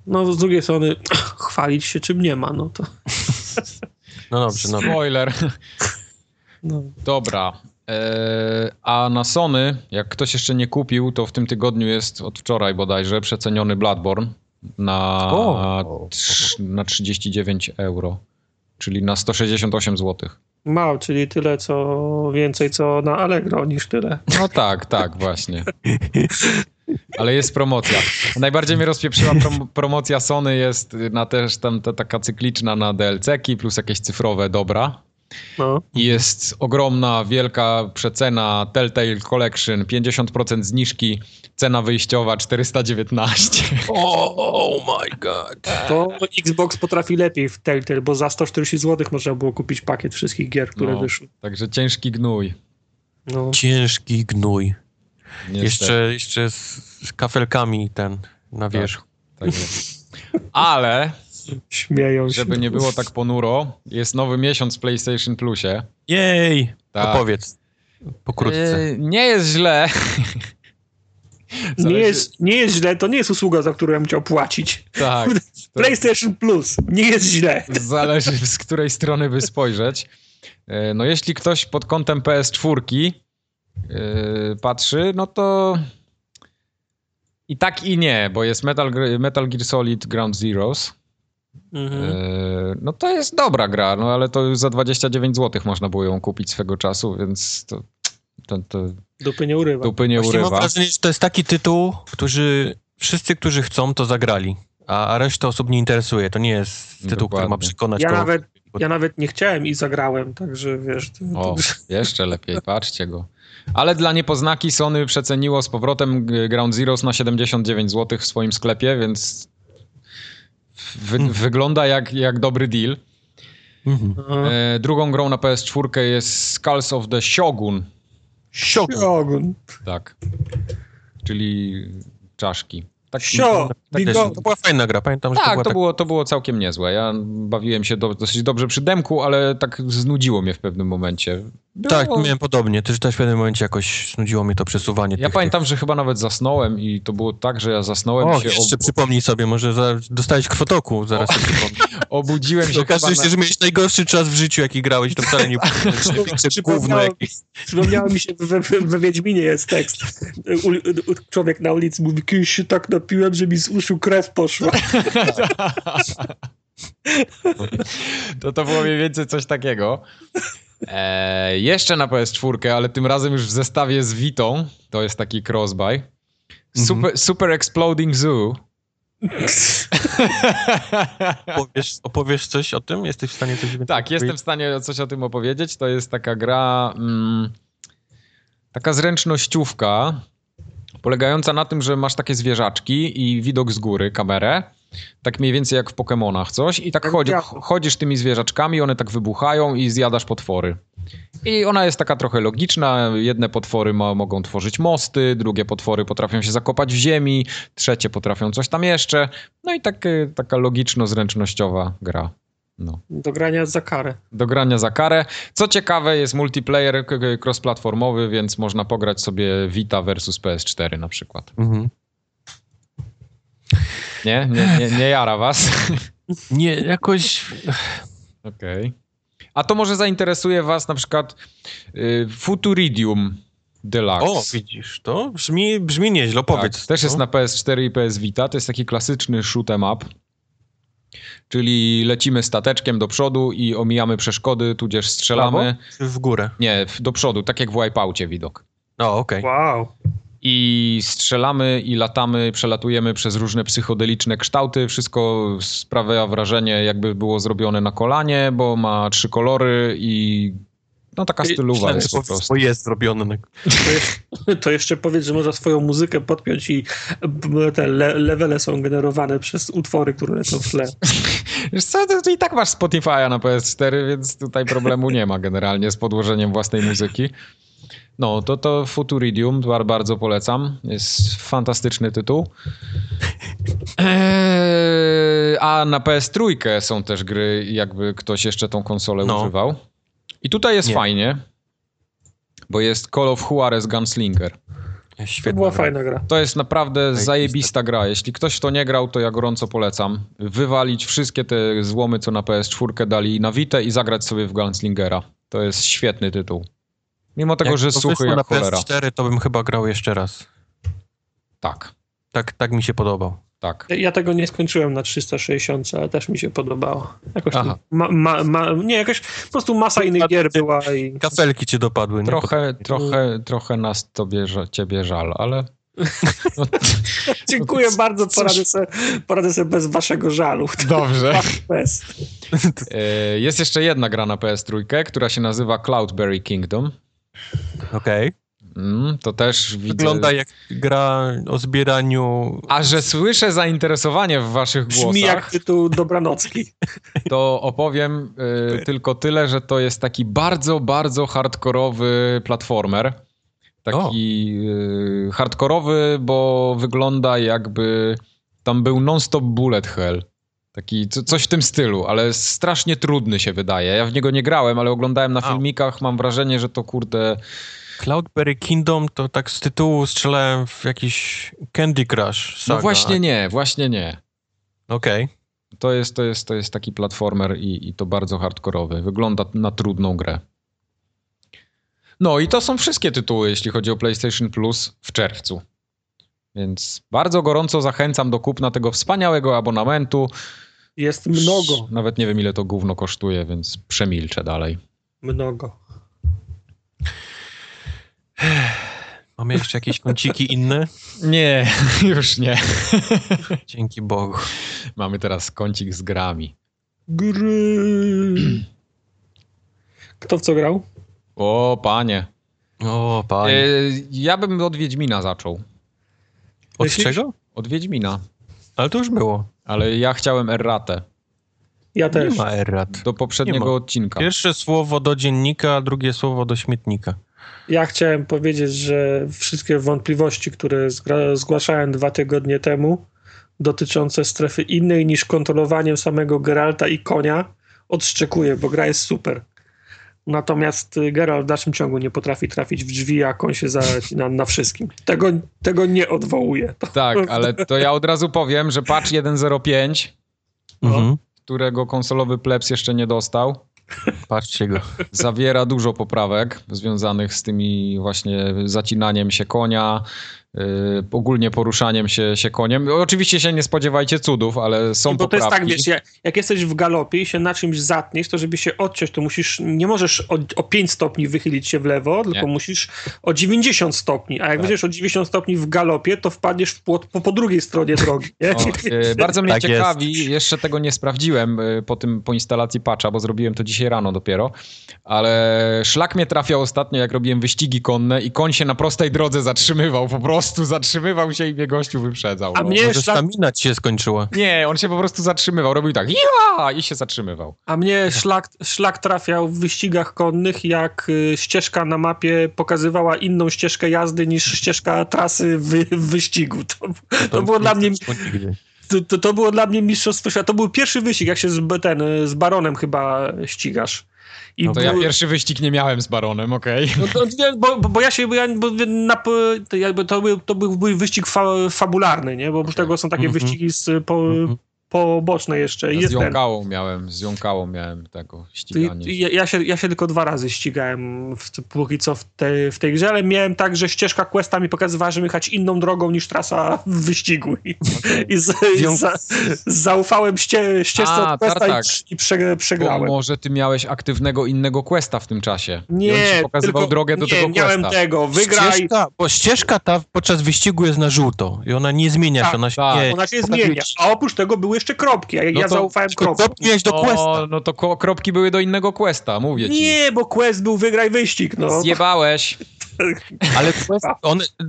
No z drugiej strony chwalić się czym nie ma, no to... No dobrze, no. Spoiler. No. Dobra. Eee, a na Sony, jak ktoś jeszcze nie kupił, to w tym tygodniu jest od wczoraj bodajże przeceniony Bloodborne na, O. trz- na 39 euro, czyli na 168 zł. Mało, czyli tyle, co więcej, co na Allegro, niż tyle. No tak, tak, właśnie. Ale jest promocja. Najbardziej mnie rozpieprzyła prom- promocja Sony jest na też tam ta, taka cykliczna na DLC-ki plus jakieś cyfrowe dobra. No. I jest ogromna, wielka przecena Telltale Collection, 50% zniżki, cena wyjściowa 419. O, oh my god. To Xbox potrafi lepiej w Telltale, bo za 140 zł można było kupić pakiet wszystkich gier, które No. wyszły. Także ciężki gnój. No. Ciężki gnój. Niestety. Jeszcze, jeszcze z, z kafelkami ten na wierzch. Tak jest. Ale, Śmieją się. żeby nie było tak ponuro, jest nowy miesiąc w PlayStation Plusie. Jej! Tak. Opowiedz. Pokrótce. Yy, nie jest źle. nie, jest, nie jest źle, to nie jest usługa, za którą ja musiał płacić. Tak. To PlayStation Plus, nie jest źle. zależy z której strony by spojrzeć. E, no jeśli ktoś pod kątem PS4 e, patrzy, no to i tak i nie, bo jest Metal, Metal Gear Solid Ground Zeroes. Mhm. E, No to jest dobra gra, no ale to już za 29 zł można było ją kupić swego czasu, więc to, to, to Dupy nie urywa. dupy nie Właśnie mam urywa. wrażenie, że to jest taki tytuł, którzy wszyscy, którzy chcą, to zagrali. A, a reszta osób nie interesuje. To nie jest tytuł, który ma Dokładnie. przekonać Ja kogoś. nawet, ja nawet nie chciałem i zagrałem, także wiesz. To, to, O, jeszcze lepiej, patrzcie go. Ale dla niepoznaki Sony przeceniło z powrotem Ground Zeroes na 79 zł w swoim sklepie, więc wy, wygląda jak, jak dobry deal. Mhm. Aha. E, drugą grą na PS4 jest Skulls of the Shogun. Shogun. Shogun. Tak. Czyli czaszki. Tak, Sio, Tak to była fajna gra, pamiętam, że to tak, była to tak... było, to było całkiem niezłe. Ja bawiłem się do, dosyć dobrze przy demku, ale tak znudziło mnie w pewnym momencie. Było... Tak, miałem podobnie. Też, też w pewnym momencie jakoś znudziło mnie to przesuwanie. Ja tych, pamiętam, że chyba nawet zasnąłem i to było tak, że ja zasnąłem O, się, jeszcze ob... przypomnij sobie, może za, dostałeś krwotoku, zaraz sobie przypomnę. obudziłem się Okazuje się, na... że miałeś najgorszy czas w życiu, jaki grałeś, to wcale nie gówno Przypomniało, jakieś. przypomniało mi się, we, we, Wiedźminie jest tekst. U, u, człowiek na ulicy mówi, kiedyś się tak napiłem, że mi z uszu krew poszła. To to było mniej więcej coś takiego. E, jeszcze na PS4, ale tym razem już w zestawie z Vitą. To jest taki crossbuy. Super, Super Exploding Zoo. Opowiesz, opowiesz coś o tym? Jesteś w stanie coś więcej Tak, jestem w stanie coś o tym opowiedzieć. To jest taka gra, mm, taka zręcznościówka, polegająca na tym, że masz takie zwierzaczki i widok z góry, kamerę. Tak mniej więcej jak w Pokémonach coś. I tak chodzi, chodzisz tymi zwierzaczkami, one tak wybuchają i zjadasz potwory. I ona jest taka trochę logiczna. Jedne potwory ma, mogą tworzyć mosty, drugie potwory potrafią się zakopać w ziemi, trzecie potrafią coś tam jeszcze. No i tak, y, taka logiczno-zręcznościowa gra. No Do grania za karę. do grania za karę. Co ciekawe, jest multiplayer cross-platformowy, więc można pograć sobie Vita versus PS4 na przykład. Mhm. Nie? Nie, nie, nie jara was? Nie, jakoś... Okej. A to może zainteresuje was na przykład y, Futuridium Deluxe. O, widzisz, to brzmi, brzmi nieźle, tak, opowiedz. też jest no. na PS4 i PS Vita. To jest taki klasyczny shoot 'em up. Czyli lecimy stateczkiem do przodu i omijamy przeszkody, tudzież strzelamy. Czy w górę. Nie, w- do przodu, tak jak w Wipeoutie widok. O, okej. Wow. I strzelamy i latamy, przelatujemy przez różne psychodeliczne kształty. Wszystko sprawia wrażenie, jakby było zrobione na kolanie, bo ma trzy kolory i no taka stylowa jest po prostu. jest zrobione. Na... To jeszcze, to jeszcze powiedz, że można swoją muzykę podpiąć i te le, levele są generowane przez utwory, które lecą w tle. Wiesz co, to, to i tak masz Spotify'a na PS4, więc tutaj problemu nie ma generalnie z podłożeniem własnej muzyki. No, to to Futuridium bar- bardzo polecam. Jest fantastyczny tytuł. Eee, a na PS3 są też gry, jakby ktoś jeszcze tą konsolę No. używał. I tutaj jest Nie. fajnie, bo jest Call of Juarez Gunslinger. To Świetna była gra. fajna gra. To jest naprawdę Zajebista. zajebista gra. Jeśli ktoś w to nie grał, to ja gorąco polecam. Wywalić wszystkie te złomy, co na PS4 dali na Vita i zagrać sobie w Gunslingera. To jest świetny tytuł. Mimo tego, Jak że to suchy jak na cholera. PS4, to bym chyba grał jeszcze raz. Tak, Tak, tak mi się podobał. tak. Ja tego nie skończyłem na 360, ale też mi się podobało. Jakoś ma, ma, ma, nie, jakoś po prostu masa innych gier była i Kafelki cię dopadły, nie? Trochę, trochę, trochę nas tobie, ciebie żal, ale no, dziękuję bardzo, poradzę sobie, poradzę sobie bez waszego żalu. dobrze. Bez. E, Jest jeszcze jedna gra na PS3, która się nazywa Cloudberry Kingdom. Okej. Mm, to też widzę... Wygląda jak gra o zbieraniu... A że słyszę zainteresowanie w waszych Brzmi głosach, jak tytuł Dobranocki. to opowiem y, tylko tyle, że to jest taki bardzo, bardzo hardkorowy platformer. Taki y, hardkorowy, bo wygląda jakby tam był non-stop bullet hell. Taki co, coś w tym stylu, ale strasznie trudny się wydaje. Ja w niego nie grałem, ale oglądałem na filmikach. Mam wrażenie, że to kurde. Cloudberry Kingdom to tak z tytułu strzelałem w jakiś Candy Crush saga. No właśnie nie, właśnie nie. Okej. To jest, to jest, to jest taki platformer i, i to bardzo hardkorowy. Wygląda na trudną grę. No i to są wszystkie tytuły, jeśli chodzi o PlayStation Plus w czerwcu. Więc bardzo gorąco zachęcam do kupna tego wspaniałego abonamentu. Jest mnogo. Nawet nie wiem, ile to gówno kosztuje, więc przemilczę dalej. Mnogo. Mamy jeszcze jakieś kąciki inne? Nie, już nie. Dzięki Bogu. Mamy teraz kącik z grami. Gry. Kto w co grał? O, panie. O, panie. E, ja bym od Wiedźmina zaczął. Od myślisz? czego? Od Wiedźmina. Ale to już było. Ale ja chciałem erratę Ja też. Nie ma errat. do poprzedniego odcinka. Pierwsze słowo do dziennika, a drugie słowo do śmietnika. Ja chciałem powiedzieć, że wszystkie wątpliwości, które zgłaszałem dwa tygodnie temu, dotyczące strefy innej niż kontrolowaniem samego Geralta i konia, odszczekuję, bo gra jest super. Natomiast y, Geralt w dalszym ciągu nie potrafi trafić w drzwi, a koń się zacina na wszystkim. Tego, tego nie odwołuje. Tak, ale to ja od razu powiem, że patch 1.05, No. Mhm. którego konsolowy plebs jeszcze nie dostał, Patrzcie go. zawiera dużo poprawek związanych z tymi właśnie zacinaniem się konia, yy, ogólnie poruszaniem się, się koniem. Oczywiście się nie spodziewajcie cudów, ale są bo to jest poprawki. tak, wiesz, jak, jak jesteś w galopie i się na czymś zatniesz, to żeby się odciąć, to musisz, nie możesz o, o 5 stopni wychylić się w lewo, tylko Nie. musisz o 90 stopni, a jak Tak. będziesz o 90 stopni w galopie, to wpadniesz w płot po, po drugiej stronie drogi. Nie? O, e, bardzo mnie Tak ciekawi, jeszcze tego nie sprawdziłem e, po tym, po instalacji patcha, bo zrobiłem to dzisiaj rano dopiero, ale szlak mnie trafiał ostatnio, jak robiłem wyścigi konne i koń się na prostej drodze zatrzymywał, po prostu zatrzymywał się i mnie gościu wyprzedzał. A no. mnie- Może szlak- stamina ci się skończyła. Nie, on się po prostu zatrzymywał, robił tak ja i się zatrzymywał. A mnie szlak, szlak trafiał w wyścigach konnych, jak y, ścieżka na mapie pokazywała inną ścieżkę jazdy niż ścieżka trasy w, w wyścigu. To, to, było dla mnie to, to, to było dla mnie mistrzostwo świata. To był pierwszy wyścig, jak się z, ten, z Baronem chyba ścigasz. I No to ja pierwszy wyścig nie miałem z Baronem, okej. No to, nie, bo, bo, bo ja się, bo ja, bo na, to, jakby to, był, to był, wyścig fa, fabularny, nie? Bo oprócz tego są takie Mhm. wyścigi z, po, Mhm. Poboczne jeszcze. Z Jest ten. jąkałą miałem, z jąkałą miałem tego ściganie. Ja, ja, się, ja się tylko dwa razy ścigałem w, póki co w, te, w tej grze, ale miałem tak, że ścieżka questa mi pokazywała, że jechać inną drogą niż trasa w wyścigu. I, i, z, i za, zaufałem ście, ścieżce A, od questa tartak. i, prze- i prze, Bo przegrałem. może ty miałeś aktywnego innego questa w tym czasie. Nie, ci pokazywał tylko, drogę do nie, tego miałem questa. tego, wygraj. Ścieżka, bo ścieżka ta podczas wyścigu jest na żółto i ona nie zmienia Tak, się. Ona się tak. nie, Ona się zmienia. A oprócz tego były jeszcze kropki, a ja, No ja to- zaufałem Tylko kropkom. cofnąłeś do questa. O, no to kropki były do innego questa, mówię ci. Nie, bo quest był wygraj wyścig, no. Zjebałeś. Ale quest,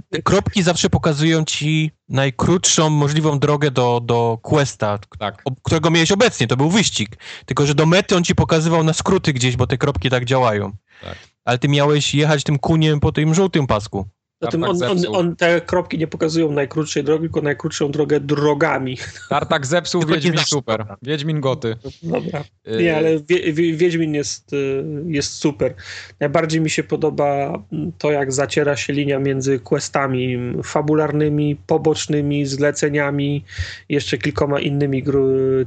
te kropki zawsze pokazują ci najkrótszą możliwą drogę do, do questa, Tak. którego miałeś obecnie. To był wyścig. Tylko, że do mety on ci pokazywał na skróty gdzieś, bo te kropki tak działają. Tak. Ale ty miałeś jechać tym kuniem po tym żółtym pasku. Zatem on, on, on, te kropki nie pokazują najkrótszej drogi, tylko najkrótszą drogę drogami. Tartak zepsuł, Wiedźmin super. Wiedźmin goty. Dobra. Y, Nie, ale wie, wie, Wiedźmin jest, y, jest super. Najbardziej mi się podoba to, jak zaciera się linia między questami fabularnymi, pobocznymi, zleceniami, jeszcze kilkoma innymi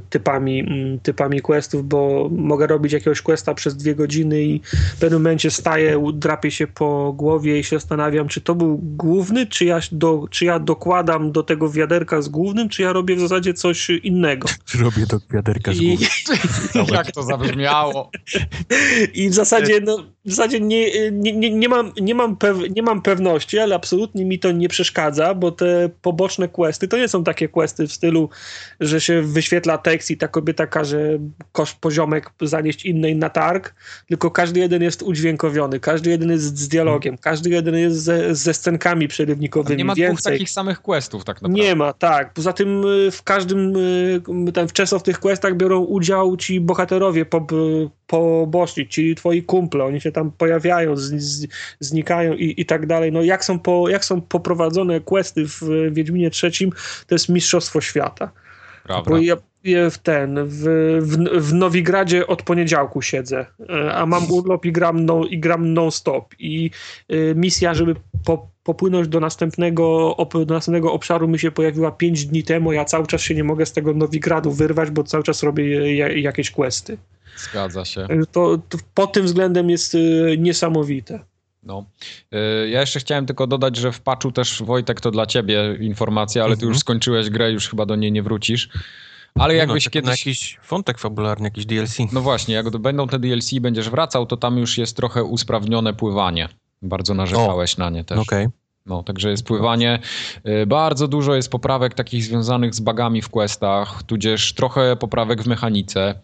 typami, mm, typami questów, bo mogę robić jakiegoś questa przez dwie godziny i w pewnym momencie staję, drapię się po głowie i się zastanawiam, czy to był główny, czy ja, do, czy ja dokładam do tego wiaderka z głównym, czy ja robię w zasadzie coś innego. Robię do wiaderka z I, głowy. Jak to zabrzmiało. I w zasadzie, no, w zasadzie nie, nie, nie, nie, mam, nie, mam pew, nie mam pewności, ale absolutnie mi to nie przeszkadza, bo te poboczne questy to nie są takie questy w stylu, że się wyświetla tekst i ta kobieta każe kosz poziomek zanieść innej na targ, tylko każdy jeden jest udźwiękowiony, każdy jeden jest z dialogiem, każdy jeden jest ze, ze scenkami przerywnikowymi. Nie ma dwóch więcej. takich samych questów tak naprawdę. Nie ma, tak. Poza tym y, w każdym, y, tam często w tych questach biorą udział ci bohaterowie po, poboczni, ci twoi kumple, oni się tam pojawiają, z, z, znikają i, i tak dalej. No jak są, po, jak są poprowadzone questy w Wiedźminie trzecim, to jest mistrzostwo świata. Prawda. Bo ja w ten, w, w, w Nowigradzie od poniedziałku siedzę, e, a mam urlop i gram, no, i gram non-stop. I y, misja, żeby po, popłynąć do następnego, op, do następnego obszaru mi się pojawiła 5 dni temu, ja cały czas się nie mogę z tego Nowigradu wyrwać, bo cały czas robię ja, jakieś questy. Zgadza się. To, to pod tym względem jest y, niesamowite. No. Ja jeszcze chciałem tylko dodać, że w patchu też, Wojtek, to dla ciebie informacja, ale ty już skończyłeś grę, już chyba do niej nie wrócisz. Ale Nie jakbyś no, kiedyś... Na jakiś wątek fabularny, jakiś DLC. No właśnie, jak będą te DLC i będziesz wracał, to tam już jest trochę usprawnione pływanie. Bardzo narzekałeś na nie też. Okej. No, także jest pływanie. Y, Bardzo dużo jest poprawek takich związanych z bugami w questach, tudzież trochę poprawek w mechanice.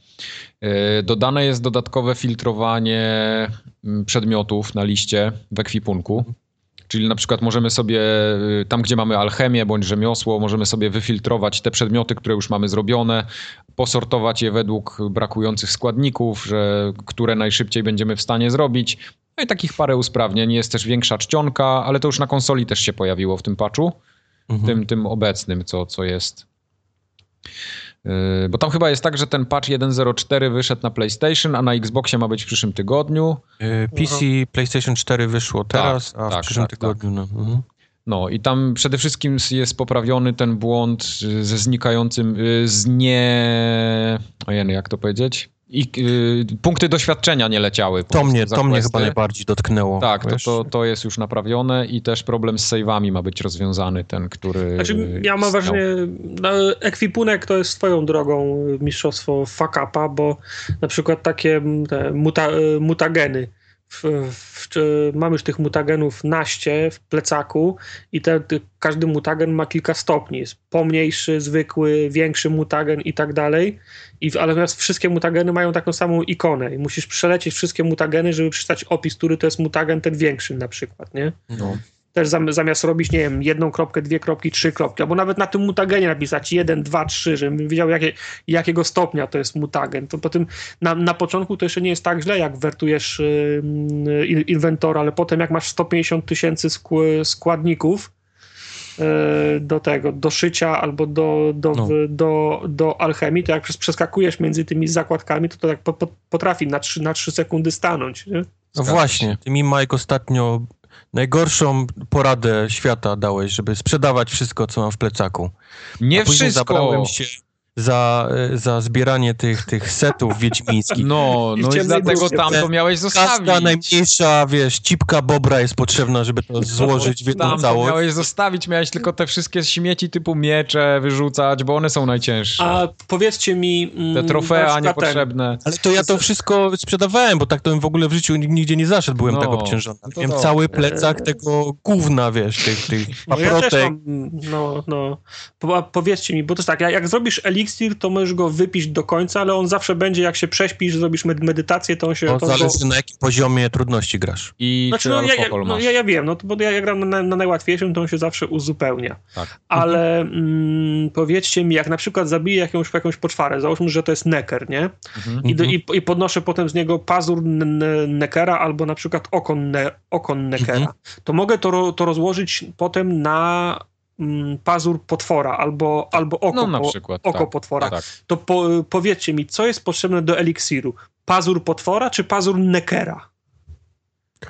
Y, Dodane jest dodatkowe filtrowanie mm, przedmiotów na liście w ekwipunku. Czyli na przykład możemy sobie, y, tam gdzie mamy alchemię bądź rzemiosło, możemy sobie wyfiltrować te przedmioty, które już mamy zrobione, posortować je według brakujących składników, że które najszybciej będziemy w stanie zrobić. No i takich parę usprawnień. Jest też większa czcionka, ale to już na konsoli też się pojawiło w tym patchu, Mhm. tym, tym obecnym, co, co jest. Yy, Bo tam chyba jest tak, że ten patch 1.04 wyszedł na PlayStation, a na Xboxie ma być w przyszłym tygodniu. Y, PC, PlayStation 4 wyszło teraz, a w tak, przyszłym tak, tygodniu. No. Mhm. No i tam przede wszystkim jest poprawiony ten błąd y, ze znikającym, z nie... Ojej, jak to powiedzieć? I y, punkty doświadczenia nie leciały. po To prostu mnie, to mnie chyba najbardziej dotknęło. Tak, to, to, to jest już naprawione i też problem z save'ami ma być rozwiązany, ten, który... Znaczy, ja mam wrażenie, no, ekwipunek to jest swoją drogą mistrzostwo fuck upa, bo na przykład takie muta, y, mutageny. W, w, czy- mam już tych mutagenów naście w plecaku i te, te, każdy mutagen ma kilka stopni. Jest pomniejszy, zwykły, większy mutagen i tak dalej. I ale natomiast wszystkie mutageny mają taką samą ikonę i musisz przelecieć wszystkie mutageny, żeby przeczytać opis, który to jest mutagen ten większy na przykład, nie? No. Też zam, zamiast robić, nie wiem, jedną kropkę, dwie kropki, trzy kropki, albo nawet na tym mutagenie napisać jeden, dwa, trzy, żebym wiedział jakie, jakiego stopnia to jest mutagen. To po tym na, na początku to jeszcze nie jest tak źle, jak wertujesz y, y, inwentor, ale potem jak masz 150 tysięcy skł- składników y, do tego, do szycia albo do, do, No. w- do, do alchemii, to jak przes- przeskakujesz między tymi zakładkami, to to tak po, po, potrafi na trzy, na trzy sekundy stanąć. Nie? No właśnie, ty mi Mike ostatnio najgorszą poradę świata dałeś, żeby sprzedawać wszystko, co mam w plecaku. Nie wszystko! zabrałem się za, za zbieranie tych, tych setów wiedźmińskich. No, no i dlatego tam to miałeś zostawić. Każda najmniejsza, wiesz, cipka bobra jest potrzebna, żeby to złożyć w jedną Tam to całość. miałeś zostawić, miałeś tylko te wszystkie śmieci typu miecze wyrzucać, bo one są najcięższe. A powiedzcie mi... mm, Te trofea niepotrzebne. Ale to ja to wszystko sprzedawałem, bo tak to bym w ogóle w życiu nigdzie nie zaszedł, byłem No, tak obciążony. no to Miałem dobrze. cały plecak tego gówna, wiesz, tych, tych No ja też paprotek. mam, no, no. Po, powiedzcie mi, bo to jest tak, jak, jak zrobisz eliksir, to możesz go wypić do końca, ale on zawsze będzie, jak się prześpisz, zrobisz med- medytację, to on się... To to zależy go, na jakim poziomie trudności grasz. I znaczy, czy no, ja, ja, no, masz. ja, ja wiem, no, to, bo ja, ja gram na, na najłatwiejszym, to on się zawsze uzupełnia. Tak. Ale mm, powiedzcie mi, jak na przykład zabiję jakąś, jakąś poczwarę, załóżmy, że to jest neker, nie? Mhm. I, do, i, I podnoszę potem z niego pazur n- n- nekera albo na przykład okon, ne, okon nekera. Mhm. To mogę to, ro, to rozłożyć potem na pazur potwora albo, albo oko, No przykład. oko tak, potwora. Tak. To po, powiedzcie mi, co jest potrzebne do eliksiru? Pazur potwora czy pazur nekera?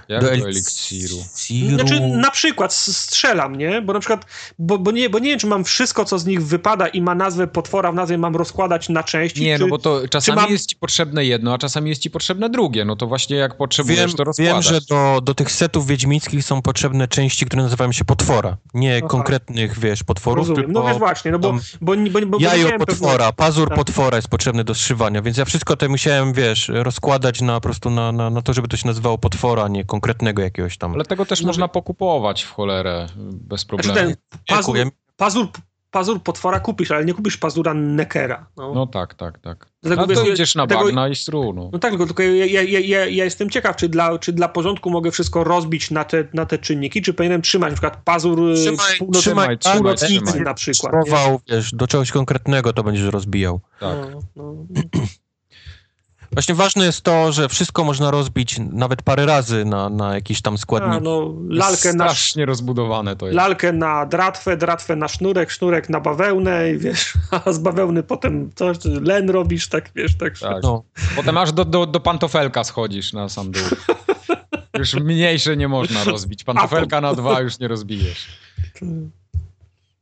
Jak do eliksiru. eliksiru. Znaczy, na przykład strzelam, nie? Bo na przykład, bo, bo, nie, bo nie wiem, czy mam wszystko, co z nich wypada i ma nazwę potwora, w nazwie mam rozkładać na części. Nie, czy, no bo to czasami mam- jest ci potrzebne jedno, a czasami jest ci potrzebne drugie. No to właśnie jak potrzebujesz, Wiem, to wiem, rozkładasz. że do, do tych setów wiedźmińskich są potrzebne części, które nazywają się potwora. Nie Aha. konkretnych, wiesz, potworów, Rozumiem. tylko No wiesz właśnie, no bo, bo, bo, bo, bo nie jajo potwora, pazur Tak. potwora jest potrzebny do zszywania, więc ja wszystko to musiałem, wiesz, rozkładać na po prostu na, na, na to, żeby to się nazywało potwora, a nie konkretnego jakiegoś tam. Ale tego też No można pokupować w cholerę bez Znaczy problemu. ten pazur, pazur, pazur potwora kupisz, ale nie kupisz pazura nekera. No, No tak, tak, tak. Dlatego No to wiesz, idziesz na dlatego- bagna i stru, no. no tak, tylko, tylko ja, ja, ja, ja, jestem ciekaw, czy dla, czy dla porządku mogę wszystko rozbić na te, na te czynniki, czy powinienem trzymać na przykład pazur y, Trzymaj- północ, trzymaj, trzymaj, trzymaj. na przykład. nie? Próbował, wiesz, do czegoś konkretnego to będziesz rozbijał. Tak. No, no. Właśnie ważne jest to, że wszystko można rozbić nawet parę razy na, na jakiś tam A, składnik. no, lalkę na, Strasznie rozbudowane to jest. lalkę na dratwę, dratwę na sznurek, sznurek na bawełnę i wiesz, a z bawełny potem coś, len robisz, tak wiesz, tak. Tak. No. Potem aż do, do, do pantofelka schodzisz na sam dół. Już mniejsze nie można rozbić. Pantofelka na dwa już nie rozbijesz.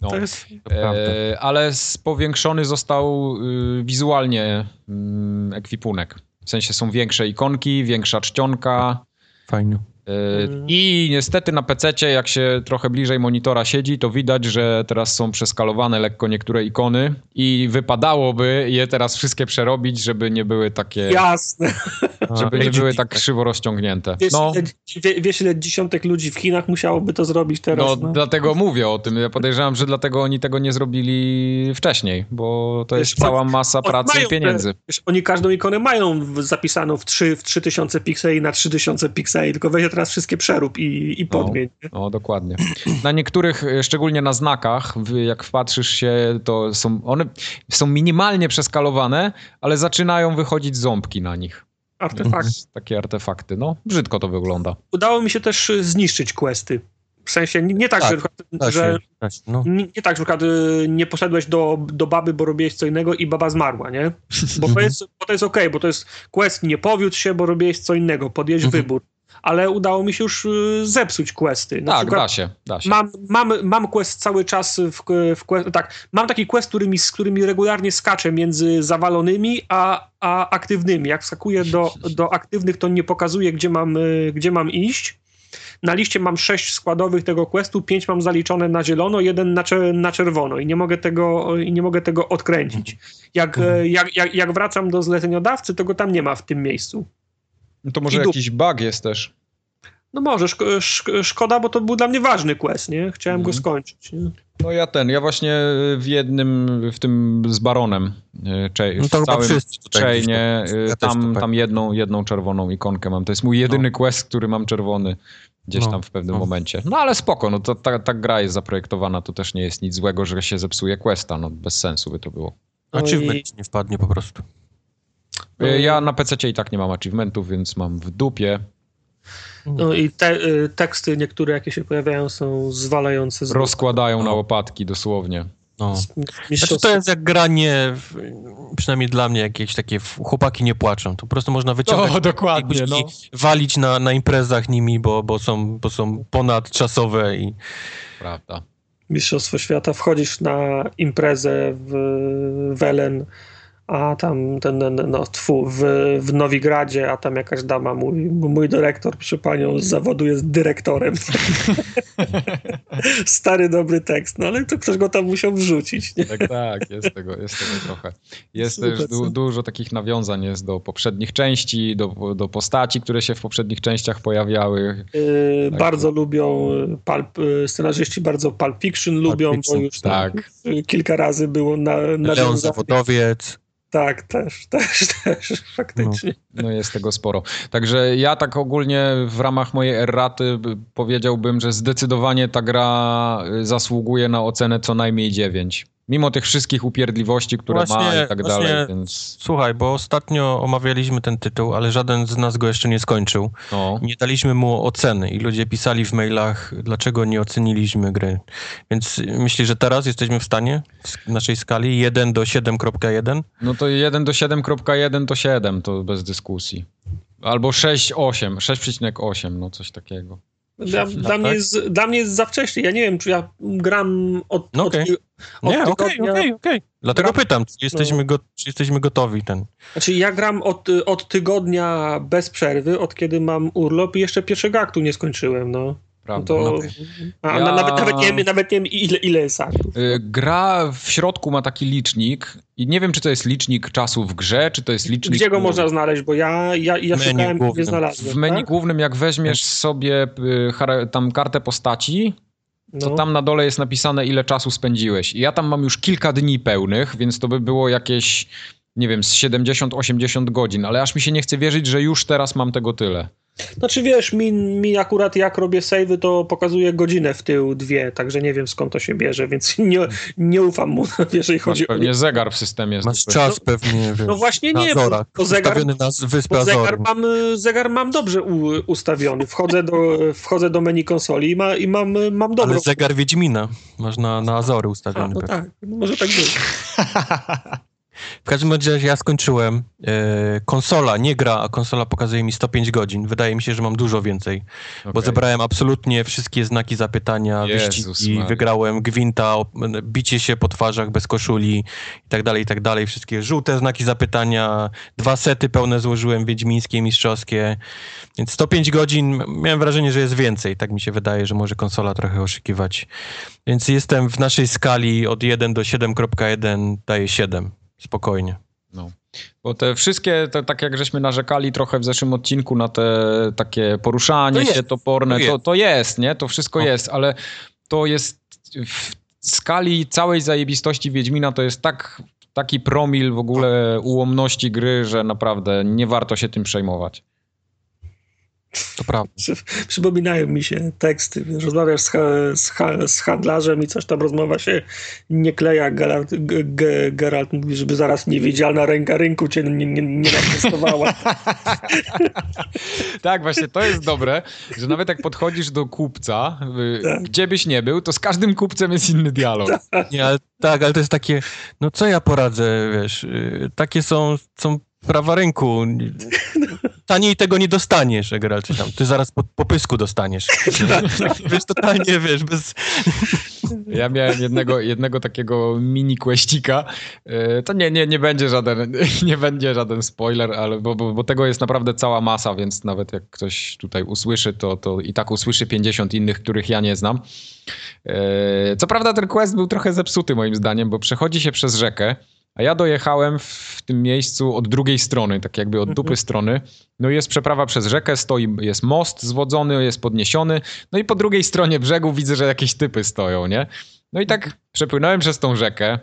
No. To jest... E, ale powiększony został y, wizualnie y, ekwipunek. W sensie są większe ikonki, większa czcionka. Fajnie. E, Mm. I niestety na PC, jak się trochę bliżej monitora siedzi, to widać, że teraz są przeskalowane lekko niektóre ikony i wypadałoby je teraz wszystkie przerobić, żeby nie były takie, Jasne. żeby nie były tak krzywo rozciągnięte. Wiesz, No, ile, wie, wiesz, ile dziesiątek ludzi w Chinach musiałoby to zrobić teraz? no, No, dlatego mówię o tym. Ja podejrzewam, że dlatego oni tego nie zrobili wcześniej, bo to Wiesz, jest cała masa pracy mają i pieniędzy. Te, wiesz, oni każdą ikonę mają zapisaną w, 3, w 3000 pikseli na 3000 pikseli, tylko weź teraz wszystkie przerób i, i podmień. nie? O, dokładnie. Na niektórych, e, szczególnie na znakach, jak wpatrzysz się, to są one są minimalnie przeskalowane, ale zaczynają wychodzić ząbki na nich. Artefakt. Więc Takie artefakty. No, brzydko to wygląda. Udało mi się też y, zniszczyć questy. W sensie nie, nie tak, Tak, że, że się, no. nie, nie tak, że y, nie poszedłeś do, do baby, bo robiłeś co innego i baba zmarła, nie? Bo to jest, bo to jest okej, bo to jest quest, nie powiódł się, bo robiłeś co innego, podjąłeś Mhm. wybór. Ale udało mi się już y, zepsuć questy. Na tak, przykład da się, da się. Mam, mam, mam quest cały czas w, w quest, tak, mam taki quest, którymi, z którymi regularnie skaczę między zawalonymi a, a aktywnymi. Jak skakuję do, do aktywnych, to nie pokazuje, gdzie mam, y, gdzie mam iść. Na liście mam sześć składowych tego questu, pięć mam zaliczone na zielono, jeden na, cze- na czerwono i nie mogę tego, i nie mogę tego odkręcić. Jak, Mhm. e, jak, jak, jak wracam do zleceniodawcy, to go tam nie ma w tym miejscu. No to może jakiś bug jest też. No może, szko- szk- szkoda, bo to był dla mnie ważny quest, nie? Chciałem go Mhm. skończyć. Nie? No ja ten, ja właśnie w jednym, w tym z Baronem, e, cze- No to w całym chainie, tam. e, Ja tam, to tam jedną, jedną czerwoną ikonkę mam. To jest mój jedyny quest, który mam czerwony gdzieś No, tam w pewnym no. momencie. No ale spoko, no to ta, ta gra jest zaprojektowana, to też nie jest nic złego, że się zepsuje questa, no bez sensu by to było. No Achievement i- nie wpadnie po prostu. No i- Ja na PC i tak nie mam achievementów, więc mam w dupie. No i te, y, teksty niektóre, jakie się pojawiają, są zwalające z Rozkładają na No. łopatki dosłownie. No. Znaczy to jest jak granie, w, przynajmniej dla mnie, jakieś takie chłopaki nie płaczą. To po prostu można wyciągać O, dokładnie, no. i walić na, na imprezach nimi, bo, bo, są, bo są ponadczasowe i Prawda. Mistrzostwo Świata. Wchodzisz na imprezę w Welen, a tam ten, ten no, tfu, w, w Nowigradzie, a tam jakaś dama, mój, mój dyrektor przy panią z zawodu jest dyrektorem. Stary, dobry tekst, no ale to ktoś go tam musiał wrzucić. Nie? Tak, tak, jest tego, jest tego trochę. Jest Super, też du, dużo takich nawiązań jest do poprzednich części, do, do postaci, które się w poprzednich częściach pojawiały. Yy, Tak. Bardzo lubią, y, pulp, y, scenarzyści bardzo Pulp Fiction lubią, Fiction, bo już tak. y, kilka razy było na, Leon nawiązane. Zawodowiec. Tak, też, też, też, faktycznie. No jest tego sporo. Także ja tak ogólnie w ramach mojej erraty by- powiedziałbym, że zdecydowanie ta gra zasługuje na ocenę co najmniej 9. Mimo tych wszystkich upierdliwości, które ma Właśnie- i tak dalej, więc Słuchaj, bo ostatnio omawialiśmy ten tytuł, ale żaden z nas go jeszcze nie skończył. no. Nie daliśmy mu oceny i ludzie pisali w mailach, dlaczego nie oceniliśmy gry. Więc myślisz, że teraz jesteśmy w stanie w naszej skali 1 do 7.1? No to 1 do 7.1 to 7, to bez dyskusji. Albo 6,8, 6,8, no coś takiego. Dla, No dla, mnie tak. jest, dla mnie jest za wcześnie. Ja nie wiem, czy ja gram od, No od, okej. od Nie, okej, okej, okej. Dlatego Gra- pytam, czy jesteśmy, go, czy jesteśmy gotowi ten. Znaczy ja gram od, od tygodnia bez przerwy, od kiedy mam urlop i jeszcze pierwszego aktu nie skończyłem, no. No Prawda? to, no a, Ja- na- nawet, nawet, nie wiem, nawet nie wiem ile, ile jest aktów. Y, Gra w środku ma taki licznik i nie wiem, czy to jest licznik czasu w grze, czy to jest licznik... Gdzie go można znaleźć, bo ja, ja, ja Menu szukałem i głównym. nie znalazłem. W menu tak? głównym, jak weźmiesz sobie y, tam kartę postaci, to No. tam na dole jest napisane, ile czasu spędziłeś. I ja tam mam już kilka dni pełnych, więc to by było jakieś, nie wiem, z 70-80 godzin, ale aż mi się nie chce wierzyć, że już teraz mam tego tyle. Znaczy wiesz, mi, mi akurat jak robię savey, to pokazuje godzinę w tył, dwie, także nie wiem skąd to się bierze, więc nie, nie ufam mu, jeżeli Masz chodzi o... pewnie zegar w systemie. Masz czas pewnie, wiesz, No właśnie nie, bo, Azorach. bo zegar, Ustawiony na wyspę bo zegar, mam, zegar mam dobrze u, ustawiony. Wchodzę do, wchodzę do menu konsoli i, ma, i mam, mam dobrą... Ale zegar Wiedźmina masz na, na Azory A, ustawiony. no pewnie. tak, może tak być. każdym razie ja skończyłem. E, konsola, nie gra, a konsola pokazuje mi 105 godzin. Wydaje mi się, że mam dużo więcej, bo Okej. zebrałem absolutnie wszystkie znaki zapytania, Maria. wygrałem gwinta, bicie się po twarzach bez koszuli i tak dalej, i tak dalej. Wszystkie żółte znaki zapytania, dwa sety pełne złożyłem, wiedźmińskie, mistrzowskie. Więc 105 godzin, miałem wrażenie, że jest więcej. Tak mi się wydaje, że może konsola trochę oszukiwać. Więc jestem w naszej skali od 1 do 7.1, daję 7. Spokojnie. No. Bo te wszystkie, te, tak jak żeśmy narzekali trochę w zeszłym odcinku na te takie poruszanie To się toporne, to to, jest. to jest, nie? To wszystko No. jest, ale to jest w skali całej zajebistości Wiedźmina to jest tak, taki promil w ogóle ułomności gry, że naprawdę nie warto się tym przejmować. To prawda. Przy, przypominają mi się teksty. Wiesz, rozmawiasz z, ha, z, ha, z handlarzem i coś tam rozmowa się nie kleja. Geralt, G, G, Geralt mówi, żeby zaraz niewidzialna ręka rynku cię nie, nie, nie. Tak, właśnie to jest dobre, że nawet jak podchodzisz do kupca, y, Tak. gdzie byś nie był, to z każdym kupcem jest inny dialog. Nie, ale, tak, ale to jest takie, no co ja poradzę, wiesz, y, takie są, są prawa rynku. Taniej tego nie dostaniesz, czy tam, ty zaraz po, po pysku dostaniesz. wiesz, totalnie, wiesz, bez... Ja miałem jednego, jednego takiego mini questika. E, To nie, nie, nie będzie żaden, nie będzie żaden spoiler, ale bo, bo, bo tego jest naprawdę cała masa, więc nawet jak ktoś tutaj usłyszy, to, to i tak usłyszy 50 innych, których ja nie znam. E, Co prawda ten quest był trochę zepsuty moim zdaniem, bo przechodzi się przez rzekę, a ja dojechałem w tym miejscu od drugiej strony, tak jakby od dupy strony. No i jest przeprawa przez rzekę, stoi, jest most zwodzony, jest podniesiony. No i po drugiej stronie brzegu widzę, że jakieś typy stoją, nie? No i tak przepłynąłem przez tą rzekę.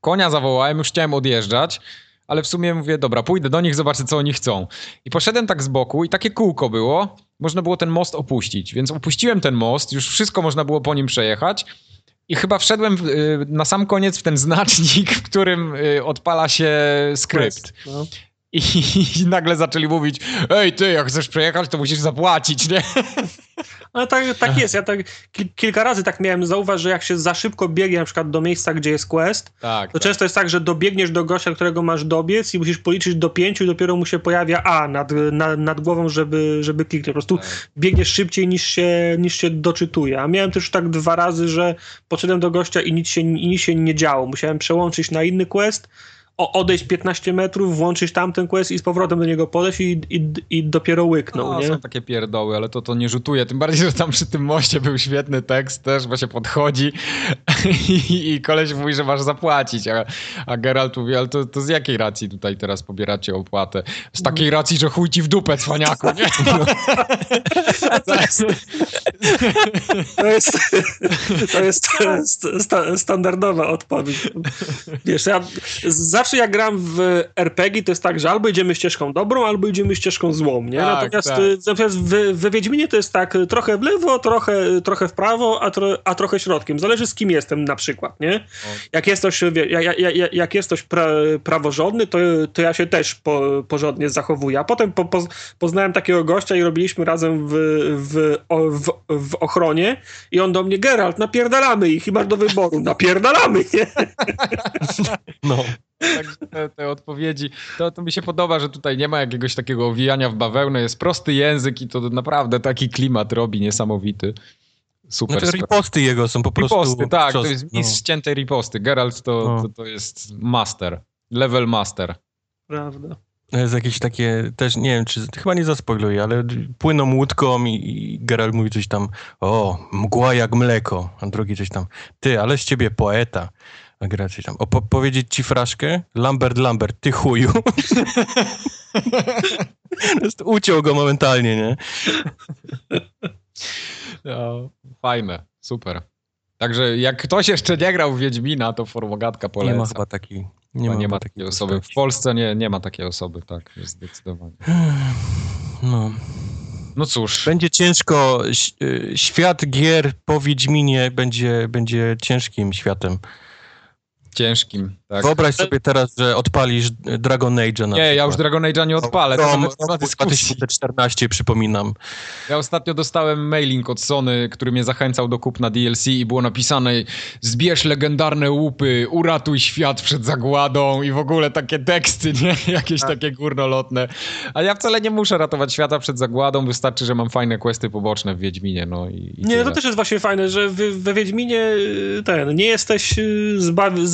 Konia zawołałem, już chciałem odjeżdżać, ale w sumie mówię, dobra, pójdę do nich, zobaczę, co oni chcą. I poszedłem tak z boku i takie kółko było, można było ten most opuścić. Więc opuściłem ten most, już wszystko można było po nim przejechać. I chyba wszedłem w, y, na sam koniec w ten znacznik, w którym y, odpala się skrypt. No. I, I nagle zaczęli mówić, ej ty, jak chcesz przejechać, to musisz zapłacić, nie? Ale tak, tak jest. Ja tak kil, kilka razy tak miałem zauważyć, że jak się za szybko biegnie na przykład do miejsca, gdzie jest quest, Tak, to tak. często jest tak, że dobiegniesz do gościa, którego masz dobiec i musisz policzyć do pięciu i dopiero mu się pojawia A nad, nad, nad głową, żeby, żeby kliknąć. Po prostu Tak. biegniesz szybciej niż się, niż się doczytuje. A miałem też tak dwa razy, że podszedłem do gościa i nic się, i nic się nie działo. Musiałem przełączyć na inny quest, odejść 15 metrów, włączyć tamten quest i z powrotem do niego podejść i, i, i dopiero łyknął, No, nie? są takie pierdoły, ale to, to nie rzutuje. Tym bardziej, że tam przy tym moście był świetny tekst też, bo się podchodzi i, i koleś mówi, że masz zapłacić, a, a Geralt mówi, ale to, to z jakiej racji tutaj teraz pobieracie opłatę? Z takiej racji, że chuj ci w dupę, cwaniaku, nie? To jest, to jest, to jest sta, standardowa odpowiedź. Wiesz, ja zawsze jak gram w RPG, to jest tak, że albo idziemy ścieżką dobrą, albo idziemy ścieżką złą, nie? Tak, Natomiast, tak. y, natomiast w, we Wiedźminie to jest tak, y, trochę w lewo, trochę, trochę w prawo, a, tro, a trochę środkiem. Zależy z kim jestem na przykład, nie? Jak jest ktoś, jak, jak, jak jest ktoś pra, praworządny, to, to ja się też po, porządnie zachowuję. A potem po, po, poznałem takiego gościa i robiliśmy razem w, w, w, w ochronie i on do mnie, Geralt, napierdalamy ich i masz do wyboru. Napierdalamy, nie? No. Także te, te odpowiedzi, to, to mi się podoba, że tutaj nie ma jakiegoś takiego owijania w bawełnę, jest prosty język i to naprawdę taki klimat robi niesamowity. Super. Znaczy riposty jego są po prostu... Riposty, tak, to jest no. mistrz ściętej riposty. Geralt to, No. to, to jest master, level master. Prawda. To jest jakieś takie, też nie wiem, czy chyba nie zaspoiluję, ale płyną łódką i, i Geralt mówi coś tam, o, mgła jak mleko, a drugi coś tam, ty, ale z ciebie poeta. A Geralt coś tam, o, powiedzieć ci fraszkę? Lambert, Lambert, ty chuju. Uciął go momentalnie, nie? No, fajne, super. Także jak ktoś jeszcze nie grał w Wiedźmina, to Formogatka Nie polecam. ma chyba takiej, nie Nie ma, nie ma takiej osoby. W. Polsce nie, nie ma takiej osoby, tak, zdecydowanie. No. No cóż, Będzie ciężko, y, świat gier po Wiedźminie będzie, będzie ciężkim światem. Ciężkim. Tak. Wyobraź sobie teraz, że odpalisz Dragon Age'a na Nie, ja już Dragon Age'a nie odpalę. To Rom, nawet nie ma roku dyskusji. 2014, przypominam. Ja ostatnio dostałem mailing od Sony, który mnie zachęcał do kupna DLC i było napisane zbierz legendarne łupy, uratuj świat przed zagładą i w ogóle takie teksty, nie? Jakieś takie górnolotne. A ja wcale nie muszę ratować świata przed zagładą, wystarczy, że mam fajne questy poboczne w Wiedźminie, no i, i Nie, tyle. to też jest właśnie fajne, że we, Wiedźminie y, ten, nie jesteś y,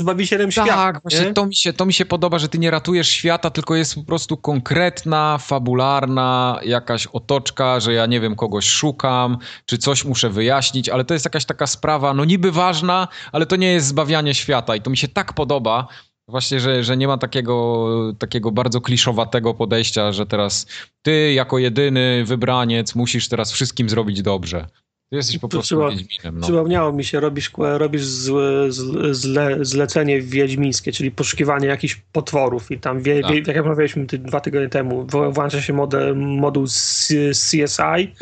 zbaw, zbawicielem świata. Tak, właśnie nie? to mi, się, to mi się podoba, że ty nie ratujesz świata, tylko jest po prostu konkretna, fabularna jakaś otoczka, że ja nie wiem, kogoś szukam, czy coś muszę wyjaśnić, ale to jest jakaś taka sprawa, no niby ważna, ale to nie jest zbawianie świata i to mi się tak podoba, właśnie, że, że nie ma takiego, takiego bardzo kliszowatego podejścia, że teraz ty jako jedyny wybraniec musisz teraz wszystkim zrobić dobrze. Ty jesteś po prostu trzeba- Wiedźminem. No. Przypomniało mi się, robisz, robisz zle, zle, zlecenie wiedźmińskie, czyli poszukiwanie jakichś potworów i tam, wie, Tak. wie, jak rozmawialiśmy ty, dwa tygodnie temu, włącza się mode, moduł CSI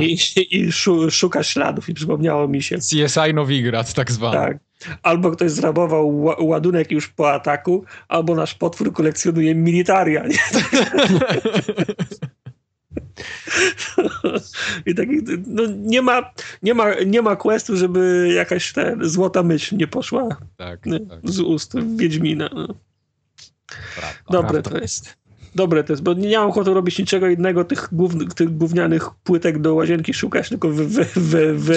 i, i szukasz śladów i przypomniało mi się. CSI Nowigrad tak zwany. Tak. Albo ktoś zrabował ła- ładunek już po ataku, albo nasz potwór kolekcjonuje militaria. Nie? I takich, no nie ma, nie ma, nie ma questu, żeby jakaś ten złota myśl nie poszła tak, nie, tak, z ust Wiedźmina. No. prawda. Dobre prawda to jest. Dobre to jest, bo nie mam ochoty robić niczego innego, tych, głównych, tych gównianych płytek do łazienki szukać, tylko w, w, w,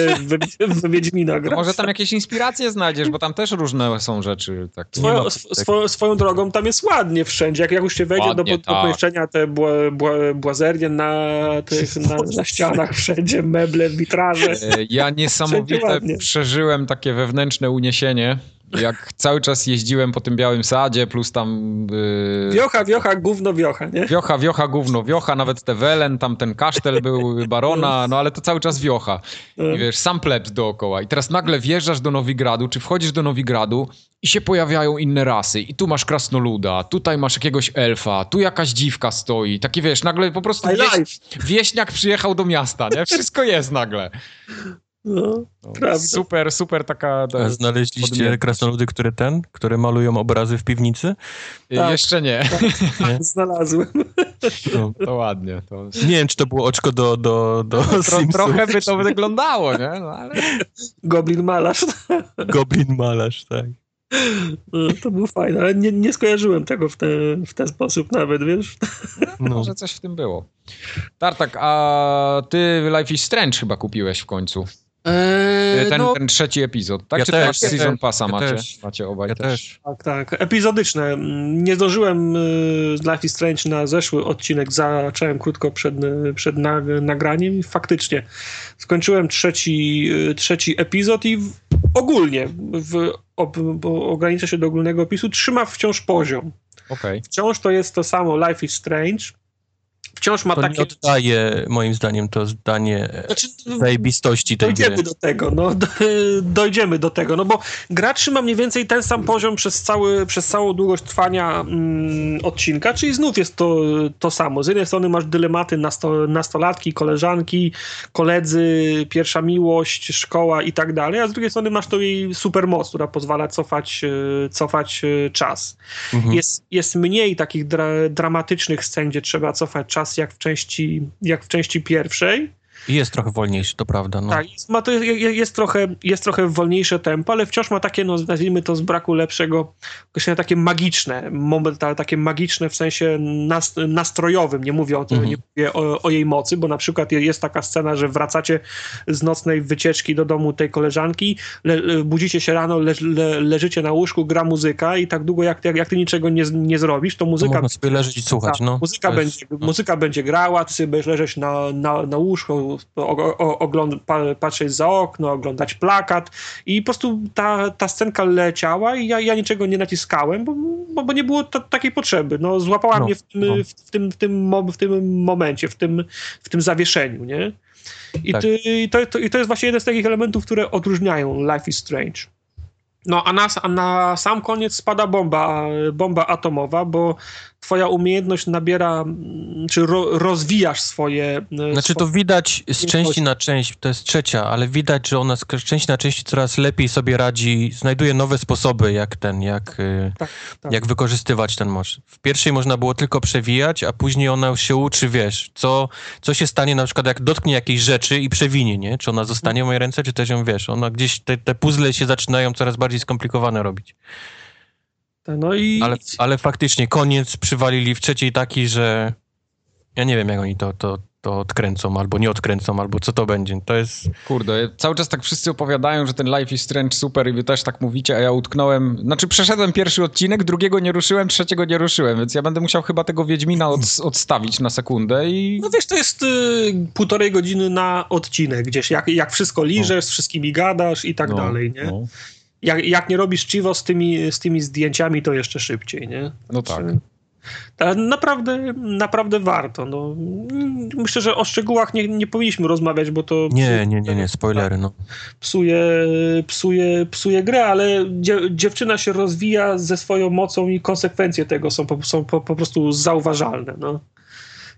w, Wiedźmina grać. może tam jakieś inspiracje znajdziesz, bo tam też różne są rzeczy. Tak. Swoją, drogą tam jest ładnie wszędzie. Jak, jak już się wejdzie do, do tak. pomieszczenia, te bła, bła, błazerie na, tych, na, na ścianach, wszędzie meble, witraże. E, Ja niesamowite przeżyłem takie wewnętrzne uniesienie, jak cały czas jeździłem po tym białym sadzie, plus tam yy, Wiocha, wiocha, gówno, wiocha, nie? wiocha, wiocha, gówno, wiocha, nawet te Welen, tam ten kasztel był barona, no ale to cały czas wiocha. I wiesz, sam plebs dookoła. I teraz nagle wjeżdżasz do Nowigradu, czy wchodzisz do Nowigradu i się pojawiają inne rasy. I tu masz krasnoluda, tutaj masz jakiegoś elfa, tu jakaś dziwka stoi. Taki wiesz, nagle po prostu wieś, wieśniak przyjechał do miasta, nie? Wszystko jest nagle. No, No, Prawda. super, super taka... A znaleźliście krasnoludy, które ten, które malują obrazy w piwnicy? Y, Tak. Jeszcze nie. znalazłem. No. To ładnie. To... Nie wiem, czy to było oczko do, do, do Tro, Simsów. trochę by to wyglądało, nie? No, ale... Goblin malarz. Goblin malarz, tak. No, to był fajne, ale nie, nie skojarzyłem tego w, te, w ten sposób nawet, wiesz? No. Może coś w tym było. Tartak, a ty Life is Strange chyba kupiłeś w końcu. Eee, Ten, no, ten trzeci epizod, tak? Ja Czy też, też ja Season też, Passa ja macie? też. Macie obaj Ja też. też. tak, tak. Epizodyczne. Nie zdążyłem y, z Life is Strange na zeszły odcinek, zacząłem krótko przed, przed nag- nagraniem i faktycznie skończyłem trzeci, y, trzeci epizod i w, ogólnie, w, ob, bo ograniczę się do ogólnego opisu, trzyma wciąż poziom. Okej. Wciąż to jest to samo Life is Strange. Wciąż ma To takie... nie oddaje, moim zdaniem, to zdanie Znaczy, zajebistości tej Dojdziemy gry. do tego, no do, dojdziemy do tego, no bo gra trzyma mniej więcej ten sam poziom przez, cały, przez całą długość trwania mm, odcinka, czyli znów jest to, to samo. Z jednej strony masz dylematy nasto, nastolatki, koleżanki, koledzy, pierwsza miłość, szkoła i tak dalej, a z drugiej strony masz to jej supermoc, która pozwala cofać, e, cofać e, czas. Mhm. Jest, jest mniej takich dra, dramatycznych scen, gdzie trzeba cofać czas jak w części, jak w części pierwszej. Jest trochę wolniejszy, to prawda. No. Tak, jest, ma to, je- je- jest, trochę, jest trochę wolniejsze tempo, ale wciąż ma takie, no nazwijmy to z braku lepszego, określenia takie magiczne, moment, ta- takie magiczne w sensie nas, nastrojowym, nie mówię, o, tym, Mhm. nie mówię o, o jej mocy, bo na przykład je- jest taka scena, że wracacie z nocnej wycieczki do domu tej koleżanki, le, budzicie się rano, le, le, leżycie na łóżku, gra muzyka i tak długo jak, jak, jak ty niczego nie, nie zrobisz, to To muzyka można sobie leżeć i słuchać, tak, no. muzyka, To jest- będzie, muzyka będzie grała, ty sobie będziesz leżeć na, na, na łóżku, o, o, ogląd, pa, patrzeć za okno, oglądać plakat i po prostu ta, ta scenka leciała i ja, ja niczego nie naciskałem, bo, bo, bo nie było ta, takiej potrzeby. No, złapała No, mnie w tym, no. w, w, tym, w, tym, w tym momencie, w tym, w tym zawieszeniu, nie? I, Tak. ty, i, to, to, I to jest właśnie jeden z takich elementów, które odróżniają Life is Strange. No a na, a na sam koniec spada bomba, bomba atomowa, bo twoja umiejętność nabiera, mm, czy ro, rozwijasz swoje... e, Znaczy to widać z części na część, to jest trzecia, ale widać, że ona z części na część coraz lepiej sobie radzi, znajduje nowe sposoby, jak ten, jak, y, Tak, tak. jak wykorzystywać ten moc. W pierwszej można było tylko przewijać, a później ona już się uczy, wiesz, co, co się stanie na przykład, jak dotknie jakiejś rzeczy i przewinie, nie? Czy ona zostanie w mojej ręce, czy też ją, wiesz, ona gdzieś, te, te puzzle się zaczynają coraz bardziej skomplikowane robić. No i... Ale, ale faktycznie koniec przywalili w trzeciej taki, że ja nie wiem, jak oni to, to, to odkręcą, albo nie odkręcą, albo co to będzie. To jest... Kurde, cały czas tak wszyscy opowiadają, że ten Life is Strange super i wy też tak mówicie, a ja utknąłem... Znaczy przeszedłem pierwszy odcinek, drugiego nie ruszyłem, trzeciego nie ruszyłem, więc ja będę musiał chyba tego Wiedźmina od, odstawić na sekundę i... No wiesz, to jest y, półtorej godziny na odcinek gdzieś, jak, jak wszystko liżesz, z wszystkimi gadasz i tak No, dalej, nie? No, Jak, jak nie robisz chivo z tymi, z tymi zdjęciami, to jeszcze szybciej, nie? no tak. Ale naprawdę, naprawdę warto. No. Myślę, że o szczegółach nie, nie powinniśmy rozmawiać, bo to Nie, nie, nie, nie, spoilery, no. psuje, psuje, psuje grę, ale dzie, dziewczyna się rozwija ze swoją mocą i konsekwencje tego są, po, są po, po prostu zauważalne. No.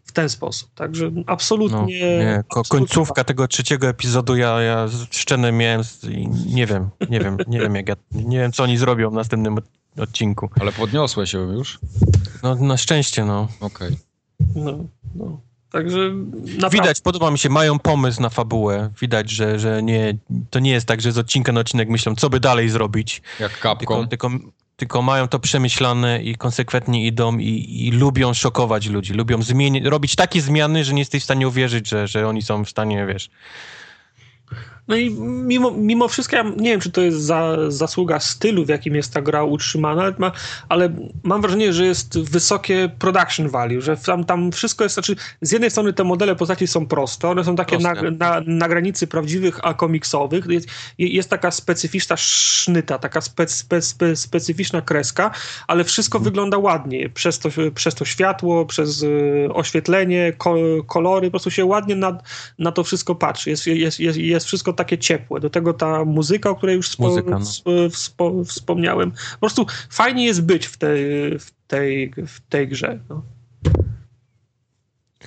W ten sposób. Także no absolutnie. nie. Ko absolutnie końcówka tego trzeciego epizodu, ja, ja szczenę miałem i nie wiem, nie wiem, nie wiem jak ja, nie wiem co oni zrobią w następnym od- odcinku. Ale podniosłe się już? No na szczęście, no. Okej. No, no. Także naprawdę, Widać, podoba mi się, mają pomysł na fabułę. Widać, że, że nie, to nie jest tak, że z odcinka na odcinek myślą, co by dalej zrobić. Jak kapką. tylko, tylko mają to przemyślane i konsekwentnie idą i, i lubią szokować ludzi. Lubią zmieni- robić takie zmiany, że nie jesteś w stanie uwierzyć, że, że oni są w stanie, wiesz... No i mimo, mimo wszystko, ja nie wiem, czy to jest za, zasługa stylu, w jakim jest ta gra utrzymana, ale, ma, ale mam wrażenie, że jest wysokie production value, że tam, tam wszystko jest, znaczy z jednej strony te modele postaci są proste, one są takie na, na, na granicy prawdziwych, a komiksowych. Jest, jest taka specyficzna sznyta, taka spe, spe, spe, specyficzna kreska, ale wszystko wygląda ładnie. Przez to, przez to światło, przez y, oświetlenie, ko, kolory, po prostu się ładnie na, na to wszystko patrzy. Jest, jest, jest, jest wszystko takie ciepłe. Do tego ta muzyka, o której już spo, Muzyka, no. sp- wspo, wspomniałem. Po prostu fajnie jest być w tej, w tej, w tej grze. No.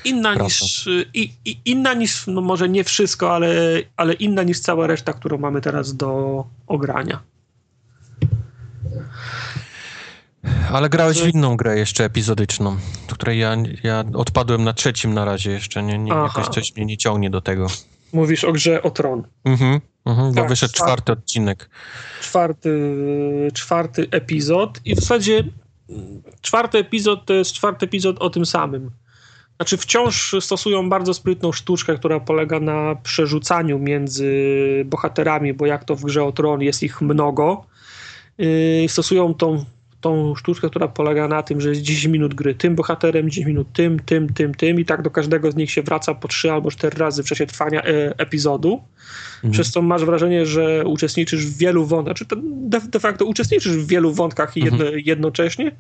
Inna Prawda. niż, i, i, inna niż, no może nie wszystko, ale, ale inna niż cała reszta, którą mamy teraz do ogrania. Ale grałeś w inną grę jeszcze epizodyczną, do której ja, ja odpadłem na trzecim na razie jeszcze, nie, nie, jakoś coś mnie nie ciągnie do tego. Mówisz o grze o Tron. Mhm, mhm, Tak, wyszedł tak. czwarty odcinek. czwarty, czwarty epizod i w zasadzie czwarty epizod to jest czwarty epizod o tym samym. Znaczy wciąż stosują bardzo sprytną sztuczkę, która polega na przerzucaniu między bohaterami, bo jak to w grze o Tron jest ich mnogo. Yy, stosują tą, tą sztuczkę, która polega na tym, że jest 10 minut gry tym bohaterem, 10 minut tym, tym, tym, tym i tak do każdego z nich się wraca po 3 albo 4 razy w czasie trwania e, epizodu. Przez co masz wrażenie, że uczestniczysz w wielu wątkach, czy de, de facto uczestniczysz w wielu wątkach jedno, jednocześnie,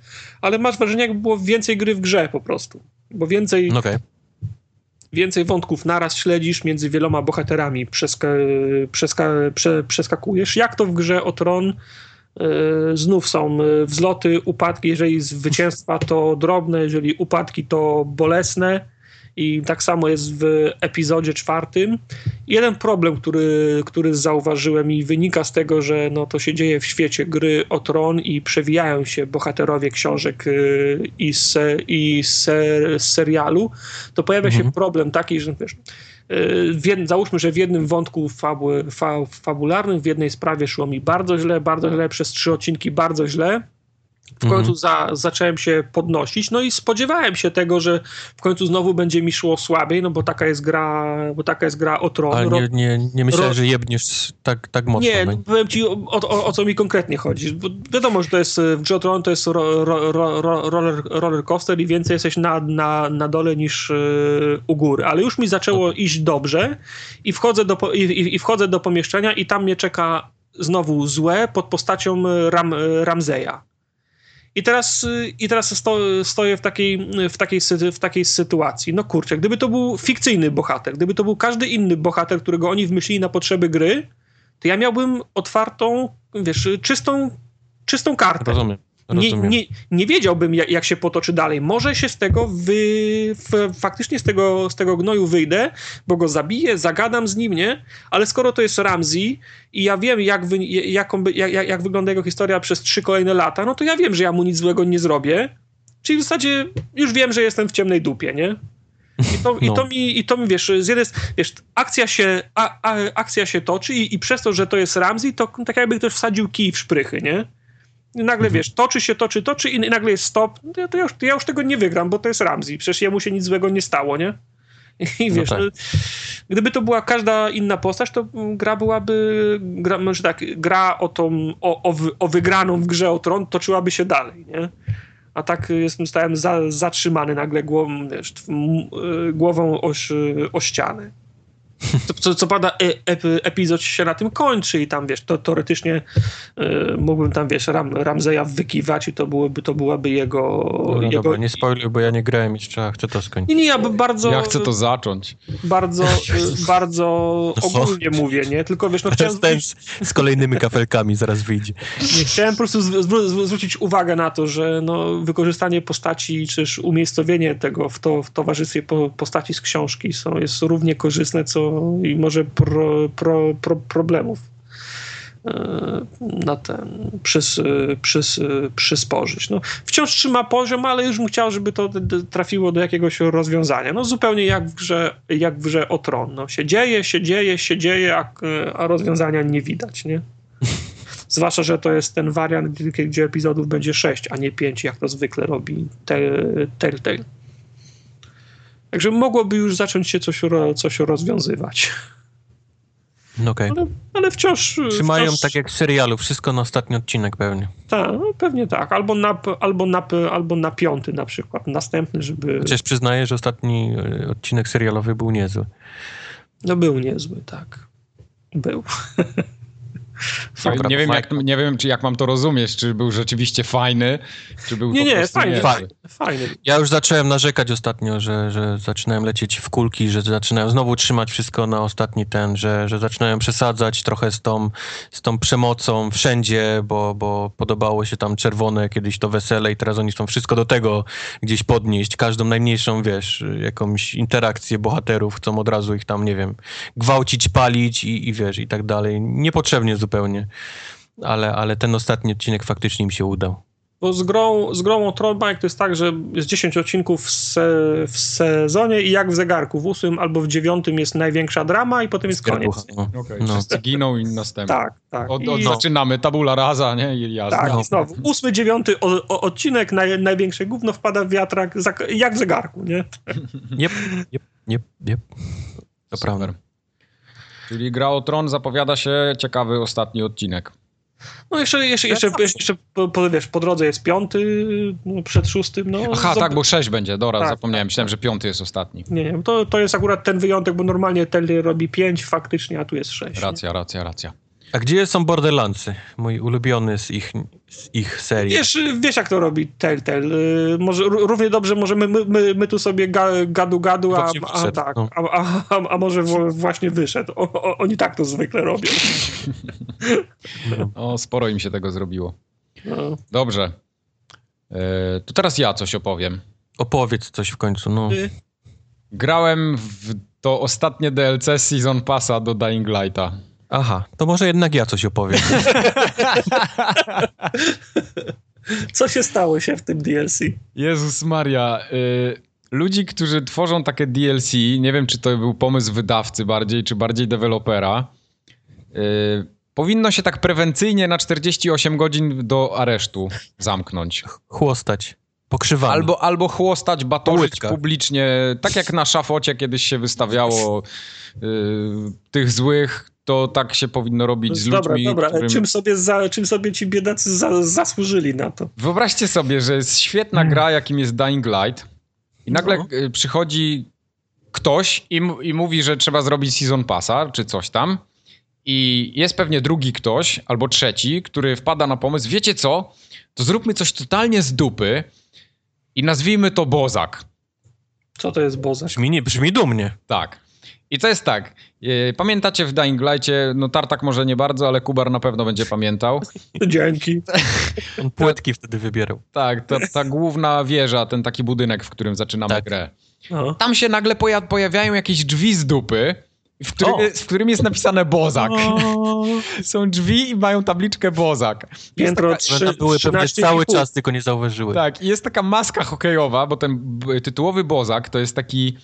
ale masz wrażenie, jakby było więcej gry w grze po prostu. Bo więcej, Okej. więcej wątków naraz śledzisz między wieloma bohaterami, przeska, przeska, prze, przeskakujesz. Jak to w grze o Tron? Yy, znów są yy, wzloty, upadki. Jeżeli zwycięstwa to drobne, jeżeli upadki to bolesne. I tak samo jest w epizodzie czwartym. Jeden problem, który, który zauważyłem i wynika z tego, że no, to się dzieje w świecie gry o tron i przewijają się bohaterowie książek yy, i, se, i ser, serialu, to pojawia się problem taki, że wiesz, w załóżmy, że w jednym wątku fabuły, fa, fabularnym, w jednej sprawie szło mi bardzo źle, bardzo źle, przez trzy odcinki bardzo źle. W końcu za, zacząłem się podnosić, no i spodziewałem się tego, że w końcu znowu będzie mi szło słabiej, no bo taka jest gra, bo taka jest gra o tron. Ale nie, nie, nie myślałem, że jebniesz tak, tak mocno. nie, no. powiem ci o, o, o co mi konkretnie chodzi. Bo wiadomo, że to jest w grze Tron to jest ro, ro, ro, ro, roller, roller coaster i więcej jesteś na, na, na dole niż yy, u góry. Ale już mi zaczęło iść dobrze i wchodzę, do, i, i, i wchodzę do pomieszczenia i tam mnie czeka znowu złe pod postacią Ram, Ramzeja. I teraz, y, i teraz sto, stoję w takiej, w, takiej, w takiej sytuacji. No kurczę, gdyby to był fikcyjny bohater, gdyby to był każdy inny bohater, którego oni wymyślili na potrzeby gry, to ja miałbym otwartą, wiesz, czystą, czystą kartę. Rozumiem. Nie, nie, nie wiedziałbym, jak, jak się potoczy dalej. Może się z tego wy, faktycznie z tego, z tego gnoju wyjdę, bo go zabiję, zagadam z nim, nie? Ale skoro to jest Ramsey i ja wiem, jak, wy, jak, jak, jak wygląda jego historia przez trzy kolejne lata, no to ja wiem, że ja mu nic złego nie zrobię. Czyli w zasadzie już wiem, że jestem w ciemnej dupie, nie? I to, i No. to, mi, i to mi, wiesz, z jednej, wiesz, akcja się, a, a, akcja się toczy i, i przez to, że to jest Ramsey, to tak jakby ktoś wsadził kij w szprychy, nie? I nagle, wiesz, toczy się, toczy, toczy i nagle jest stop. To ja, to ja, już, ja już tego nie wygram, bo to jest Ramsey. Przecież jemu się nic złego nie stało, nie? I No wiesz, tak. no, gdyby to była każda inna postać, to gra byłaby, gra, znaczy tak, gra o, tą, o, o, o wygraną w grze o tron toczyłaby się dalej, nie? A tak jestem, zostałem za, zatrzymany nagle głową, wiesz, y, głową o, o ścianę. Co, co, co pada, e, ep, epizod się na tym kończy i tam, wiesz, to teoretycznie y, mógłbym tam, wiesz, Ram, Ramzeja wykiwać i to, byłoby, to byłaby jego... No jego... dobra, nie spoiluj, bo ja nie grałem jeszcze, chcę to skończyć. Nie, nie, ja bardzo... Ja chcę to zacząć. Bardzo, y, bardzo ogólnie mówię, nie? Tylko wiesz, no chciałem, Ten z, z kolejnymi kafelkami zaraz wyjdzie. nie, chciałem po prostu zw- zwró- zwrócić uwagę na to, że no, wykorzystanie postaci, czy też umiejscowienie tego w, to, w towarzystwie po, postaci z książki są, jest równie korzystne, co i może pro, pro, pro, problemów e, na ten przys, przys, przysporzyć. No, wciąż trzyma poziom, ale już bym chciał, żeby to trafiło do jakiegoś rozwiązania. No zupełnie jak w grze, jak w grze o tron. No, się dzieje, się dzieje, się dzieje, a, a rozwiązania nie widać, nie? Zwłaszcza, że to jest ten wariant, gdzie, gdzie epizodów będzie 6, a nie 5, jak to zwykle robi Te- Telltale. Także mogłoby już zacząć się coś, coś rozwiązywać. Okej. Ale, ale wciąż. Trzymają wciąż, tak jak w serialu, wszystko na ostatni odcinek pewnie. Ta, no pewnie tak. Albo na, albo, na, albo na piąty na przykład. Następny, żeby. Chociaż przyznaję, że ostatni e, odcinek serialowy był niezły. No był niezły, tak. Był. Dobra, nie, wiem, jak, nie wiem, czy jak mam to rozumieć, czy był rzeczywiście fajny, czy był Nie, po nie, niezły. fajnie. Fajny. Ja już zacząłem narzekać ostatnio, że, że zaczynałem lecieć w kulki, że zaczynają znowu trzymać wszystko na ostatni ten, że, że zaczynają przesadzać trochę z tą, z tą przemocą wszędzie, bo, bo podobało się tam czerwone kiedyś to wesele i teraz oni chcą wszystko do tego gdzieś podnieść. Każdą najmniejszą, wiesz, jakąś interakcję bohaterów chcą od razu ich tam, nie wiem, gwałcić, palić i, i wiesz, i tak dalej. Niepotrzebnie zupełnie. Ale, ale ten ostatni odcinek faktycznie im się udał. Bo z grą, z grą o Tron Bike to jest tak, że jest 10 odcinków w, se, w sezonie i jak w zegarku. W ósmym albo w dziewiątym jest największa drama i potem jest koniec. No. Okej, No. wszyscy giną i następny. Tak, tak. Od, I, od, Zaczynamy, tabula rasa, nie? I jazda. tak, no. i znowu. Ósmy, dziewiąty o, o, odcinek, naj, największe gówno wpada w wiatrak, jak w zegarku, nie? Jep, jep, jep, jep. To prawda. Czyli gra o tron zapowiada się ciekawy ostatni odcinek. No jeszcze, jeszcze, jeszcze, jeszcze po, po, wiesz, po drodze jest piąty, no, przed szóstym, no. Aha, zob- tak, bo sześć będzie, dobra, Tak, zapomniałem. Myślałem, że piąty jest ostatni. Nie, nie, to, to jest akurat ten wyjątek, bo normalnie Telly robi pięć faktycznie, a tu jest sześć. Racja, racja, racja. A gdzie są Borderlandsy? Mój ulubiony z ich, z ich serii. Wiesz, wiesz jak to robi Telltale. Y, Może ró- równie dobrze możemy my, my, my tu sobie ga- gadu gadu, a, a, tak, no. a, a, a, a może wo- właśnie wyszedł. O, o, oni tak to zwykle robią. No. O, sporo im się tego zrobiło. No. Dobrze. E, to teraz ja coś opowiem. Opowiedz coś w końcu, no. Y, Grałem w to ostatnie DLC Season Passa do Dying Lighta. Aha, to może jednak ja coś opowiem. Co się stało się w tym DLC? Jezus Maria. Y, ludzi, którzy tworzą takie DLC, nie wiem, czy to był pomysł wydawcy bardziej, czy bardziej dewelopera, y, powinno się tak prewencyjnie na 48 godzin do aresztu zamknąć. Chłostać. Pokrzywanie. Albo, albo chłostać, batorzyć publicznie, tak jak na szafocie kiedyś się wystawiało y, tych złych, to tak się powinno robić z Dobra, ludźmi, dobra, którym... czym, sobie za, czym sobie ci biedacy za, zasłużyli na to? Wyobraźcie sobie, że jest świetna Hmm. gra, jakim jest Dying Light i nagle No. y, przychodzi ktoś i, i mówi, że trzeba zrobić Season Passa, czy coś tam i jest pewnie drugi ktoś, albo trzeci, który wpada na pomysł, wiecie co, to zróbmy coś totalnie z dupy i nazwijmy to Bozak. Co to jest Bozak? Brzmi, nie, brzmi dumnie. Tak. I to jest tak. e, Pamiętacie w Dying Light'cie, no Tartak może nie bardzo, ale Kubar na pewno będzie pamiętał. Dzięki. On płetki wtedy wybierał. Tak, ta, ta główna wieża, ten taki budynek, w którym zaczynamy Tak. grę. No. Tam się nagle poja- pojawiają jakieś drzwi z dupy, w, który, O! w którym jest napisane Bozak. Są drzwi i mają tabliczkę Bozak. Jest Piętro taka, trzy- One tam były pewnie 13 cały czas, tylko nie zauważyły. tak, i jest taka maska hokejowa, bo ten tytułowy Bozak to jest taki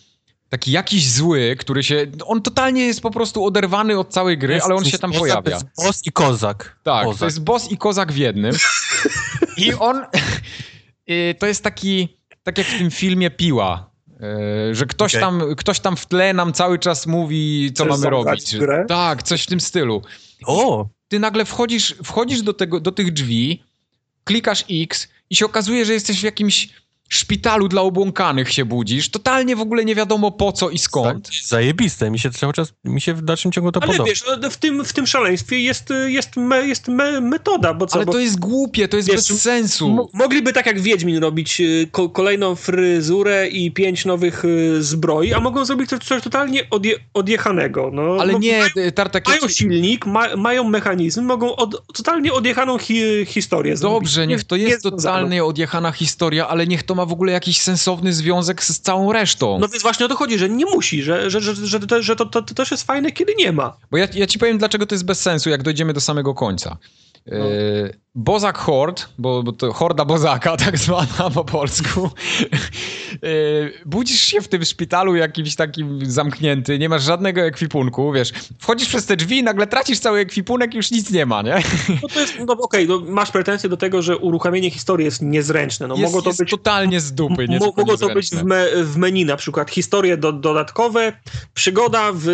taki jakiś zły, który się... On totalnie jest po prostu oderwany od całej gry, Jest- ale on się tam boss, pojawia. To jest boss i kozak. Tak, kozak. to jest boss i kozak w jednym. I on... y, to jest taki... Tak jak w tym filmie Piła. y, Że ktoś, Okej. tam, ktoś tam w tle nam cały czas mówi, co Chcesz mamy robić. w grę? Tak, coś w tym stylu. O! Ty nagle wchodzisz, wchodzisz do, tego, do tych drzwi, klikasz X i się okazuje, że jesteś w jakimś szpitalu dla obłąkanych się budzisz. Totalnie w ogóle nie wiadomo po co i skąd. Tak, Zajebiste. Mi się cały czas, mi się w dalszym ciągu to Ale podoba. wiesz, no, w tym, w tym szaleństwie jest, jest, me, jest me, metoda, bo co? Ale bo to jest głupie, to jest Wiesz, bez sensu. mo- mogliby tak jak Wiedźmin robić y, ko, kolejną fryzurę i pięć nowych y, zbroi, a mogą zrobić coś, coś totalnie odje, odjechanego. No, Ale no, nie, Tartak, ja Mają silnik, ma, mają mechanizm, mogą od, totalnie odjechaną hi, historię zrobić. Dobrze, niech to jest nie totalnie odjechana historia, ale niech to ma w ogóle jakiś sensowny związek z całą resztą. No więc właśnie o to chodzi, że nie musi, że, że, że, że, to, że to, to, to też jest fajne, kiedy nie ma. Bo ja, ja ci powiem, dlaczego to jest bez sensu, jak dojdziemy do samego końca. No. Bozak Hord, bo, bo to horda Bozaka, tak zwana po polsku. E, budzisz się w tym szpitalu jakimś takim zamknięty, nie masz żadnego ekwipunku, wiesz, wchodzisz przez te drzwi i nagle tracisz cały ekwipunek i już nic nie ma, nie? No to jest, no okej, no, masz pretensje do tego, że uruchamienie historii jest niezręczne. No, jest, mogło to jest być totalnie z dupy, Mogło to być w, me, w menu na przykład historie do, dodatkowe, przygoda w,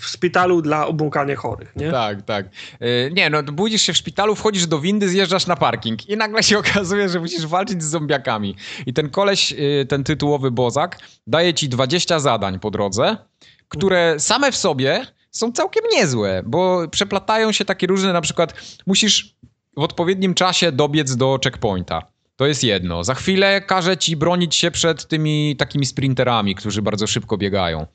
w szpitalu dla obłąkanie chorych, nie? Tak, tak. E, Nie, no budzisz się w szpitalu, wchodzisz do windy, zjeżdżasz na parking i nagle się okazuje, że musisz walczyć z zombiakami. I ten koleś, e, ten tytułowy bozak, daje ci 20 zadań po drodze, które same w sobie są całkiem niezłe, bo przeplatają się takie różne, na przykład musisz w odpowiednim czasie dobiec do checkpointa. To jest jedno. Za chwilę każe ci bronić się przed tymi takimi sprinterami, którzy bardzo szybko biegają.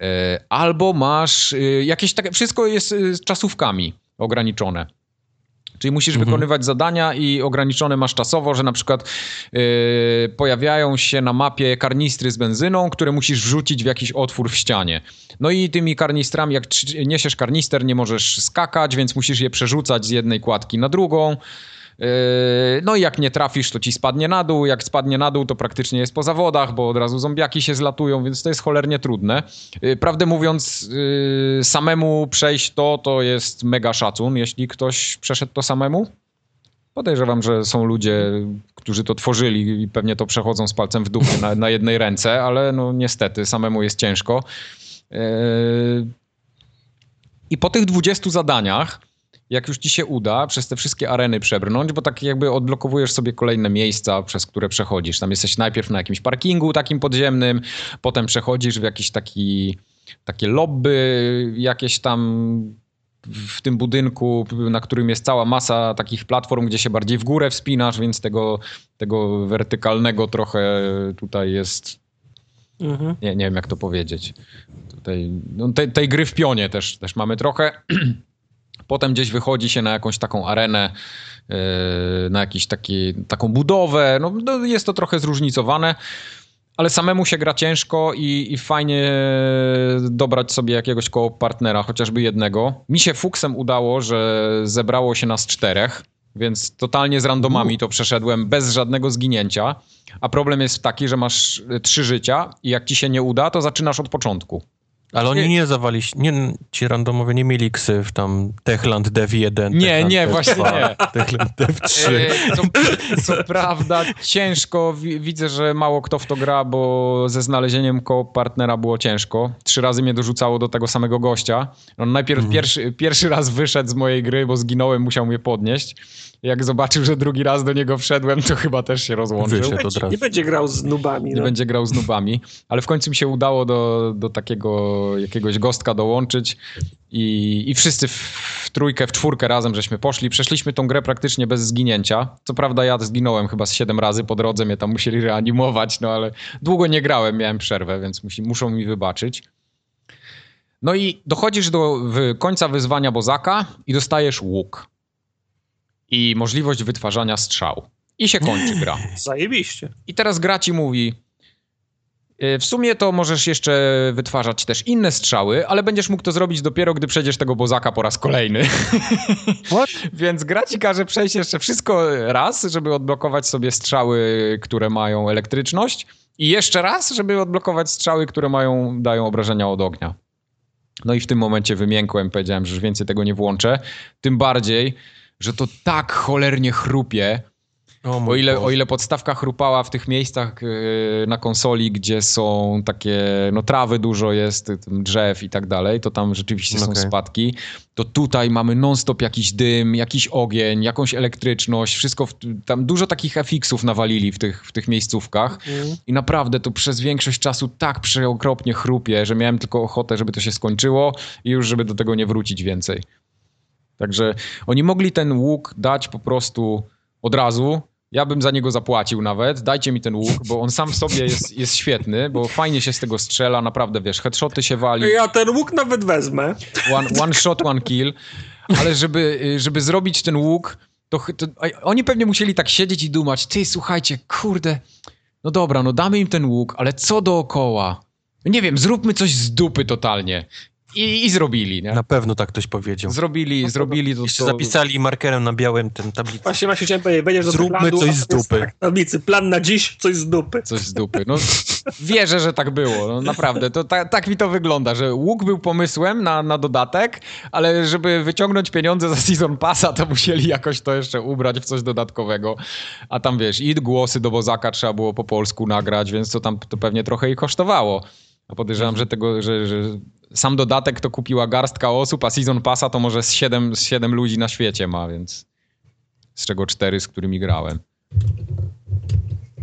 E, Albo masz e, jakieś takie. Wszystko jest z czasówkami ograniczone. Czyli musisz Mhm. wykonywać zadania i ograniczone masz czasowo, że na przykład e, pojawiają się na mapie karnistry z benzyną, które musisz wrzucić w jakiś otwór w ścianie. No i tymi karnistrami, jak niesiesz karnister, nie możesz skakać, więc musisz je przerzucać z jednej kładki na drugą. Yy, No i jak nie trafisz, to ci spadnie na dół. Jak spadnie na dół, to praktycznie jest po zawodach, bo od razu zombiaki się zlatują, więc to jest cholernie trudne. Yy, Prawdę mówiąc, yy, samemu przejść to, to jest mega szacun, jeśli ktoś przeszedł to samemu. Podejrzewam, że są ludzie, którzy to tworzyli i pewnie to przechodzą z palcem w dupę na, na jednej ręce, ale no niestety, samemu jest ciężko. I po tych 20 zadaniach, jak już ci się uda przez te wszystkie areny przebrnąć, bo tak jakby odblokowujesz sobie kolejne miejsca, przez które przechodzisz. Tam jesteś najpierw na jakimś parkingu takim podziemnym, potem przechodzisz w jakiś taki takie lobby jakieś tam w tym budynku, na którym jest cała masa takich platform, gdzie się bardziej w górę wspinasz, więc tego, tego wertykalnego trochę tutaj jest Mhm. nie, nie wiem jak to powiedzieć. Tutaj, no, tej, tej gry w pionie też, też mamy trochę. Potem gdzieś wychodzi się na jakąś taką arenę, yy, na taki, taką budowę. No, no, jest to trochę zróżnicowane, ale samemu się gra ciężko i, i fajnie dobrać sobie jakiegoś koło partnera, chociażby jednego. Mi się fuksem udało, że zebrało się nas czterech, więc totalnie z randomami to przeszedłem bez żadnego zginięcia. A problem jest taki, że masz y, trzy życia i jak ci się nie uda, to zaczynasz od początku. Ale oni nie zawali, nie, ci randomowie nie mieli ksyw, tam Techland Dev 1. Nie, Techland nie, Dev właśnie 2, nie. Techland Dev 3. E, Co, co prawda ciężko, wi- widzę, że mało kto w to gra, bo ze znalezieniem koło partnera było ciężko. Trzy razy mnie dorzucało do tego samego gościa. On najpierw Mhm. pierwszy, pierwszy raz wyszedł z mojej gry, bo zginąłem, musiał mnie podnieść. Jak zobaczył, że drugi raz do niego wszedłem, to chyba też się rozłączył. Będzie, razu. nie będzie grał z nubami. Nie no. będzie grał z nubami, ale w końcu mi się udało do, do takiego jakiegoś gostka dołączyć i, i wszyscy w, w trójkę, w czwórkę razem żeśmy poszli. Przeszliśmy tą grę praktycznie bez zginięcia. Co prawda ja zginąłem chyba z siedem razy po drodze, mnie tam musieli reanimować, no ale długo nie grałem, miałem przerwę, więc musi, muszą mi wybaczyć. No i dochodzisz do końca wyzwania Bozaka i dostajesz łuk. I możliwość wytwarzania strzał. I się kończy gra. Zajebiście. I teraz gra ci mówi: "Y, W sumie to możesz jeszcze wytwarzać też inne strzały, ale będziesz mógł to zrobić dopiero, gdy przejdziesz tego bozaka po raz kolejny. What? Więc gra ci każe przejść jeszcze wszystko raz, żeby odblokować sobie strzały, które mają elektryczność, i jeszcze raz, żeby odblokować strzały, które mają, dają obrażenia od ognia. No i w tym momencie wymiękłem, powiedziałem, że już więcej tego nie włączę. Tym bardziej, że to tak cholernie chrupie, O, o ile, o ile podstawka chrupała w tych miejscach yy, na konsoli, gdzie są takie, no trawy dużo jest, y, drzew i tak dalej, to tam rzeczywiście są Okej. spadki, to tutaj mamy non-stop jakiś dym, jakiś ogień, jakąś elektryczność, wszystko, w, tam dużo takich FX-ów nawalili w tych, w tych miejscówkach Mm. i naprawdę to przez większość czasu tak przeokropnie chrupie, że miałem tylko ochotę, żeby to się skończyło i już żeby do tego nie wrócić więcej. Także oni mogli ten łuk dać po prostu od razu. Ja bym za niego zapłacił nawet. Dajcie mi ten łuk, bo on sam w sobie jest, jest świetny, bo fajnie się z tego strzela, naprawdę, wiesz, headshoty się wali, Ja ten łuk nawet wezmę. one, one shot, one kill, ale żeby, żeby zrobić ten łuk, to, to oni pewnie musieli tak siedzieć i dumać, ty, słuchajcie, kurde, no dobra, no damy im ten łuk, ale co dookoła? Nie wiem, zróbmy coś z dupy totalnie. I, i zrobili, nie? Na pewno tak ktoś powiedział. Zrobili, zrobili to. Jeszcze to zapisali markerem na białym ten tablicę. Właśnie, właśnie chciałem powiedzieć, będziesz do Zróbmy planu, coś z dupy. tak, Tablicy, plan na dziś, coś z dupy. Coś z dupy. No, wierzę, że tak było. No, naprawdę, to ta, tak mi to wygląda, że łuk był pomysłem na, na dodatek, ale żeby wyciągnąć pieniądze za Season Passa, to musieli jakoś to jeszcze ubrać w coś dodatkowego. A tam wiesz, i głosy do Bozaka trzeba było po polsku nagrać, więc to tam to pewnie trochę i kosztowało. A podejrzewam, że tego, że, że sam dodatek to kupiła garstka osób, a Season Passa to może z 7, z 7 ludzi na świecie ma, więc z czego 4, z którymi grałem.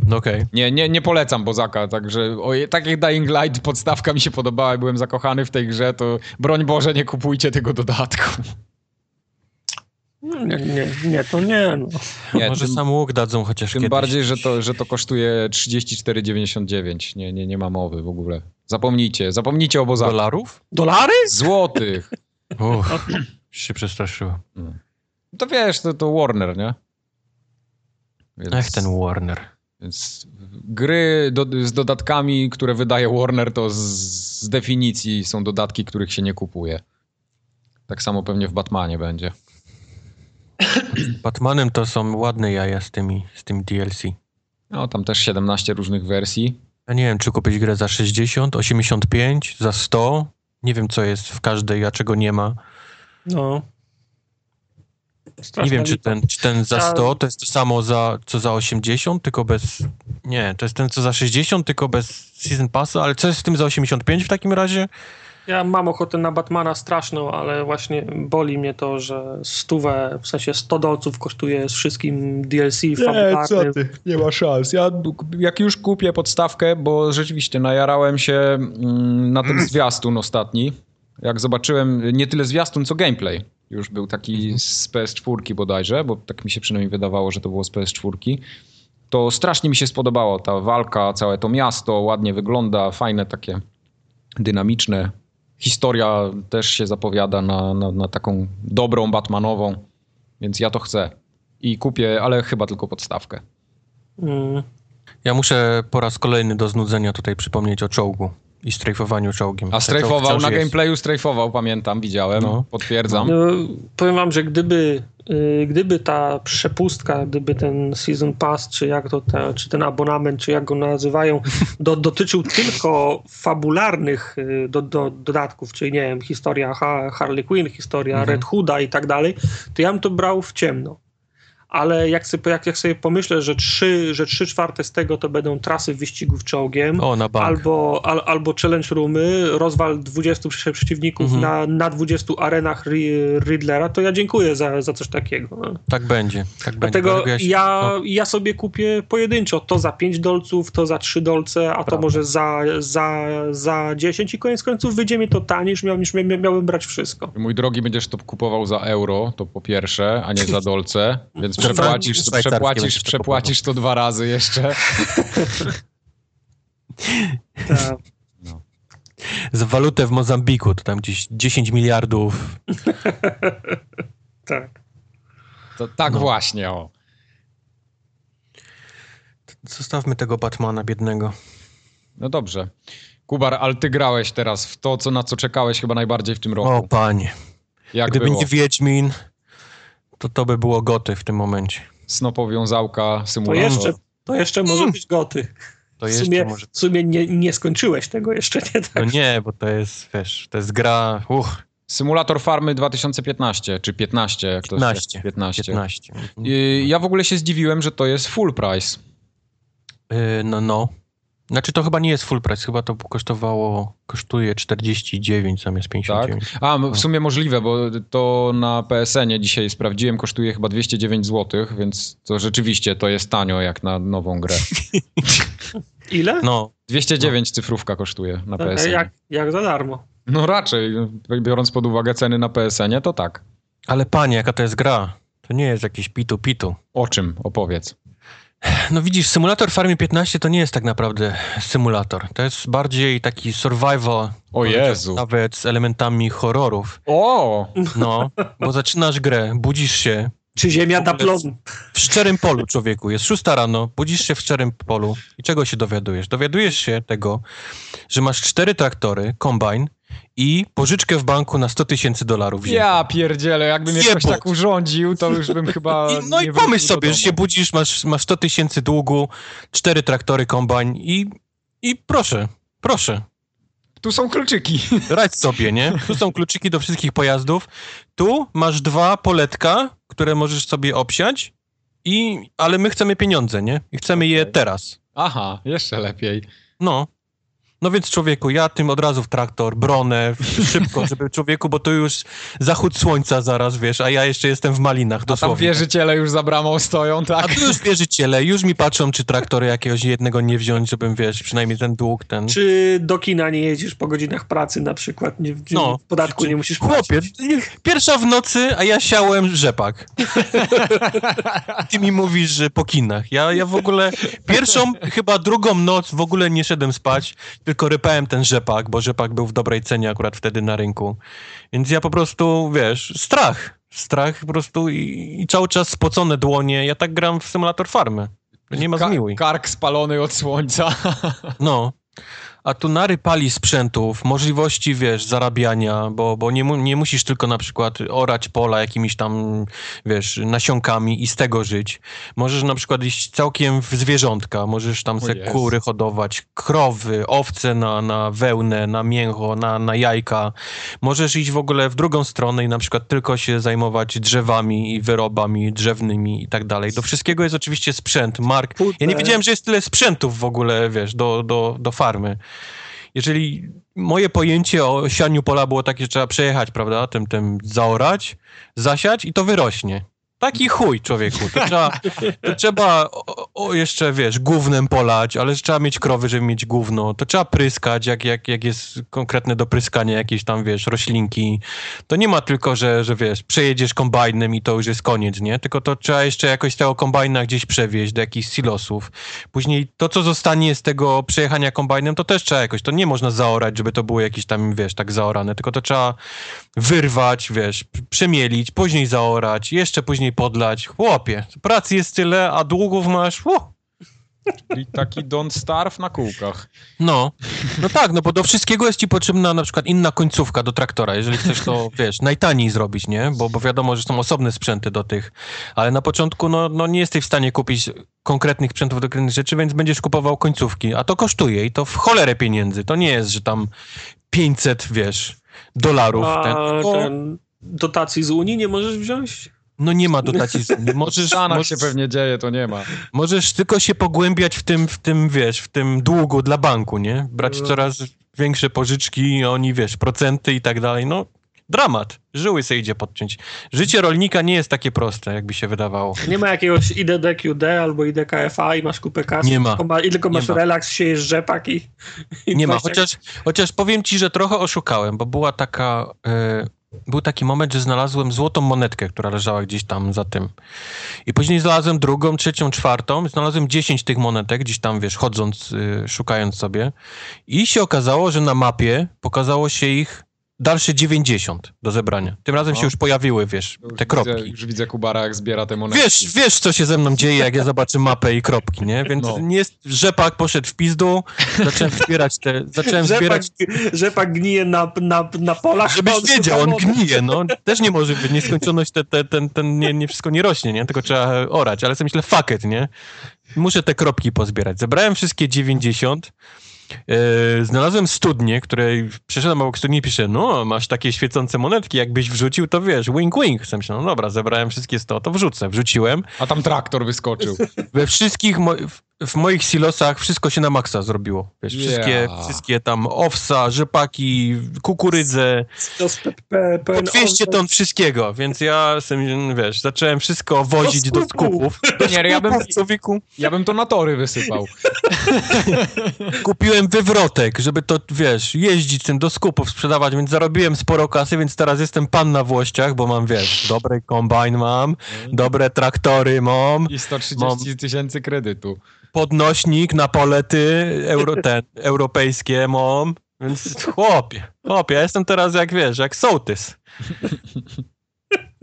No okej. Nie, nie, nie polecam Bozaka, także o, tak jak Dying Light podstawka mi się podobała i byłem zakochany w tej grze, to broń Boże nie kupujcie tego dodatku. No, Nie, nie, nie, to nie. No. Nie, Może tym, sam łuk dadzą chociaż tym kiedyś. bardziej, że to, że to kosztuje 34,99. Nie, nie, nie ma mowy w ogóle. Zapomnijcie, zapomnijcie o Bozaku. Dolarów? Dolary? Złotych. Uff, się przestraszyłem. To wiesz, to, to Warner, nie? Więc, Ech, ten Warner. Więc gry do, z dodatkami, które wydaje Warner, to z, z definicji są dodatki, których się nie kupuje. Tak samo pewnie w Batmanie będzie. Batmanem to są ładne jaja z tymi, z tym DLC. No, tam też 17 różnych wersji. Ja nie wiem, czy kupić grę za 60, 85, za 100. Nie wiem, co jest w każdej, a czego nie ma. No. Nie Straszna wiem, czy ten, czy ten za Ja- 100 to jest to samo za, co za 80, tylko bez... Nie, to jest ten, co za 60, tylko bez Season Passa, ale co jest z tym za 85 w takim razie? Ja mam ochotę na Batmana straszną, ale właśnie boli mnie to, że stówę, w sensie 100 dolców kosztuje z wszystkim DLC fabularnym. nie ma szans. Ja jak już kupię podstawkę, bo rzeczywiście najarałem się mm, na ten zwiastun ostatni. Jak zobaczyłem, nie tyle zwiastun, co gameplay. Już był taki z PS4 bodajże, bo tak mi się przynajmniej wydawało, że to było z PS4. To strasznie mi się spodobało ta walka, całe to miasto, ładnie wygląda, fajne takie dynamiczne. Historia też się zapowiada na, na, na taką dobrą Batmanową, więc ja to chcę. I kupię, ale chyba tylko podstawkę. Mm. Ja muszę po raz kolejny do znudzenia tutaj przypomnieć o czołgu i strajfowaniu czołgiem. A strajfował, na gameplayu strajfował, pamiętam, widziałem, No. potwierdzam. No, powiem wam, że gdyby, y, gdyby ta przepustka, gdyby ten Season Pass, czy jak to, te, czy ten abonament, czy jak go nazywają, do, dotyczył tylko fabularnych y, do, do, dodatków, czyli nie wiem, historia ha, Harley Quinn, historia Mhm. Red Hooda i tak dalej, to ja bym to brał w ciemno. Ale jak sobie, jak, jak sobie pomyślę, że trzy, że trzy czwarte z tego to będą trasy wyścigów czołgiem, O. Albo, al, albo challenge roomy, rozwal 20 prze- przeciwników Mhm. na, na 20 arenach Ri- Riddlera, to ja dziękuję za, za coś takiego. No. Tak będzie, tak będzie. Dlatego się- ja, no, ja sobie kupię pojedynczo, to za 5 dolców, to za 3 dolce, a to Prawda. może za, za, za 10 i koniec końców wyjdzie mi to taniej, niż, miał, niż mia- miałbym brać wszystko. Mój drogi, będziesz to kupował za euro, to po pierwsze, a nie za dolce, więc przepłacisz, przepłacisz, przepłacisz to dwa razy jeszcze. Ta, za walutę w Mozambiku, to tam gdzieś 10 miliardów. Tak. To, tak No. właśnie, o. Zostawmy tego Batmana biednego. No dobrze. Kubar, ale ty grałeś teraz w to, co, na co czekałeś chyba najbardziej w tym roku. O panie, Jak gdyby było? nie Wiedźmin, to to by było goty w tym momencie. Snopowiązałka, To symulator. jeszcze, to jeszcze może Mm. być goty. To W jeszcze sumie, może... w sumie nie, nie skończyłeś tego jeszcze, nie tak? No nie, bo to jest, wiesz, to jest gra, uch, Symulator Farmy 2015, czy 15, jak to 15. się 15. 15. I Ja w ogóle się zdziwiłem, że to jest full price. Yy, no, no. Znaczy to chyba nie jest full price, chyba to kosztowało, kosztuje 49 zamiast 59. A, w sumie możliwe, bo to na PSN-ie dzisiaj sprawdziłem, kosztuje chyba 209 zł, więc to rzeczywiście to jest tanio jak na nową grę. Ile? No, 209 cyfrówka kosztuje na Tak, PSN. jak, jak za darmo. No raczej, biorąc pod uwagę ceny na PSN-ie, to tak. ale panie, jaka to jest gra? To nie jest jakiś pitu-pitu. O czym? Opowiedz. No widzisz, symulator Farmie 15 to nie jest tak naprawdę symulator. To jest bardziej taki survival. O Jezu. Nawet z elementami horrorów. O! No, bo zaczynasz grę, budzisz się Czy ziemia da plon? w szczerym polu, człowieku. Jest szósta rano, budzisz się w szczerym polu i czego się dowiadujesz? Dowiadujesz się tego, że masz cztery traktory, kombajn i pożyczkę w banku na 100 tysięcy dolarów. Ja pierdzielę, jakbym jakoś Jebut. tak urządził, to już bym chyba I, no i pomyśl sobie, że się budzisz, masz, masz 100 tysięcy długu, cztery traktory, kombajn i, i proszę, proszę, Tu są kluczyki. radź sobie, nie? Tu są kluczyki do wszystkich pojazdów. Tu masz dwa poletka, które możesz sobie obsiać, i, ale my chcemy pieniądze, nie? I chcemy je Okej. teraz. Aha, jeszcze lepiej. No. No więc człowieku, ja tym od razu w traktor, bronę, w- szybko, żeby człowieku, bo to już zachód słońca zaraz, wiesz, a ja jeszcze jestem w malinach, A tam dosłownie. wierzyciele już za bramą stoją, A tak? tu już wierzyciele, już mi patrzą, czy traktory jakiegoś jednego nie wziąć, żebym, wiesz, przynajmniej ten dług, ten... Czy do kina nie jedziesz po godzinach pracy na przykład? Nie, No. no. Podatku Czy- nie musisz Chłopie, płacić. pierwsza w nocy, a ja siałem rzepak. Ty mi mówisz, że po kinach. Ja, ja w ogóle pierwszą, chyba drugą noc w ogóle nie szedłem spać, tylko rypałem ten rzepak, bo rzepak był w dobrej cenie akurat wtedy na rynku. Więc ja po prostu, wiesz, strach. Strach po prostu i, i cały czas spocone dłonie. Ja tak gram w symulator farmy. Nie ma Ka- zmiłuj. kark spalony od słońca. No. A tu narypali sprzętów, możliwości, wiesz, zarabiania, bo, bo nie, mu, nie musisz tylko na przykład orać pola jakimiś tam, wiesz, nasionkami i z tego żyć. Możesz na przykład iść całkiem w zwierzątka, możesz tam se Jezu. kury hodować, krowy, owce na, na wełnę, na mięcho, na, na jajka. Możesz iść w ogóle w drugą stronę i na przykład tylko się zajmować drzewami i wyrobami drzewnymi i tak dalej. Do wszystkiego jest oczywiście sprzęt, mark. Ja nie wiedziałem, że jest tyle sprzętów w ogóle, wiesz, do, do, do farmy. Jeżeli moje pojęcie o sianiu pola było takie, że trzeba przejechać, prawda, tym, tym zaorać, zasiać i to wyrośnie. Taki chuj, człowieku. To trzeba, to trzeba o, o, jeszcze, wiesz, gównem polać, ale trzeba mieć krowy, żeby mieć gówno. To trzeba pryskać, jak, jak, jak jest konkretne do pryskania jakieś tam, wiesz, roślinki. To nie ma tylko, że, że wiesz, przejedziesz kombajnem i to już jest koniec, nie? Tylko to trzeba jeszcze jakoś tego kombajna gdzieś przewieźć do jakichś silosów. Później to, co zostanie z tego przejechania kombajnem, to też trzeba jakoś, to nie można zaorać, żeby to było jakieś tam, wiesz, tak zaorane, tylko to trzeba wyrwać, wiesz, przemielić, później zaorać, jeszcze później podlać. Chłopie, pracy jest tyle, a długów masz, ło, I taki don't starve na kółkach. no, no tak, no bo do wszystkiego jest ci potrzebna na przykład inna końcówka do traktora, jeżeli chcesz to, wiesz, najtaniej zrobić, nie? Bo, bo wiadomo, że są osobne sprzęty do tych, ale na początku, no, no nie jesteś w stanie kupić konkretnych sprzętów do konkretnych rzeczy, więc będziesz kupował końcówki, a to kosztuje i to w cholerę pieniędzy. To nie jest, że tam 500, wiesz, dolarów. A Ten, ten dotacji z Unii nie możesz wziąć? no nie ma dotacji. z- W Możesz, Stanach możesz, się pewnie dzieje, to nie ma. możesz tylko się pogłębiać w tym, w tym, wiesz, w tym długu dla banku, nie? Brać No. coraz większe pożyczki, oni, wiesz, procenty i tak dalej. No, dramat. Żyły se idzie podciąć. Życie rolnika nie jest takie proste, jakby się wydawało. Nie ma jakiegoś IDDQD albo IDKFA i masz kupę kasy. Nie ma. Tylko ma, I tylko Nie masz ma. relaks, siejesz rzepak i... i Nie ma, 20 chociaż, chociaż powiem ci, że trochę oszukałem, bo była taka... E, był taki moment, że znalazłem złotą monetkę, która leżała gdzieś tam za tym. I później znalazłem drugą, trzecią, czwartą. Znalazłem 10 tych monetek, gdzieś tam, wiesz, chodząc, y, szukając sobie. I się okazało, że na mapie pokazało się ich dalsze 90 do zebrania. Tym razem No. się już pojawiły, wiesz, Już te kropki. Widzę, już widzę Kubara, jak zbiera te monety. Wiesz, wiesz, co się ze mną dzieje, jak ja zobaczę mapę i kropki, nie? Więc No. nie jest, rzepak poszedł w pizdu, zacząłem zbierać te, zacząłem Rzepak, zbierać, rzepak gnije na, na, na polach. żebyś on wiedział, on gnije, no. Też nie może być nieskończoność, te, te, ten, ten, nie, nie wszystko nie rośnie, nie? Tylko trzeba orać, ale sobie myślę, fuck it, nie? Muszę te kropki pozbierać. Zebrałem wszystkie 90, e, znalazłem studnię, której przeszedłem obok studni i piszę, no, masz takie świecące monetki, jakbyś wrzucił, to wiesz, wink wink. Sobie Myślę, no dobra, zebrałem wszystkie 100, to wrzucę. Wrzuciłem. A tam traktor wyskoczył. We wszystkich, mo w, w moich silosach wszystko się na maksa zrobiło. Wiesz, wszystkie, Yeah. wszystkie tam owsa, rzepaki, kukurydzę, po PN 200 ton wszystkiego, więc ja, sobie, wiesz, zacząłem wszystko wozić do skupów. skupów. Nie, ja bym, ja bym to na tory wysypał. kupiłem wywrotek, żeby to, wiesz, jeździć tym do skupów, sprzedawać, więc zarobiłem sporo kasy, więc teraz jestem pan na Włościach, bo mam, wiesz, dobry kombajn mam, dobre traktory mam, I 130 tysięcy kredytu. podnośnik na polety euro, ten, europejskie mam, więc chłopie, chłopie, ja jestem teraz jak, wiesz, jak sołtys.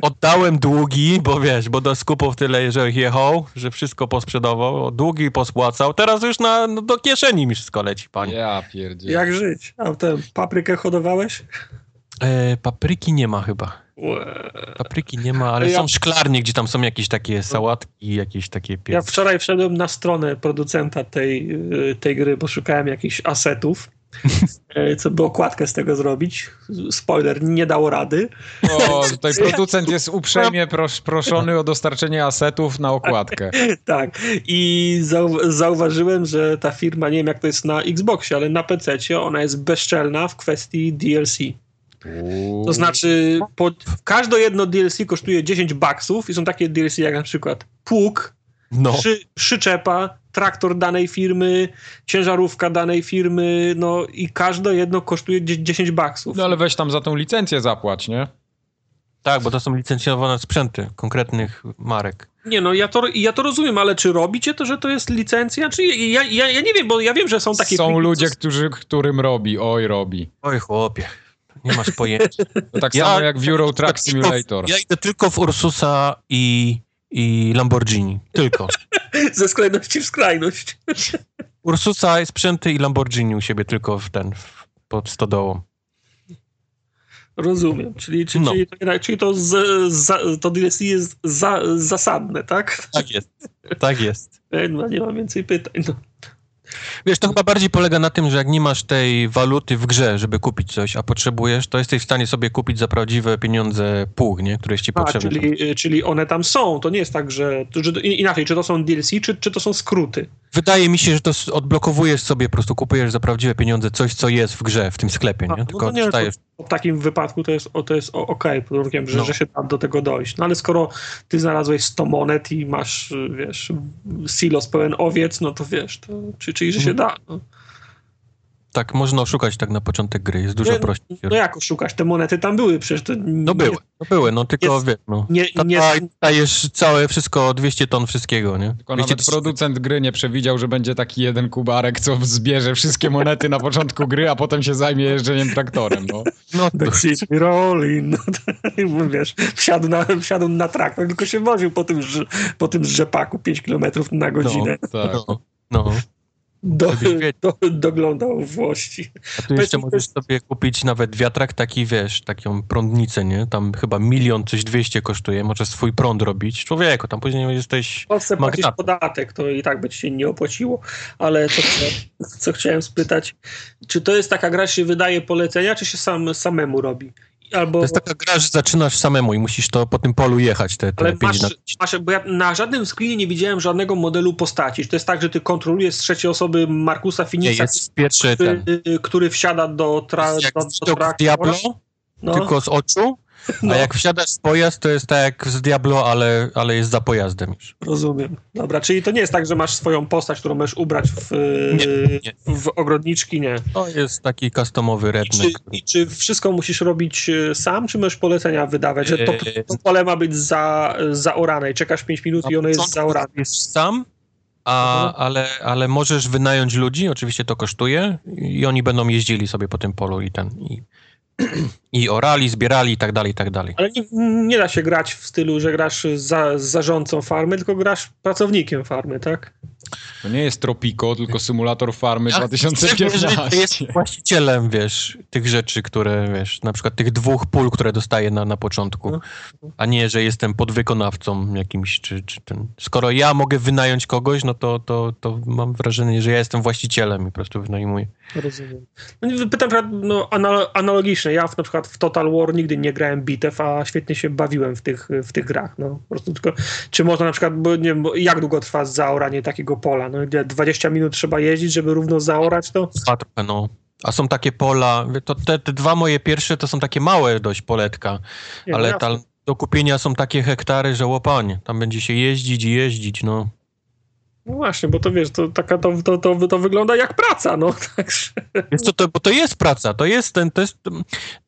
Oddałem długi, bo wiesz, bo do skupów tyle, że jechał, że wszystko posprzedawał, długi pospłacał, teraz już na, no, do kieszeni mi wszystko leci, panie. Ja pierdzie. Jak żyć? A tę paprykę hodowałeś? E, papryki nie ma chyba. Łe. Papryki nie ma, ale Ja- są szklarnie, gdzie tam są jakieś takie sałatki, jakieś takie Ja piecy. wczoraj wszedłem na stronę producenta tej, y, tej gry, bo szukałem jakichś asetów, co by okładkę z tego zrobić. Spoiler, nie dało rady. O, tutaj producent jest uprzejmie pros proszony o dostarczenie asetów na okładkę. Tak. I zau zauważyłem, że ta firma, nie wiem jak to jest na Xboxie, ale na PC ona jest bezczelna w kwestii DLC. To znaczy, każde jedno DLC kosztuje 10 baksów i są takie DLC jak na przykład pług, No, przy, przyczepa, traktor danej firmy, ciężarówka danej firmy, no i każde jedno kosztuje dzie- 10 baksów. No ale weź tam za tą licencję zapłać, nie? tak, bo to są licencjonowane sprzęty konkretnych marek. Nie no, ja to, ja to rozumiem, ale czy robicie to, że to jest licencja? Czy ja, ja, ja nie wiem, bo ja wiem, że są takie... Są pliki, ludzie, co- którzy, którym robi, oj robi. Oj chłopie, nie masz pojęcia. To tak Ja- samo jak w Euro Truck Simulator. Ja idę tylko w Ursusa i, i Lamborghini. Tylko. Ze skrajności w skrajność. Ursusa, sprzęty i Lamborghini u siebie tylko w ten, w, pod stodołą. Rozumiem. Czyli, czyli, No. czyli, czyli to, z, za, to DLC jest za, zasadne, tak? Tak jest. Tak jest. No, nie mam więcej pytań. No. Wiesz, to chyba bardziej polega na tym, że jak nie masz tej waluty w grze, żeby kupić coś, a potrzebujesz, to jesteś w stanie sobie kupić za prawdziwe pieniądze pług, nie? Które jest ci A, potrzebne. czyli, y, czyli one tam są. To nie jest tak, że, że inaczej, czy to są DLC, czy, czy to są skróty. Wydaje mi się, że to odblokowujesz sobie, po prostu kupujesz za prawdziwe pieniądze coś, co jest w grze, w tym sklepie, A, nie? no Tylko to nie, dostajesz... W takim wypadku to jest, o, to jest o- okej, pod warunkiem, że, No. że się da do tego dojść. No ale skoro ty znalazłeś 100 monet i masz, wiesz, silos pełen owiec, no to wiesz, to, czy, czyli że się Mhm. da. No. Tak, można oszukać tak na początek gry, jest dużo Nie, prościej. no jak oszukać? Te monety tam były przecież. To No były, no były, no tylko jest- wiesz, no. Nie, nie, Tata, dajesz całe wszystko, 200 ton wszystkiego, nie? Tylko 200 nawet producent gry nie przewidział, że będzie taki jeden kubarek, co zbierze wszystkie monety na początku gry, a potem się zajmie jeżdżeniem traktorem, no. No, The to, City Rolling. No, to, wiesz, wsiadł na, wsiadł na traktor, tylko się woził po tym, po tym rzepaku 5 km na godzinę. Tak. no, no. Do, do, doglądał włości. A tu jeszcze możesz sobie kupić nawet wiatrak taki, wiesz, taką prądnicę, nie? Tam chyba milion, coś 200 kosztuje, możesz swój prąd robić. Człowieku, tam później jesteś... W Polsce płacisz podatek, to i tak by ci się nie opłaciło. Ale co, co chciałem spytać, czy to jest taka gra, że się wydaje polecenia, czy się sam, samemu robi? Albo, To jest taka gra, że zaczynasz samemu i musisz to po tym polu jechać, te, te ale 5 masz, na... masz, bo ja na żadnym screenie nie widziałem żadnego modelu postaci. Czy to jest tak, że ty kontrolujesz z trzeciej osoby Markusa ten... który, który wsiada do, tra, do, do traktora? Diablo, No. tylko z oczu No. A jak wsiadasz w pojazd, to jest tak jak z Diablo, ale, ale jest za pojazdem już. Rozumiem. Dobra, czyli to nie jest tak, że masz swoją postać, którą możesz ubrać w, Nie, nie. w ogrodniczki, nie. To jest taki customowy I czy, redneck. I czy wszystko musisz robić e, sam, czy możesz polecenia wydawać, że to, Eee, to pole ma być za, zaorane i czekasz 5 minut i ono jest początku zaorane? Jest sam, a, Mhm. ale, ale możesz wynająć ludzi, oczywiście to kosztuje i oni będą jeździli sobie po tym polu i ten i, i orali, zbierali i tak dalej, i tak dalej. Ale nie, nie da się grać w stylu, że grasz za, z zarządcą farmy, tylko grasz pracownikiem farmy, tak? To nie jest Tropico, tylko symulator farmy Ja chcę, jeżeli ty 2015. jest właścicielem, wiesz, tych rzeczy, które, wiesz, na przykład tych dwóch pól, które dostaję na, na początku, a nie, że jestem podwykonawcą jakimś, czy, czy ten... Skoro ja mogę wynająć kogoś, no to, to, to mam wrażenie, że ja jestem właścicielem i po prostu wynajmuję. Rozumiem. No, pytam na przykład, no, anal- analogicznie. Ja w, na przykład w Total War nigdy nie grałem bitew, a świetnie się bawiłem w tych, w tych grach. No. Po prostu tylko, czy można na przykład, bo, nie wiem, jak długo trwa zaoranie takiego pola? No, gdzie 20 minut trzeba jeździć, żeby równo zaorać to? Trwa trochę, no. A są takie pola, to te, te dwa moje pierwsze to są takie małe dość poletka, Nie, no ale tam do kupienia są takie hektary, że łopanie. Tam będzie się jeździć i jeździć, no. No właśnie, bo to wiesz, to, taka, to, to, to, to wygląda jak praca, no. Także, Jest to, to, bo to jest praca, to jest ten, to jest,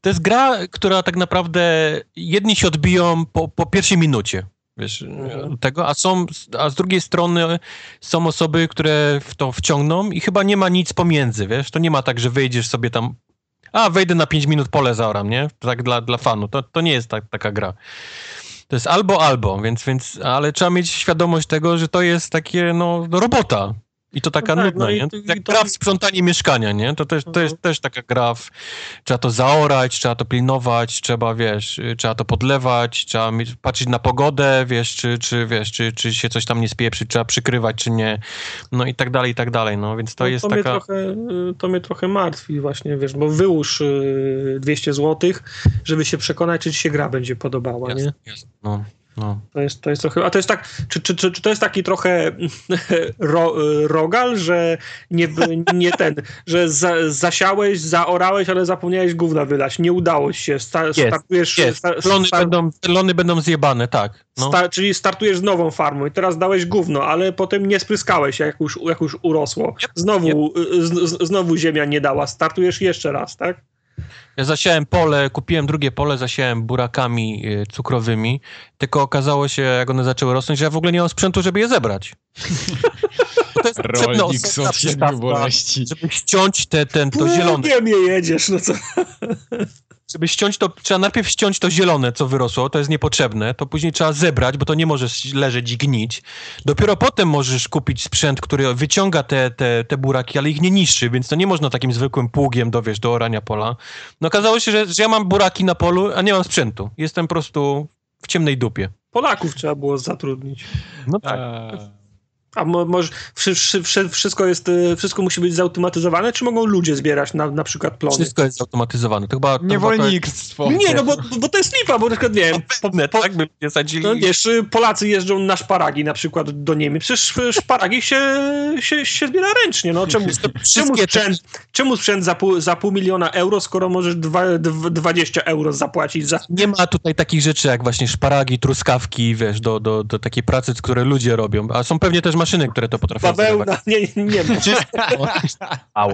to jest gra, która tak naprawdę jedni się odbiją po, po pierwszej minucie. Wiesz, Mhm. tego, a są, a z drugiej strony są osoby, które w to wciągną i chyba nie ma nic pomiędzy, wiesz, to nie ma tak, że wyjdziesz sobie tam, a wejdę na 5 minut pole zaoram, nie? Tak dla, dla fanu, to, to nie jest tak, taka gra. To jest albo, albo, więc, więc, ale trzeba mieć świadomość tego, że to jest takie, no, no robota. I to taka No tak, nudna, no i nie? i Jak to- gra w sprzątanie mieszkania, nie? To też, to jest Mhm. też taka gra, w, trzeba to zaorać, trzeba to pilnować, trzeba, wiesz, y, trzeba to podlewać, trzeba patrzeć na pogodę, wiesz, czy, czy, wiesz, czy, czy się coś tam nie spieprzy, trzeba przykrywać, czy nie, no i tak dalej, i tak dalej, no, więc to no, jest to, taka... mnie trochę, y, to mnie trochę martwi właśnie, wiesz, bo wyłóż y, 200 zł, żeby się przekonać, czy ci się gra będzie podobała, nie? Jasne, jasne, no, no. To jest, to jest trochę. A to jest tak. Czy, czy, czy, czy to jest taki trochę ro, rogal, że nie, nie ten, że za, zasiałeś, zaorałeś, ale zapomniałeś gówna wylać. Nie udało się. Sta, startujesz. Jest, sta, lony, sta, będą, lony będą zjebane, tak, no. sta, czyli startujesz z nową farmą i teraz dałeś gówno, ale potem nie spryskałeś, jak już, jak już urosło. Znowu, z, z, znowu ziemia nie dała. Startujesz jeszcze raz, tak? Ja zasiałem pole, kupiłem drugie pole, zasiałem burakami y, cukrowymi, tylko okazało się, jak one zaczęły rosnąć, że ja w ogóle nie mam sprzętu, żeby je zebrać. to jest Rolnik przystawka, boleści. żeby ściąć te, ten, to zielone. Pługiem je jedziesz, no co? Żeby ściąć to, trzeba najpierw ściąć to zielone, co wyrosło, to jest niepotrzebne, to później trzeba zebrać, bo to nie może leżeć i gnić. Dopiero potem możesz kupić sprzęt, który wyciąga te, te, te buraki, ale ich nie niszczy, więc to nie można takim zwykłym pługiem dowiesz do orania pola. No okazało się, że, że ja mam buraki na polu, a nie mam sprzętu. Jestem po prostu w ciemnej dupie. Polaków trzeba było zatrudnić. No tak. Eee, A mo, może wszy, wszy, wszy, wszystko jest, y, wszystko musi być zautomatyzowane, czy mogą ludzie zbierać na, na przykład plony? Wszystko jest zautomatyzowane. To chyba... to Niewolnictwo. Nie, no bo, bo to jest lipa, bo na przykład, nie wiem, po, po, tak by ludzie sadzili. no wiesz, y, Polacy jeżdżą na szparagi na przykład do Niemiec, przecież szparagi się, się, się zbiera ręcznie, no czemu, czemu sprzęt, czemu sprzęt za pół, za pół miliona euro, skoro możesz dwa, dw- 20 euro zapłacić za... Nie ma tutaj takich rzeczy jak właśnie szparagi, truskawki, wiesz, do, do, do takiej pracy, które ludzie robią. A są pewnie też maszyny, które to potrafią. Bawełna, nie, nie, nie ma. Au.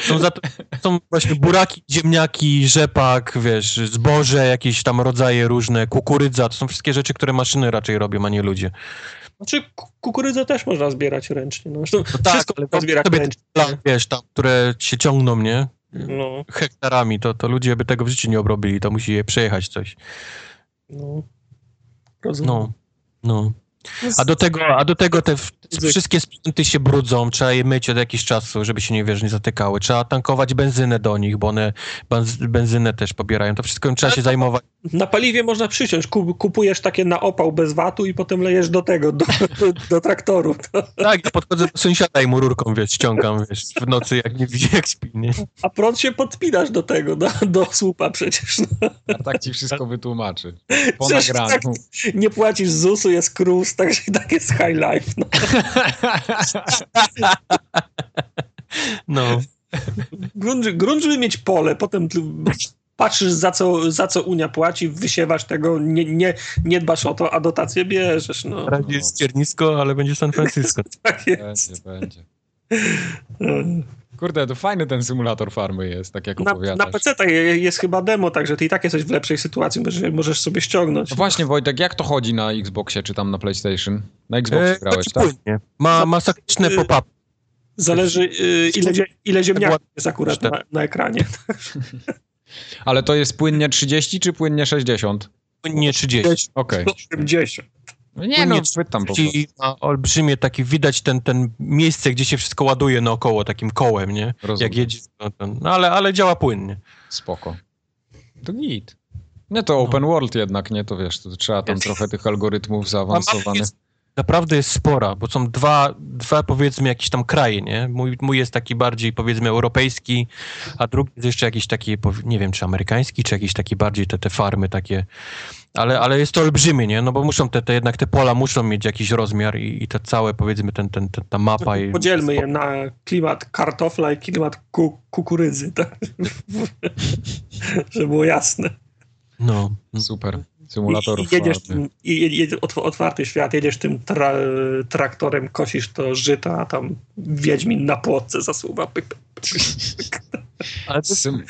Są, za to, są właśnie buraki, ziemniaki, rzepak, wiesz, zboże, jakieś tam rodzaje różne, kukurydza. To są wszystkie rzeczy, które maszyny raczej robią, a nie ludzie. Znaczy ku- kukurydzę też można zbierać ręcznie, no. Zresztą tak, wszystko ale można zbierać sobie ręcznie. Plan, wiesz, tam, które się ciągną, nie? No, Hektarami, to, to ludzie by tego w życiu nie obrobili, to musi je przejechać coś. no. Rozumiem. No, no. A do tego, a do tego te wszystkie sprzęty się brudzą, trzeba je myć od jakiegoś czasu, żeby się nie, wiesz, nie zatykały. Trzeba tankować benzynę do nich, bo one benz- benzynę też pobierają. To wszystko im trzeba się zajmować. Na paliwie można przyciąć. Kup, kupujesz takie na opał bez watu i potem lejesz do tego, do, do, do traktoru. To, Tak, ja podchodzę do sąsiada i mu rurką, wiesz, ściągam, wiesz, w nocy, jak nie widzi, jak śpi, nie? a prąd się podpinasz do tego, do, do słupa przecież. No. A tak ci wszystko wytłumaczy. Po nagraniu. tak, nie płacisz ZUS-u, jest także i tak jest high life. No. No, Grunt, grunt, żeby mieć pole, potem tu patrzysz za co, za co Unia płaci, wysiewasz tego, nie, nie, nie dbasz o to, a dotację bierzesz. No. Na razie jest Ciernisko, ale będzie San Francisco. Tak jest. Będzie, będzie. Kurde, to fajny ten symulator farmy jest, tak jak Na, opowiadasz. na PC jest chyba demo, także ty i tak jesteś w lepszej sytuacji, możesz, możesz sobie ściągnąć. No właśnie, Wojtek, jak to chodzi na Xboxie czy tam na PlayStation? Na Xboxie E, grałeś, taki tak? płynnie. Ma masakryczne Y, pop-up. Zależy y, ile, zie- ile ziemniaków jest akurat na, na ekranie. Ale to jest płynnie 30 czy płynnie 60? Płynnie 30. Okej. 80. No Nie no, pytam po prostu. Ma olbrzymie takie, widać ten, ten miejsce, gdzie się wszystko ładuje naokoło takim kołem, nie? Rozumiem. Jak jedzie, no, ten, no ale, ale działa płynnie. Spoko. To git. Nie to open world jednak, nie? To wiesz, to trzeba tam Jest. trochę tych algorytmów zaawansowanych. jest, naprawdę jest spora, bo są dwa, dwa powiedzmy jakieś tam kraje, nie? Mój, mój jest taki bardziej powiedzmy europejski, a drugi jest jeszcze jakiś taki, nie wiem, czy amerykański, czy jakiś taki bardziej te, te farmy takie, ale, ale jest to olbrzymie, nie? No bo muszą te, te jednak te pola muszą mieć jakiś rozmiar i, i te całe powiedzmy ten, ten, ten, ta mapa. i- Podzielmy je na klimat kartofla i klimat ku, kukurydzy, tak? Żeby było jasne. No. Super. I, Symulator i jedziesz farmy. tym, i, i, i otw- otwarty świat, jedziesz tym tra, traktorem, kosisz to żyta, a tam Wiedźmin na płotce zasuwa. Pyk, pyk, pyk. Ale to Sym...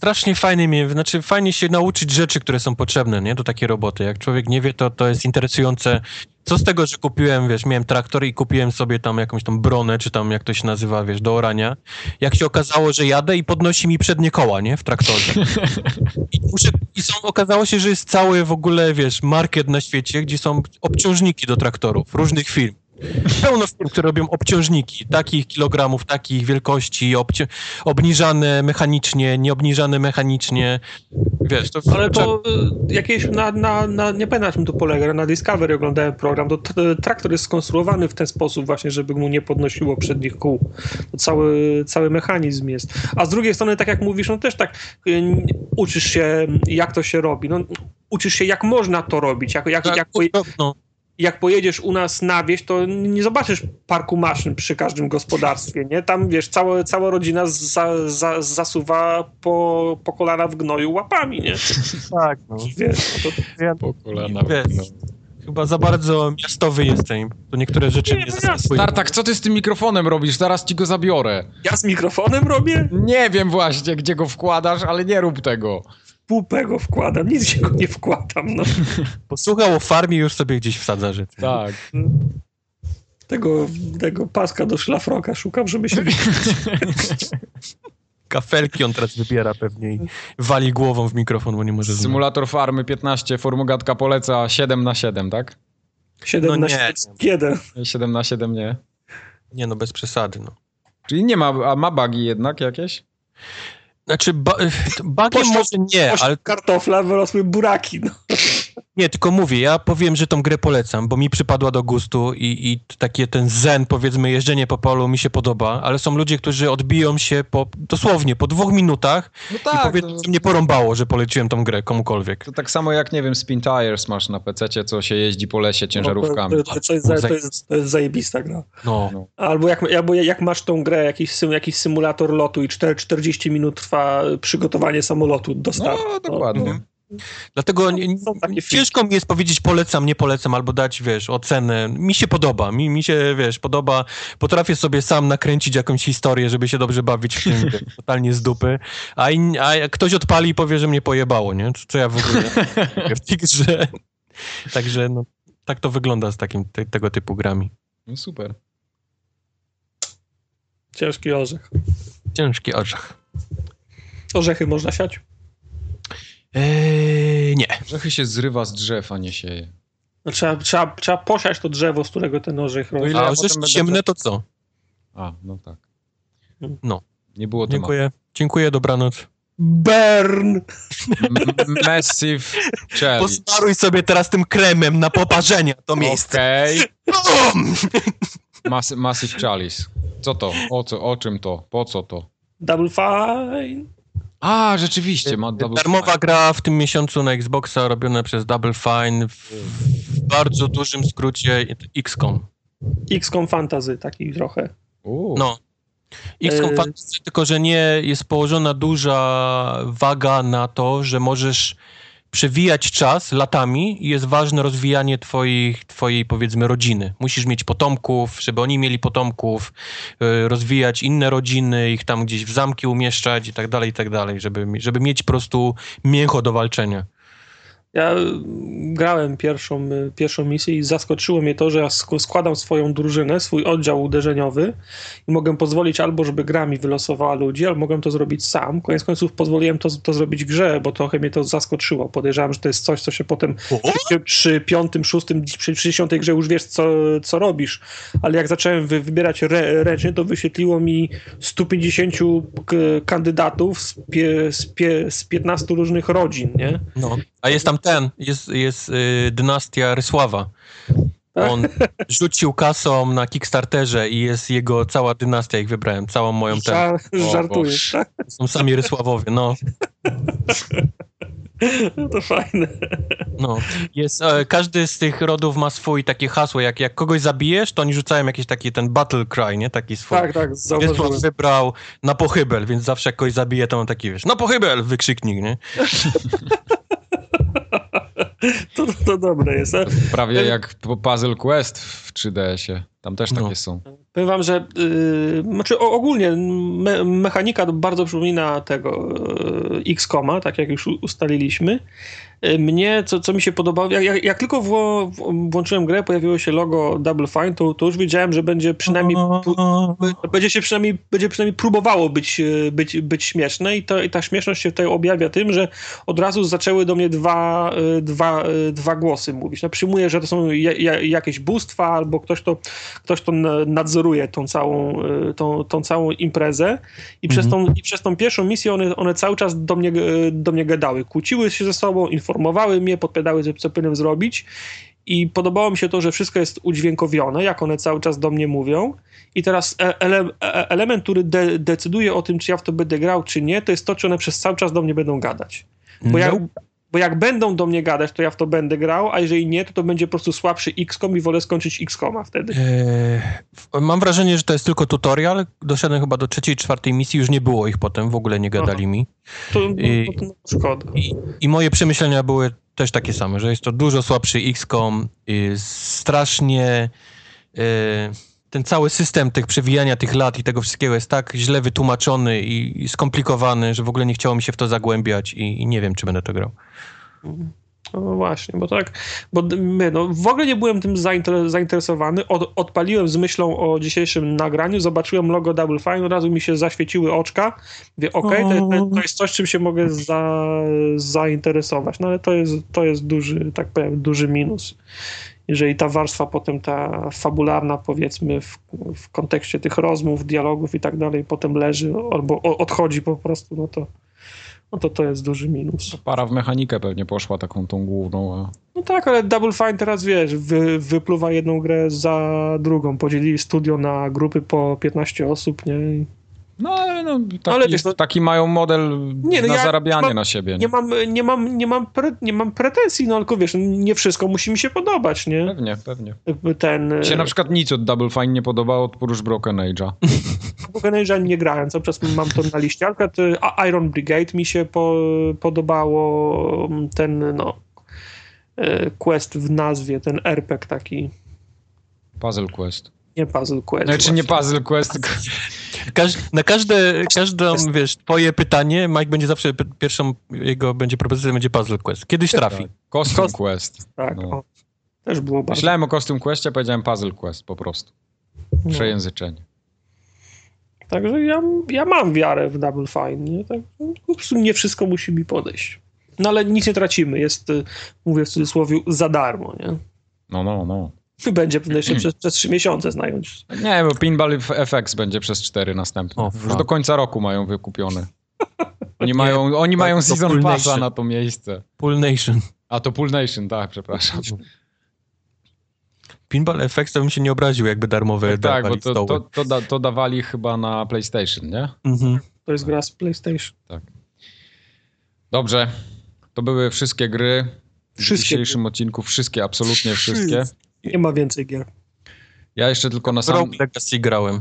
strasznie fajnie znaczy fajnie się nauczyć rzeczy, które są potrzebne, nie? Do takiej roboty. Jak człowiek nie wie, to, to jest interesujące. Co z tego, że kupiłem, wiesz, miałem traktor i kupiłem sobie tam jakąś tam bronę, czy tam jak to się nazywa, wiesz, do orania. Jak się okazało, że jadę i podnosi mi przednie koła, nie? W traktorze. I, muszę, i są, okazało się, że jest cały w ogóle, wiesz, market na świecie, gdzie są obciążniki do traktorów, różnych firm. Pełno firm, które robią obciążniki, takich kilogramów, takich wielkości, obci- obniżane mechanicznie, nieobniżane mechanicznie. Wiesz, to Ale to y, jakieś na, na, na nie pamiętam na czym to polega, na Discovery oglądałem program, to traktor jest skonstruowany w ten sposób właśnie, żeby mu nie podnosiło przednich kół. To cały, cały mechanizm jest. A z drugiej strony, tak jak mówisz, no też tak y, uczysz się, jak to się robi. No, uczysz się, jak można to robić, jak, jak, jak, poje, no, jak pojedziesz u nas na wieś, to nie zobaczysz parku maszyn przy każdym gospodarstwie, nie? Tam, wiesz, całe, cała rodzina za, za, zasuwa po, po kolana w gnoju łapami, nie? tak, no. Wiesz, no to Ja Po kolana. Wiesz. Chyba za bardzo miastowy jestem. To niektóre rzeczy Nie, mnie no zaskakują. Tartak, co ty z tym mikrofonem robisz? Zaraz ci go zabiorę. Ja z mikrofonem robię? Nie wiem właśnie, gdzie go wkładasz, ale nie rób tego. Półpę go wkładam, nic się go nie wkładam, no. Posłuchał o farmie już sobie gdzieś wsadza rzeczy. Tak. Tego, tego paska do szlafroka szukam, żeby się... Kafelki on teraz wybiera pewnie i wali głową w mikrofon, bo nie może. Symulator farmy 15, Formogatka poleca 7 na 7, tak? 7 No na nie. 1. 7 na 7 nie. Nie no, bez przesady, no. Czyli nie ma, a ma bugi jednak jakieś? Znaczy, ba bagiem Poszło- może nie, ale kartofla wyrosły buraki, no. Nie, tylko mówię, ja powiem, że tą grę polecam, bo mi przypadła do gustu i, i takie ten zen, powiedzmy, jeżdżenie po polu mi się podoba, ale są ludzie, którzy odbiją się po, dosłownie po dwóch minutach No i powiedzą, że mnie porąbało, że poleciłem tą grę komukolwiek. To tak samo jak, nie wiem, Spin Tires masz na PC, co się jeździ po lesie ciężarówkami. To, to, to, jest, za- to, jest, to jest zajebista gra. No, No. Albo jak, albo jak masz tą grę, jakiś, sym, jakiś symulator lotu i 4, 40 minut trwa przygotowanie samolotu do startu. No, dokładnie. Dlatego nie, takie filmy. ciężko mi jest powiedzieć polecam, nie polecam, albo dać, wiesz, ocenę. Mi się podoba, mi, mi się, wiesz, podoba. Potrafię sobie sam nakręcić jakąś historię, żeby się dobrze bawić w tym, totalnie z dupy. A, in, a jak ktoś odpali i powie, że mnie pojebało, nie? Co, co ja w ogóle w tej grze. Także, no, tak to wygląda z takim, te, tego typu grami. No super. Ciężki orzech. Ciężki orzech. Orzechy można siać? Eee, nie. Rzechy się zrywa z drzew, a nie sieje. No, trzeba, trzeba, trzeba posiać to drzewo, z którego ten orzech rośnie. ile A orzeszki będę ciemne to co? A, no tak. No. Nie było tematu. Dziękuję. Dziękuję, dobranoc. Burn! M- Massive Jelly. Posmaruj sobie teraz tym kremem na poparzenia to miejsce. Okej. Mas- Massive Chalice. Co to? O, co? o czym to? Po co to? Double fine. A, rzeczywiście, ma double Darmowa gra w tym miesiącu na Xboxa robiona przez Double Fine w, w bardzo dużym skrócie XCOM. XCOM Fantasy taki trochę. U, No. XCOM E, Fantasy, tylko że nie jest położona duża waga na to, że możesz przewijać czas latami i jest ważne rozwijanie twoich, twojej, powiedzmy, rodziny. Musisz mieć potomków, żeby oni mieli potomków, e, rozwijać inne rodziny, ich tam gdzieś w zamki umieszczać i tak dalej, i tak dalej, żeby, żeby mieć po prostu mięcho do walczenia. Ja y, grałem pierwszą, y, pierwszą misję i zaskoczyło mnie to, że ja sk- składam swoją drużynę, swój oddział uderzeniowy i mogę pozwolić albo, żeby gra mi wylosowała ludzi, albo mogę to zrobić sam. Koniec końców pozwoliłem to, to zrobić w grze, bo trochę mnie to zaskoczyło. Podejrzewam, że to jest coś, co się potem przy, przy piątym, szóstym, przy, przy dziesiątej grze już wiesz, co, co robisz. Ale jak zacząłem wy, wybierać re, ręcznie, to wyświetliło mi 150 k- kandydatów z, pie, z, pie, z 15 różnych rodzin, nie? No. A jest tam ten, jest, jest y, dynastia Rysława. On rzucił kasą na Kickstarterze i jest jego cała dynastia, ich wybrałem, całą moją ten. Żar, O żartujesz, tak? Są sami Rysławowie, no. No to fajne. no. Jest, e, każdy z tych rodów ma swój takie hasło, jak, jak kogoś zabijesz, to oni rzucają jakiś taki ten battle cry, nie? Taki swój. Tak, tak. Rysław wybrał na pochybel, więc zawsze jak kogoś zabije, to on taki, wiesz, na pochybel, wykrzyknik, nie? To, to, dobre jest. A Prawie jak Puzzle Quest w 3DS-ie. Tam też No. takie są. Powiem wam, że yy, znaczy ogólnie me, mechanika bardzo przypomina tego yy, X-Koma, tak jak już ustaliliśmy. Yy, Mnie, co, co mi się podobało, jak, jak, jak tylko wło, włączyłem grę, pojawiło się logo Double Fine, to, to już wiedziałem, że będzie przynajmniej będzie się przynajmniej, będzie przynajmniej próbowało być, e, być, być śmieszne i, to, i ta śmieszność się tutaj objawia tym, że od razu zaczęły do mnie dwa, e, dwa, e, dwa głosy mówić. No, przyjmuję, że to są ja, ja, jakieś bóstwa albo ktoś to, ktoś to na- nadzoruje tą całą, e, tą, tą całą imprezę i, przez tą, i przez tą pierwszą misję one, one cały czas do mnie, e, do mnie gadały. Kłóciły się ze sobą, informowały mnie, podpowiadały, co- co powinienem zrobić i podobało mi się to, że wszystko jest udźwiękowione, jak one cały czas do mnie mówią. I teraz e- ele, element, który de, decyduje o tym, czy ja w to będę grał, czy nie, to jest to, czy one przez cały czas do mnie będą gadać. Bo jak, bo jak będą do mnie gadać, to ja w to będę grał, a jeżeli nie, to to będzie po prostu słabszy XCOM i wolę skończyć XCOMa wtedy. Eee, mam wrażenie, że to jest tylko tutorial. Doszedłem chyba do trzeciej, czwartej misji, już nie było ich potem, w ogóle nie gadali mi. To, I- to, to szkoda. I, I moje przemyślenia były też takie same, że jest to dużo słabszy XCOM, strasznie y, ten cały system tych przewijania tych lat i tego wszystkiego jest tak źle wytłumaczony i, skomplikowany, że w ogóle nie chciało mi się w to zagłębiać i, i nie wiem, czy będę to grał. No właśnie, bo tak, bo my, no, w ogóle nie byłem tym zainter- zainteresowany. Od, odpaliłem z myślą o dzisiejszym nagraniu, zobaczyłem logo Double Fine, od razu mi się zaświeciły oczka. Okej, to, to, to jest coś, czym się mogę za, zainteresować. No ale to jest, to jest duży, tak powiem, duży minus. Jeżeli ta warstwa potem, ta fabularna, powiedzmy, w, w kontekście tych rozmów, dialogów i tak dalej, potem leży albo odchodzi po prostu, no to, no to to jest duży minus. Para w mechanikę pewnie poszła taką tą główną. A... No tak, ale Double Fine teraz wiesz, wy, wypluwa jedną grę za drugą. Podzielili studio na grupy po 15 osób, nie? No ale no, taki, Ale wiesz, no- taki mają model Nie, no na ja zarabianie mam- na siebie. Nie? Nie mam, nie mam, nie mam, pre, nie mam pretensji, no tylko wiesz, nie wszystko musi mi się podobać, nie? Pewnie, pewnie. Ten... Się na przykład nic od Double Fine nie podobało oprócz Broken Age'a. Broken Age'a nie grałem, cały czas mam to na liście. Na przykład y, Iron Brigade mi się po, podobało, ten, no, y, quest w nazwie, ten RPG taki, Puzzle Quest. nie Puzzle Quest. Znaczy nie właśnie. Puzzle Quest, tylko Każ, na każde, każdą, wiesz, twoje pytanie, Mike będzie zawsze, pierwszą jego będzie propozycja, będzie Puzzle Quest. Kiedyś trafi. Costume Cost- Quest. Tak, No. o, też było bardzo. Myślałem o Costume Questie, powiedziałem Puzzle Quest po prostu. no. Przejęzyczenie. Także ja, ja mam wiarę w Double Fine, nie? Tak, po prostu nie wszystko musi mi podejść. No ale nic nie tracimy, jest, y, mówię w cudzysłowie, za darmo, nie? No, no, no. Będzie pewnie jeszcze przez, przez trzy miesiące znająć. Nie, bo Pinball FX będzie przez 4 następne. O, Już do końca roku mają wykupione. Oni mają, oni mają to Season Passa na to miejsce. Pool Nation. A to Pool Nation, tak, przepraszam. Pinball FX to bym się nie obraził, jakby darmowe Tak, bo dawali to, stoły. to, to, da, to dawali chyba na PlayStation, nie? Mhm. To jest gra z PlayStation. Dobrze. To były wszystkie gry w Wszystkie dzisiejszym odcinku. Wszystkie, absolutnie wszystkie. Nie ma więcej gier. Ja jeszcze tylko na sam... Rogue Legacy grałem.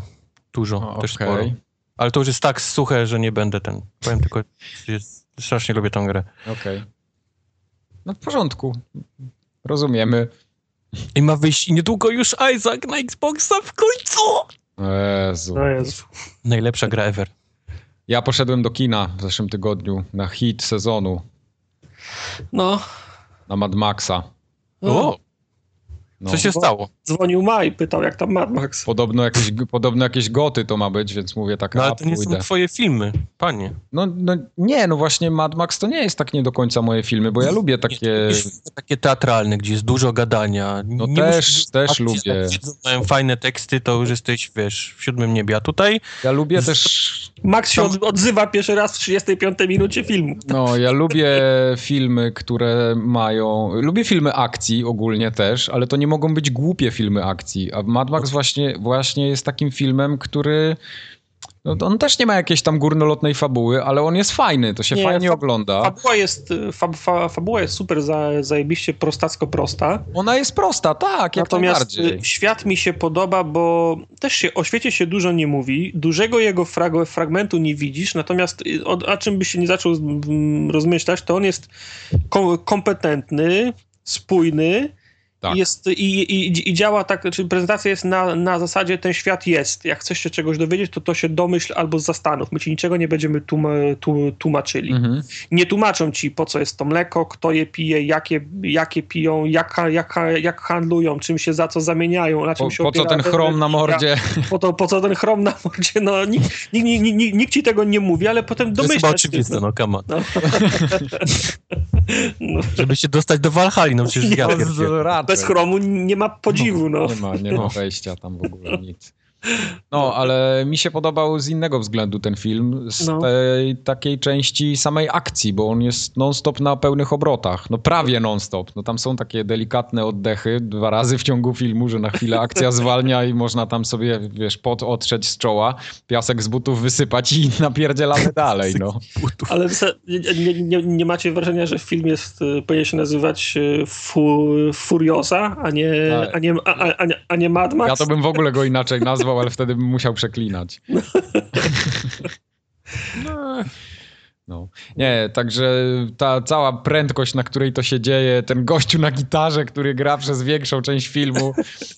Dużo, O, też okej. sporo. Ale to już jest tak suche, że nie będę ten. Powiem tylko, że jest, strasznie lubię tę grę. Okej. No w porządku. Rozumiemy. I ma wyjść niedługo już Isaac na Xboxa w końcu! Jezu. No Jezu. Najlepsza gra ever. Ja poszedłem do kina w zeszłym tygodniu na hit sezonu, No. na Mad Maxa. O, No. co się stało? Dzwonił Maj, pytał jak tam Mad Max. Podobno jakieś, podobno jakieś goty to ma być, więc mówię tak, No ale to nie pójdę. są twoje filmy, panie. No, no nie, no właśnie Mad Max to nie jest tak nie do końca moje filmy, bo ja lubię takie... Jakieś takie teatralne, gdzie jest dużo gadania. No Nie też- musisz też akcji, lubię. Mają fajne teksty, to już jesteś, wiesz, w siódmym niebie. A tutaj Ja lubię też... Max się od, odzywa pierwszy raz w 35 minucie filmu. No, ja lubię filmy, które mają... Lubię filmy akcji ogólnie też, ale to nie mogą być głupie filmy akcji. A Mad Max właśnie, właśnie jest takim filmem, który... No, on też nie ma jakiejś tam górnolotnej fabuły, ale on jest fajny, to się Nie, fajnie fa- ogląda. Fabuła jest, fab, fa, fabuła jest super za, zajebiście prostacko prosta. Ona jest prosta, tak, jak Natomiast najbardziej. y, świat mi się podoba, bo też się o świecie się dużo nie mówi, dużego jego frag fragmentu nie widzisz, natomiast y, o, o czym byś się nie zaczął mm, rozmyślać, to on jest kom kompetentny, spójny Tak. jest, i, i, i działa tak, czyli prezentacja jest na, na zasadzie ten świat jest. Jak chcesz się czegoś dowiedzieć, to to się domyśl albo zastanów. My ci niczego nie będziemy tłuma, tu, tłumaczyli Mhm. nie tłumaczą ci, po co jest to mleko, kto je pije, jakie, jakie piją, jak, jak, jak handlują, czym się za co zamieniają, na czym Po, się po co ten chrom na mordzie? Po, to, po co ten chrom na mordzie? No, nikt, nikt, nikt, nikt, nikt ci tego nie mówi, ale potem to jest domyślasz oczywiste, no come on. No. no. Żeby się dostać do Walhali, no przecież ja No. Bez chromu nie ma podziwu, no. Nie ma, nie ma wejścia tam w ogóle nic. No, ale mi się podobał z innego względu ten film, z No. tej takiej części samej akcji, bo on jest non-stop na pełnych obrotach. No prawie non-stop. No tam są takie delikatne oddechy dwa razy w ciągu filmu, że na chwilę akcja zwalnia i można tam sobie, wiesz, pot otrzeć z czoła, piasek z butów wysypać i napierdzielamy dalej, no. Ale nie, nie, nie, nie macie wrażenia, że film jest, y, powinien się nazywać y, fu, Furiosa, a nie, Tak. a, nie, a, a, a, nie, a nie Mad Max? Ja to bym w ogóle go inaczej nazwał, ale wtedy bym musiał przeklinać. No. Nie, także ta cała prędkość, na której to się dzieje, ten gościu na gitarze, który gra przez większą część filmu,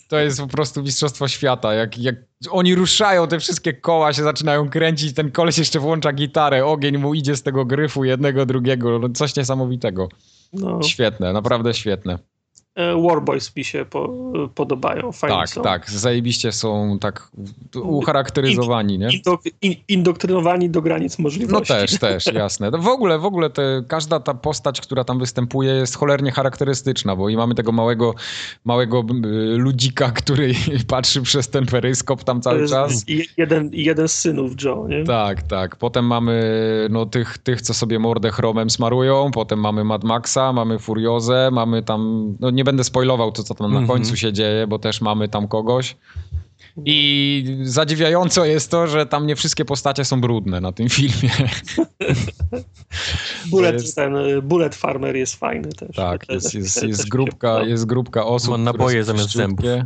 to jest po prostu mistrzostwo świata. Jak, jak oni ruszają, te wszystkie koła się zaczynają kręcić, ten koleś jeszcze włącza gitarę, ogień mu idzie z tego gryfu jednego, drugiego, no coś niesamowitego. No. Świetne, naprawdę świetne. E, Warboys mi się po, podobają, fajnie Tak, są. tak, zajebiście są tak ucharakteryzowani, nie? Indok, in, indoktrynowani do granic No możliwości. też, też, jasne. No W ogóle, w ogóle te, każda ta postać, która tam występuje jest cholernie charakterystyczna, bo i mamy tego małego, małego y, ludzika, który patrzy przez ten peryskop tam cały czas. i- jeden, jeden z synów Joe, nie? Tak, tak. Potem mamy no, tych, tych, co sobie mordę chromem smarują, potem mamy Mad Maxa, mamy Furiozę, mamy tam, no nie będę spoilował to, co tam na Mhm. końcu się dzieje, bo też mamy tam kogoś. I zadziwiająco jest to, że tam nie wszystkie postacie są brudne na tym filmie. Bullet, jest- ten, y, Bullet Farmer jest fajny też. Tak, jest, jest, jest, grupka, jest grupka osób. Ma naboje zamiast czyściutkie.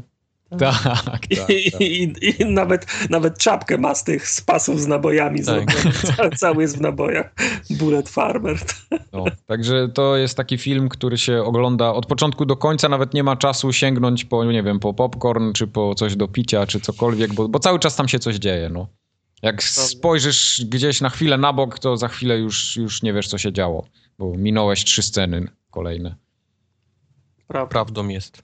Tak, tak, I, tak. i, i nawet, nawet czapkę ma z tych z pasów z nabojami Tak. zrobiony. Ca- Cały jest w nabojach. Bullet Farmer. No, także to jest taki film, który się ogląda od początku do końca, nawet nie ma czasu sięgnąć po, nie wiem, po popcorn, czy po coś do picia, czy cokolwiek, bo, bo cały czas tam się coś dzieje, no. Jak spojrzysz gdzieś na chwilę na bok, to za chwilę już, już nie wiesz, co się działo, bo minąłeś trzy sceny kolejne. Prawdą jest.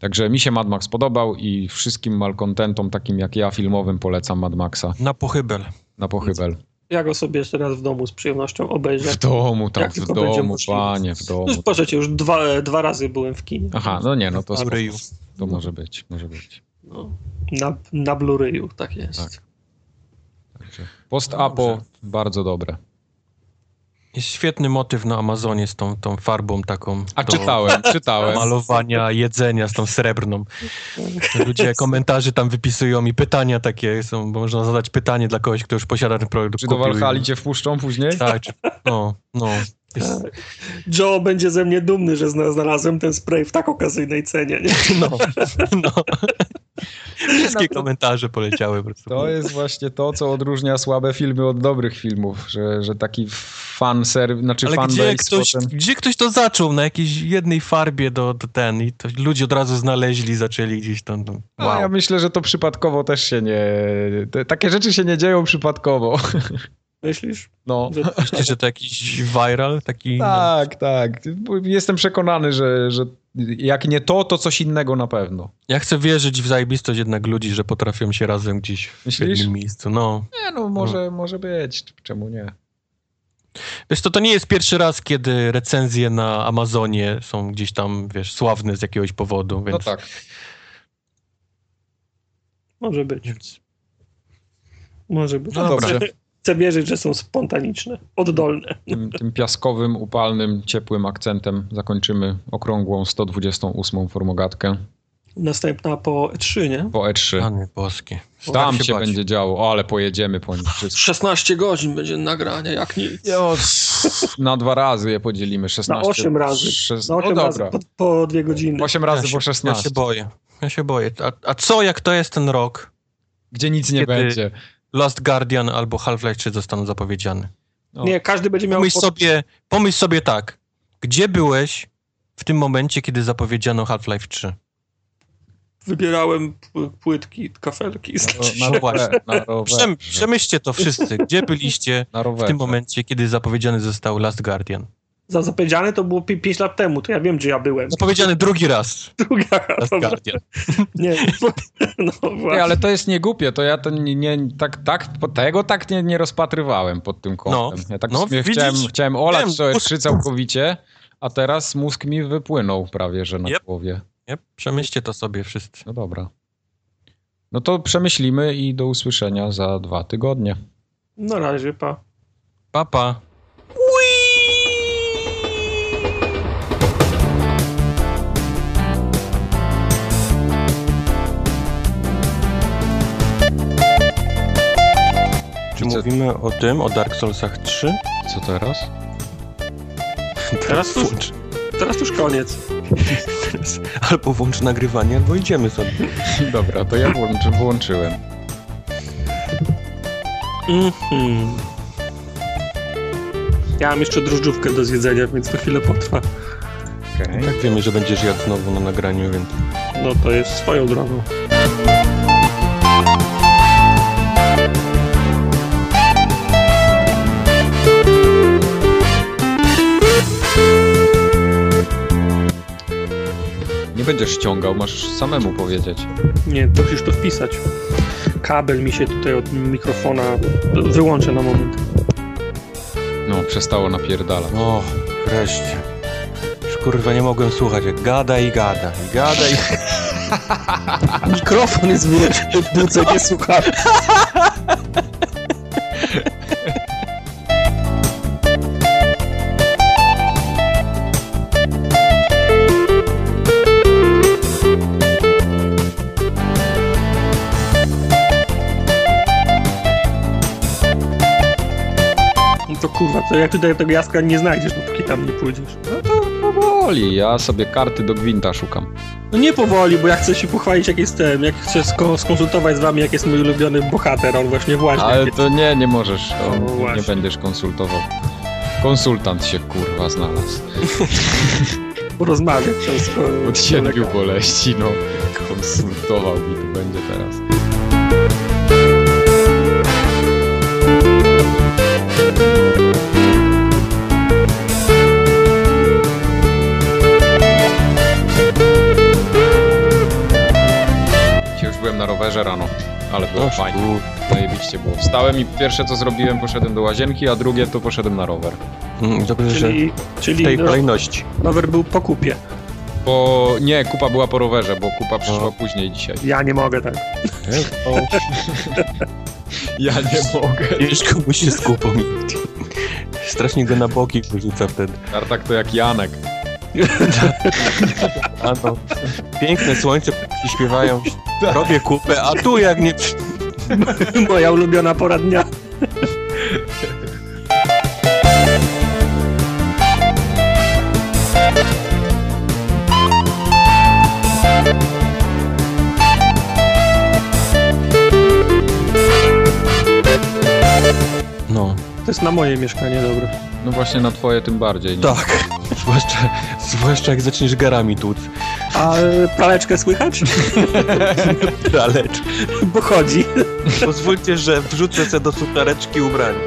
Także mi się Mad Max podobał i wszystkim malkontentom, takim jak ja, filmowym, polecam Mad Maxa Na pochybel. na pochybel. Ja go sobie jeszcze raz w domu z przyjemnością obejrzę. W domu, tak, w domu, panie, w domu. Już proszę cię, już dwa, dwa razy byłem w kinie. Aha, no nie, no to, Na spoko. to może być, może być. No, na, na Blu-rayu, tak jest. Tak. Post-apo, bardzo dobre. Jest świetny motyw na Amazonie z tą, tą farbą taką. A czytałem, czytałem. Malowania, jedzenia z tą srebrną. Ludzie komentarze tam wypisują i pytania takie są, bo można zadać pytanie dla kogoś, kto już posiada ten produkt. Czy do i- Walhali cię wpuszczą później? Tak, czy, no, no. Jest, Joe będzie ze mnie dumny, że zna- znalazłem ten spray w tak okazyjnej cenie. Nie? no, no. Wszystkie komentarze poleciały po prostu. To jest właśnie to, co odróżnia słabe filmy od dobrych filmów, że, że taki fan ser, znaczy Ale fan gdzie ktoś, gdzie ktoś to zaczął? Na jakiejś jednej farbie do, do ten i to ludzie od razu znaleźli, zaczęli gdzieś tam. tam. Wow. Wow. ja myślę, że to przypadkowo też się nie... Te, takie rzeczy się nie dzieją przypadkowo. Myślisz? No. Że... Myślicie, że to jakiś viral? Taki, Tak, tak. Jestem przekonany, że, że jak nie to, to coś innego na pewno. Ja chcę wierzyć w zajebistość jednak ludzi, że potrafią się razem gdzieś w Myślisz? jednym miejscu. No. Nie, no może, może być. Czemu nie? Wiesz, to, to nie jest pierwszy raz, kiedy recenzje na Amazonie są gdzieś tam, wiesz, sławne z jakiegoś powodu, więc... No tak. Może być. Więc... Może być. No dobrze. Chcę, wierzyć, że są spontaniczne, oddolne. Tym, tym piaskowym, upalnym, ciepłym akcentem zakończymy okrągłą 128 formogatkę Następna po E3, nie? po E3. Panie boskie. Tam Staram się bać. będzie działo, o, ale pojedziemy po nim wszystko. 16 godzin będzie nagrania, jak nic. Jo, Na dwa razy je podzielimy, 16. Na 8 razy. Szes... Na 8 no razy dobra, po, po dwie godziny. 8 razy ja się, po 16, Ja się boję. Ja się boję. A, a co jak to jest ten rok? gdzie nic nie Kiedy- będzie. Last Guardian albo Half-Life 3 zostaną zapowiedziane. No. Nie, każdy będzie miał... Pomyśl po- sobie, pomyśl sobie tak. Gdzie byłeś w tym momencie, kiedy zapowiedziano Half-Life 3? Wybierałem płytki, kafelki. Na, No właśnie. rowerze, na, rowerze, Przem, przemyślcie to wszyscy. Gdzie byliście na w tym momencie, kiedy zapowiedziany został Last Guardian? Za zapowiedziane to było 5 lat temu, to ja wiem, gdzie ja byłem. Zapowiedziany drugi raz. Dobra. Guardian. Nie, no Nie, właśnie. ale to jest niegłupie, to ja to nie, nie tak, tak, tego tak nie, nie rozpatrywałem pod tym kątem. ja tak no, widzisz? chciałem, chciałem olać Wiem, to E3 całkowicie, a teraz mózg mi wypłynął prawie, że na Yep. głowie. Nie? Przemyślcie to sobie wszyscy. No dobra. No to przemyślimy i do usłyszenia za dwa tygodnie. Na razie, pa. Papa. Czy mówimy o tym, o Dark Soulsach 3? Co teraz? Teraz już, teraz już koniec. Albo włącz nagrywanie, albo idziemy sobie. Dobra, to ja włączy, włączyłem. Mhm. Ja mam jeszcze drożdżówkę do zjedzenia, więc to chwilę potrwa. Okay. Tak wiemy, że będziesz jadł znowu na nagraniu, więc... No to jest swoją drogą. Będziesz ściągał, masz samemu powiedzieć. Nie, to musisz to wpisać. Kabel mi się tutaj od mikrofona wyłączę na moment. No, przestało napierdalać. O, wreszcie. Już kurwa nie mogłem słuchać, jak gada i gada, i gada i... Mikrofon jest wyłączony w buce, nie słucham. kurwa, to jak tutaj tego jaskra nie znajdziesz, dopóki tam nie pójdziesz. No to powoli, ja sobie karty do gwinta szukam. No nie powoli, bo ja chcę się pochwalić jak jestem, jak chcę sko- skonsultować z wami, jak jest mój ulubiony bohater, on właśnie właśnie. Ale to nie, nie możesz, No nie będziesz konsultował. Konsultant się kurwa znalazł. jest, porozmawiać chciał z ko- Od siedmiu boleści, no. Konsultował mi tu będzie teraz. Rowerze rano, ale było No, fajnie. Zajebiście było. Wstałem i pierwsze co zrobiłem, poszedłem do łazienki, a drugie to poszedłem na rower. Mm, Dobrze, że Czyli, w czyli tej ro- kolejności. rower był po kupie. Bo nie, kupa była po rowerze, bo kupa przyszła No. później dzisiaj. Ja nie mogę tak. Ja nie mogę. Wiesz, komuś się skupą. Strasznie go na boki wyrzuca wtedy. Tartak to jak Janek. A no, piękne słońce i tak. robię kupę, a tu jak nie... Moja ulubiona pora dnia. No. To jest na moje mieszkanie dobre. No właśnie na twoje tym bardziej. Nie? Tak. Zwłaszcza, zwłaszcza jak zaczniesz garami tłuc. A praleczkę słychać? Lecz. Bo chodzi. Pozwólcie, że wrzucę se do sutareczki ubranie.